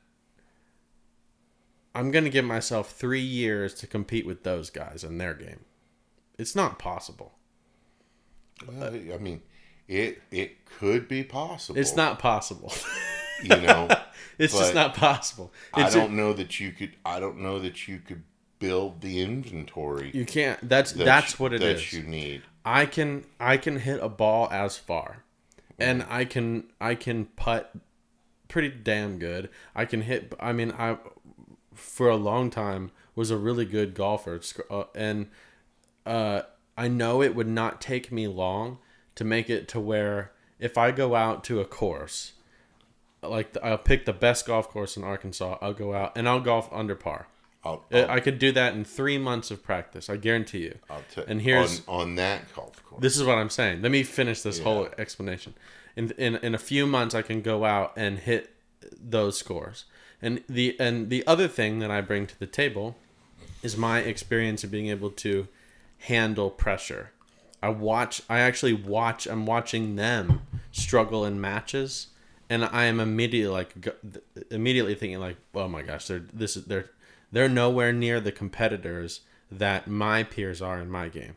I'm going to give myself 3 years to compete with those guys in their game. It's not possible. Well, I mean, it it could be possible. It's not possible. [LAUGHS] you know. [LAUGHS] it's just not possible. I It's a- don't know that you could. I don't know that you could build the inventory. you can't that's that that's you- what it that is. you need. I can I can hit a ball as far, and I can I can putt pretty damn good. I can hit. I mean, I for a long time was a really good golfer, uh, and uh, I know it would not take me long to make it to where if I go out to a course, like I'll pick the best golf course in Arkansas, I'll go out and I'll golf under par. I'll, I'll, I could do that in three months of practice. I guarantee you. I'll t- and here's on, on that golf course. this is what I'm saying. Let me finish this whole explanation. In, in in a few months, I can go out and hit those scores. And the and the other thing that I bring to the table is my experience of being able to handle pressure. I watch. I actually watch. I'm watching them struggle in matches, and I am immediately like immediately thinking like, oh my gosh, they're this is they're they're nowhere near the competitors that my peers are in my game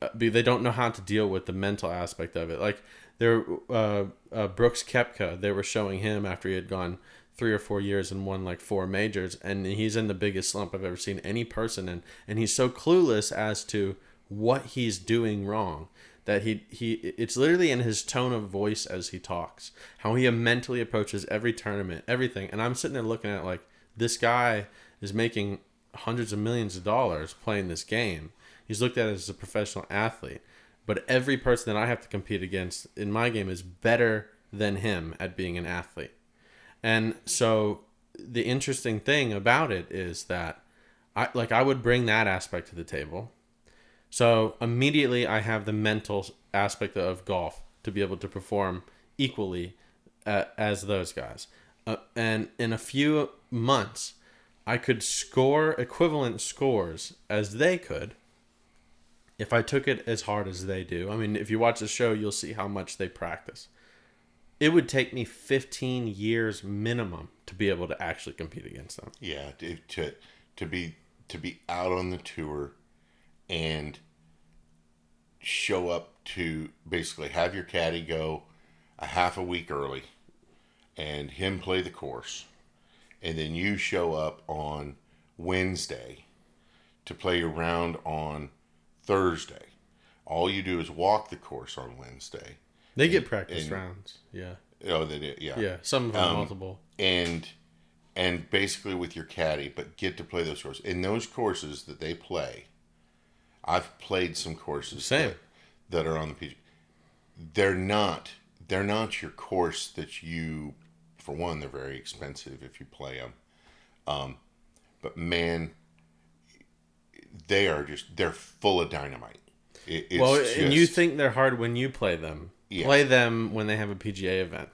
uh, they don't know how to deal with the mental aspect of it. Like there, uh, uh, Brooks Koepka, they were showing him after he had gone three or four years and won like four majors, and he's in the biggest slump I've ever seen any person in, and he's so clueless as to what he's doing wrong that he he it's literally in his tone of voice as he talks, how he mentally approaches every tournament, everything, and I'm sitting there looking at like this guy is making hundreds of millions of dollars playing this game. He's looked at as a professional athlete, but every person that I have to compete against in my game is better than him at being an athlete. And so the interesting thing about it is that I like I would bring that aspect to the table. So immediately I have the mental aspect of golf to be able to perform equally uh, as those guys. Uh, and in a few months, I could score equivalent scores as they could if I took it as hard as they do. I mean, if you watch the show, you'll see how much they practice. It would take me 15 years minimum to be able to actually compete against them. Yeah, to, to be to be out on the tour and show up to basically have your caddy go a half a week early and him play the course and then you show up on Wednesday to play your round on Thursday. All you do is walk the course on Wednesday. They get practice and- rounds. Yeah. Oh, they do. yeah. Yeah. Some of them Um, multiple. and and basically with your caddy, but get to play those courses. In those courses that they play, I've played some courses Same. That, that are on the PG. They're not they're not your course that you. For one, they're very expensive if you play them. Um, but man, they are just they're full of dynamite. It, it's Well, and you think they're hard when you play them. Yeah. Play them when they have a PGA event.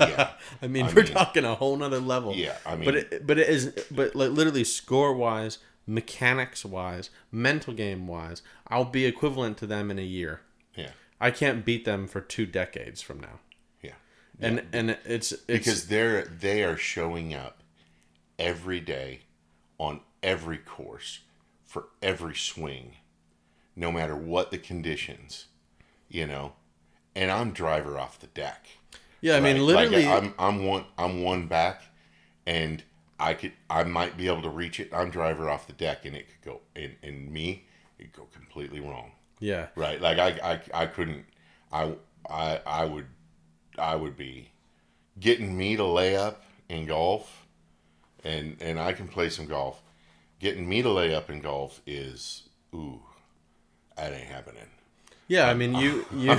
yeah. [LAUGHS] I mean, I we're mean- talking a whole nother level. Yeah, I mean- but it, but it is, but like literally score wise, mechanics wise, mental game wise, I'll be equivalent to them in a year. Yeah. I can't beat them for two decades from now. Yeah. And and it's it's because they're they are showing up every day on every course for every swing no matter what the conditions you know and i'm driver off the deck. Yeah. I mean, Like- like literally, i'm i'm one i'm one back and i could i might be able to reach it. I'm driver off the deck and it could go and, and me it go completely wrong. Yeah. right? Like I, I i couldn't i i i would i would be getting me to lay up in golf and and i can play some golf. Getting me to lay up in golf is ooh that ain't happening Yeah, I mean, you you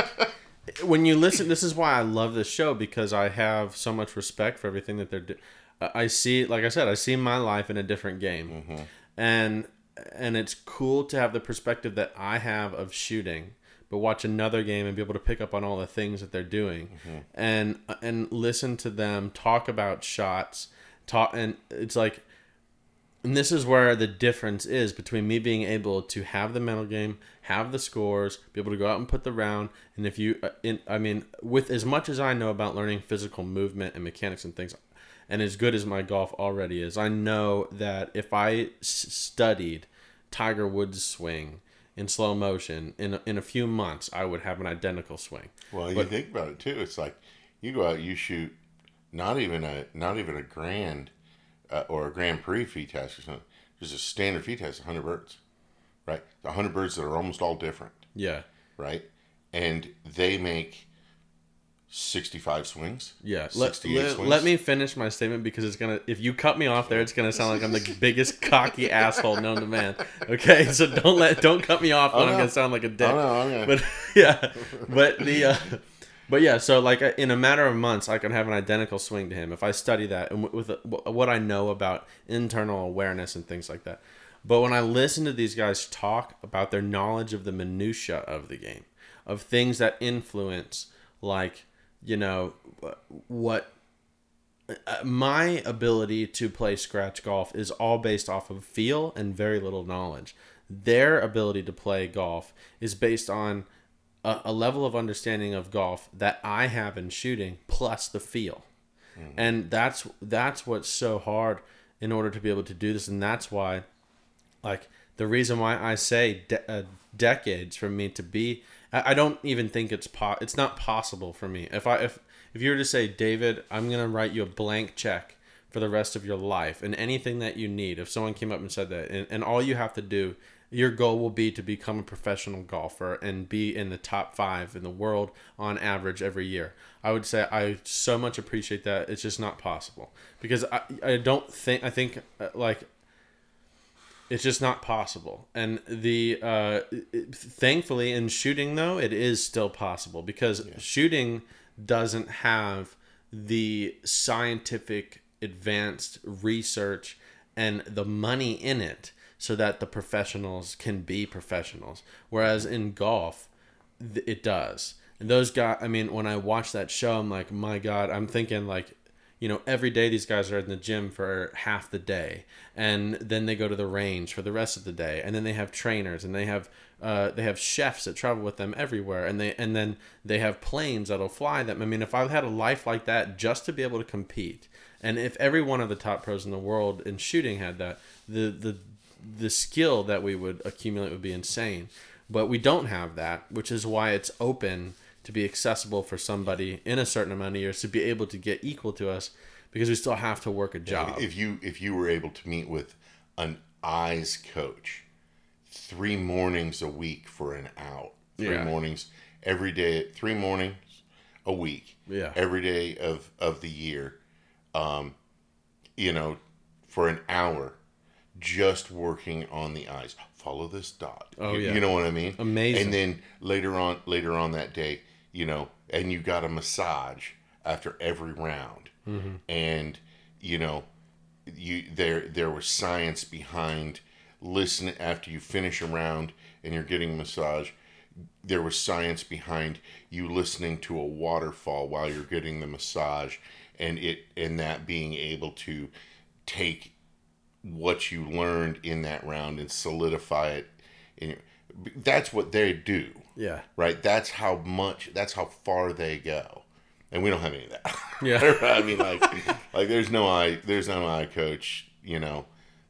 [LAUGHS] when you listen, this is why I love this show because I have so much respect for everything that they're doing. Uh, I see, like I said, I see my life in a different game, mm-hmm. and and it's cool to have the perspective that I have of shooting, but watch another game and be able to pick up on all the things that they're doing, mm-hmm. and and listen to them talk about shots. Talk and it's like and this is where the difference is between me being able to have the mental game, have the scores, be able to go out and put the round, and if you, uh, in, I mean, with as much as I know about learning physical movement and mechanics and things, and as good as my golf already is, I know that if I s- studied Tiger Woods' swing in slow motion in in a few months, I would have an identical swing. Well, you think about it too. It's like you go out, you shoot not even a not even a grand uh, or a Grand Prix FITASC or something. Just a standard FITASC, 100 birds, right? The 100 birds that are almost all different, Yeah, right? And they make 65 swings. yeah. Let, 68 let, swings. let me finish my statement because it's gonna. If you cut me off there, it's gonna sound like I'm the [LAUGHS] biggest cocky asshole known to man. Okay, so don't let don't cut me off when I'm gonna sound like a dick. Oh, no, I'm gonna- But [LAUGHS] yeah, but the. Uh, But yeah, so like in a matter of months, I can have an identical swing to him if I study that and with uh, what I know about internal awareness and things like that. But when I listen to these guys talk about their knowledge of the minutia of the game, of things that influence, like you know, what uh, my ability to play scratch golf is all based off of feel and very little knowledge. Their ability to play golf is based on a, a level of understanding of golf that I have in shooting plus the feel. And that's that's what's so hard in order to be able to do this and that's why like the reason why I say de- uh, decades for me to be I, I don't even think it's po- it's not possible for me if I if if you were to say David I'm gonna write you a blank check for the rest of your life and anything that you need if someone came up and said that and, and all you have to do your goal will be to become a professional golfer and be in the top five in the world on average every year. I would say I so much appreciate that. It's just not possible because I, I don't think I think uh, like it's just not possible. And the uh, thankfully in shooting though it is still possible because shooting doesn't have the scientific advanced research and the money in it so that the professionals can be professionals. Whereas in golf, it does. And those guys, I mean, when I watch that show, I'm like, my God, I'm thinking like, you know, every day these guys are in the gym for half the day, and then they go to the range for the rest of the day, and then they have trainers, and they have uh, they have chefs that travel with them everywhere, and they and then they have planes that'll fly them. I mean, if I had a life like that just to be able to compete, and if every one of the top pros in the world in shooting had that, the the the skill that we would accumulate would be insane. But we don't have that, which is why it's open to be accessible for somebody in a certain amount of years to be able to get equal to us because we still have to work a job. If you if you were able to meet with an eyes coach three mornings a week for an out, three Yeah. mornings every day, three mornings a week, Yeah. every day of of the year, um, you know, for an hour, just working on the eyes. Follow this dot. Oh, You- yeah. you know what I mean. Amazing. And then later on, later on that day, you know, and you got a massage after every round, Mm-hmm. and you know, you there there was science behind listen after you finish a round and you're getting a massage. There was science behind you listening to a waterfall while you're getting the massage, and it and that being able to take what you learned in that round and solidify it. In that's what they do yeah. right? That's how much. That's how far they go, and we don't have any of that. Yeah. [LAUGHS] I mean, like, like there's no eye, there's no eye coach, you know,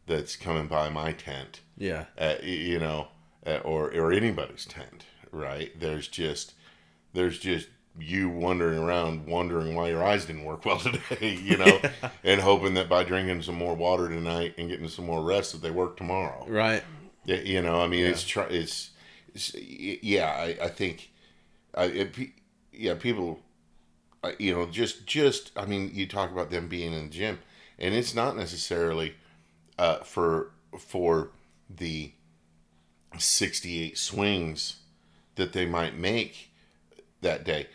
that's coming by my tent, Yeah. uh, you know, uh, or or anybody's tent, right? There's just, there's just you wandering around, wondering why your eyes didn't work well [LAUGHS] today, you know, and hoping that by drinking some more water tonight and getting some more rest, that they work tomorrow. Right. Yeah, you know, I mean, it's try, it's, it's, y- yeah, I, I think, I, it, yeah, people, you know, just, just, I mean, you talk about them being in the gym, and it's not necessarily, uh, for, for the sixty-eight swings that they might make that day.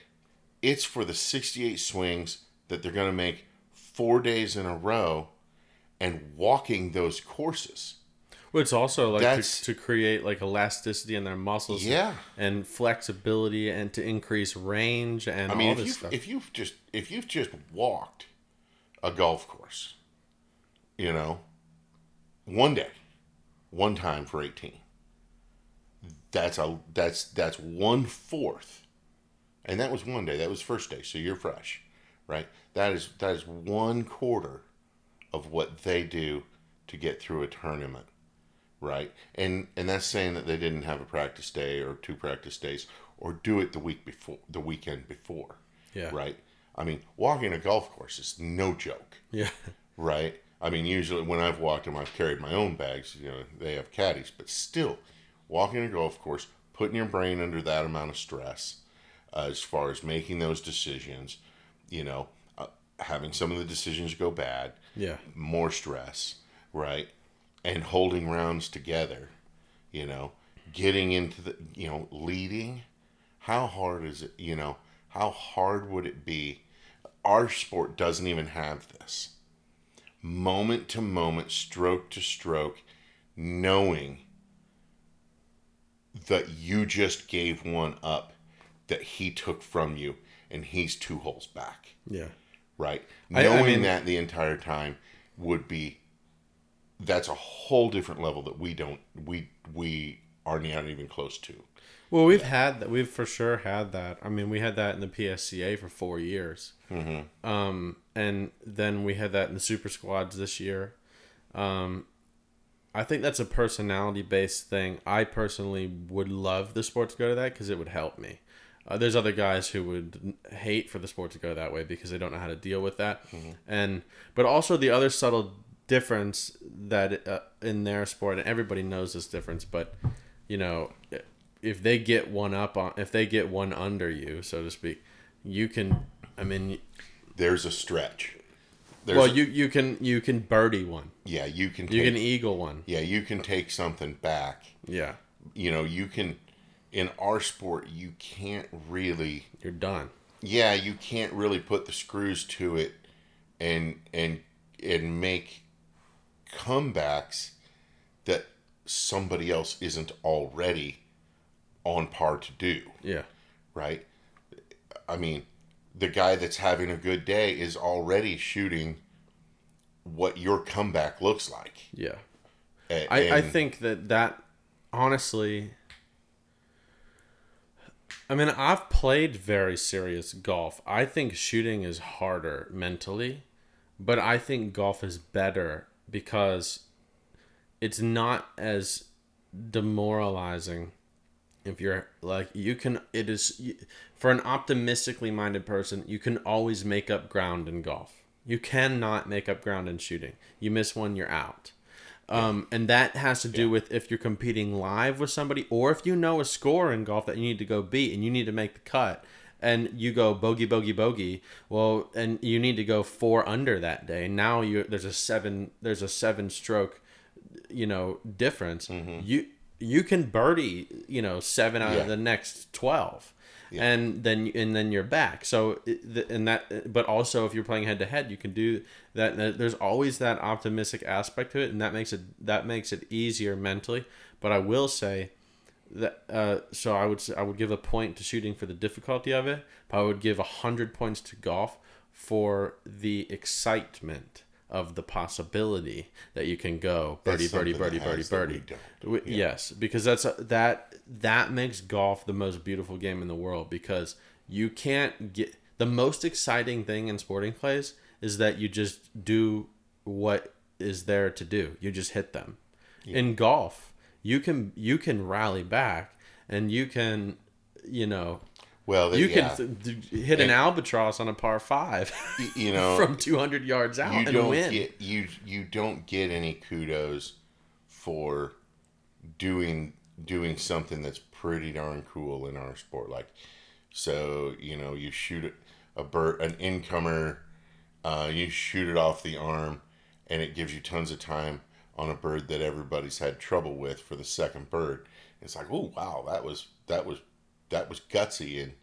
It's for the sixty-eight swings that they're going to make four days in a row, and walking those courses. Well, it's also like to, to create like elasticity in their muscles, Yeah. and flexibility, and to increase range and I mean, all if this you stuff. if you've just if you've just walked a golf course, you know, one day, one time for eighteen, that's a that's that's one fourth, and that was one day. That was first day, so you're fresh, right? That is that is one quarter of what they do to get through a tournament right? And and that's saying that they didn't have a practice day or two practice days or do it the week before, the weekend before, yeah, right? I mean, walking a golf course is no joke, yeah, right? I mean, usually when I've walked them, I've carried my own bags. You know, they have caddies, but still, walking a golf course, putting your brain under that amount of stress, uh, as far as making those decisions, you know, uh, having some of the decisions go bad, yeah, more stress, right? And holding rounds together, you know, getting into the, you know, leading. How hard is it, you know, how hard would it be? Our sport doesn't even have this. Moment to moment, stroke to stroke, knowing that you just gave one up that he took from you and he's two holes back yeah. right? I- I Knowing mean- that the entire time would be that's a whole different level that we don't we we are not even close to. Well, we've had that. We've for sure had that. I mean, we had that in the PSCA for four years, mm-hmm. um, and then we had that in the Super Squads this year. Um, I think that's a personality based thing. I personally would love the sport to go to that because it would help me. Uh, there's other guys who would hate for the sport to go that way because they don't know how to deal with that, and but also the other subtle difference that uh, in their sport, and everybody knows this difference, but you know, if they get one up on, if they get one under you, so to speak, you can. I mean, There's a stretch. There's well, you you can you can birdie one, yeah, you can take, you can eagle one, yeah, you can take something back. yeah, You know, you can in our sport you can't really you're done. yeah, you can't really put the screws to it and and and make comebacks that somebody else isn't already on par to do, Yeah, right? I mean, the guy that's having a good day is already shooting what your comeback looks like. yeah. I and- think that that honestly I mean I've played very serious golf. I think shooting is harder mentally, but I think golf is better because it's not as demoralizing if you're like you can it is for an optimistically minded person you can always make up ground in golf. You cannot make up ground in shooting. You miss one you're out. Um, and that has to do with if you're competing live with somebody or if you know a score in golf that you need to go beat and you need to make the cut and you go bogey bogey bogey well and you need to go four under that day. Now you there's a seven there's a seven stroke you know difference. You you can birdie you know seven out Mm-hmm. Yeah. of the next 12 and then and then you're back. So and that but also if you're playing head to head you can do that. There's always that optimistic aspect to it and that makes it that makes it easier mentally. But i will say that uh, so I would I would give a point to shooting for the difficulty of it, but I would give a hundred points to golf for the excitement of the possibility that you can go birdie birdie birdie birdie we birdie. don't. Yes, because that's a, that that makes golf the most beautiful game in the world because you can't get the most exciting thing in sporting clays is that you just do what is there to do. You just hit them. In golf, you can you can rally back and you can you know well, you yeah, can th- hit an albatross on a par 5 you know, [LAUGHS] from 200 yards out you and don't win. get you you don't get any kudos for doing doing something that's pretty darn cool in our sport. Like so you know you shoot a bird an incomer uh, you shoot it off the arm and it gives you tons of time on a bird that everybody's had trouble with for the second bird it's like oh wow that was that was that was gutsy and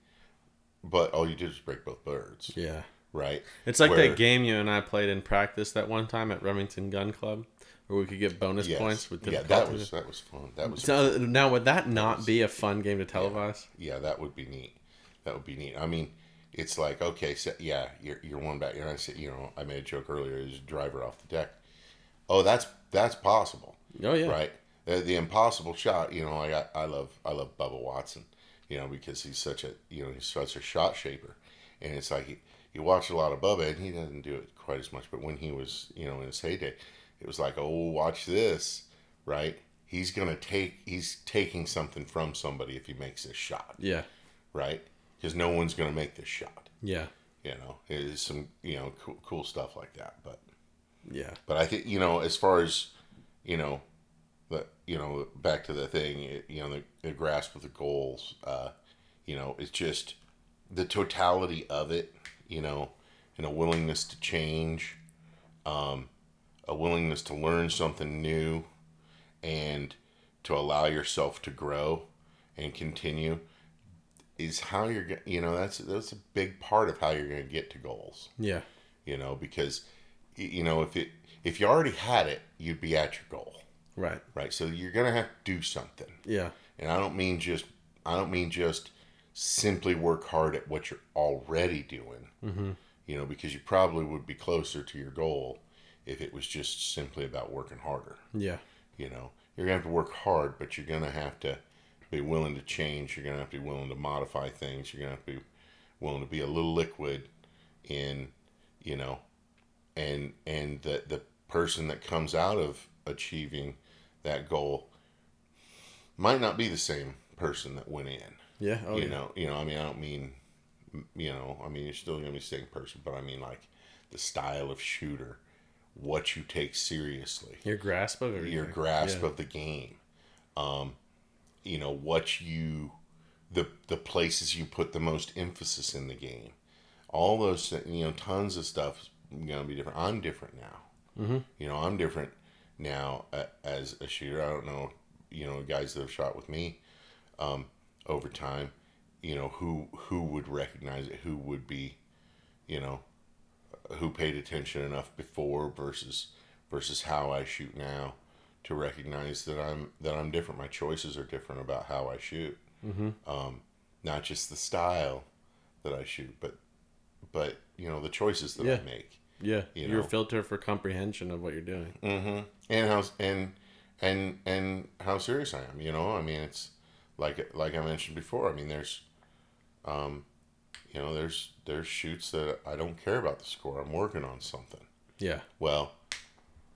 but all you did was break both birds yeah. right? It's like Where- that game you and I played in practice that one time at Remington Gun Club, where we could get bonus Yes. points with yeah, that was that was fun. That was So now would that not be a fun game to televise? yeah, that would be neat. That would be neat. I mean, it's like okay, so yeah, you're you're one back. And I said, you know, I made a joke earlier. Is driver off the deck? Oh, that's that's possible, Oh yeah. right? The, the impossible shot. You know, like I, I love I love Bubba Watson. You know, because he's such a you know he's such a shot shaper, and it's like he, you watch a lot of Bubba, and he doesn't do it quite as much. But when he was you know in his heyday, it was like, oh, watch this, right? He's gonna take he's taking something from somebody if he makes this shot Yeah. right? Because no one's going to make this shot. Yeah. You know, it's some you know cool, cool stuff like that. But Yeah. but I think you know as far as you know, the you know back to the thing, you know the, the grasp of the goals. Uh, you know, it's just the totality of it. You know, and a willingness to change, um, a willingness to learn something new, and to allow yourself to grow and continue is how you're you know that's that's a big part of how you're going to get to goals Yeah. you know because you know if it if you already had it you'd be at your goal Right. right so you're going to have to do something Yeah. and i don't mean just i don't mean just simply work hard at what you're already doing mm-hmm. you know because you probably would be closer to your goal if it was just simply about working harder Yeah. you know you're going to have to work hard but you're going to have to be willing to change you're going to have to be willing to modify things you're going to have to be willing to be a little liquid in you know and and the the person that comes out of achieving that goal might not be the same person that went in Yeah. Oh you yeah. know you know i mean i don't mean you know i mean you're still going to be the same person but i mean like the style of shooter what you take seriously Your grasp of everything. your grasp Yeah. of the game um you know what you the the places you put the most emphasis in the game all those you know tons of stuff to be different i'm different now mm-hmm. you know i'm different now uh, as a shooter i don't know you know guys that have shot with me um over time you know who who would recognize it who would be you know who paid attention enough before versus versus how I shoot now to recognize that I'm that I'm different. My choices are different about how I shoot. Mm-hmm. Um, not just the style that I shoot, but but you know the choices that Yeah. I make. Yeah. you Your know. filter for comprehension of what you're doing. Mm-hmm. And how and and and how serious I am. You know, I mean, it's like like I mentioned before. I mean, there's, um, you know, there's there's shoots that I don't care about the score. I'm working on something. Yeah. Well,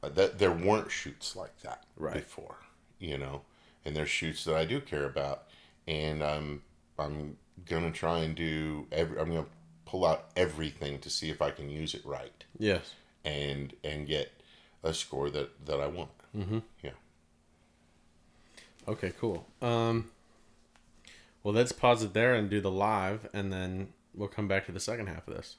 uh, that there weren't shoots like that Right. before, you know, and there's shoots that I do care about, and I'm I'm gonna try and do every. I'm gonna pull out everything to see if I can use it right Yes. and and get a score that that I want. Mm-hmm. Yeah. Okay. Cool. Um. Well, let's pause it there and do the live, and then we'll come back to the second half of this.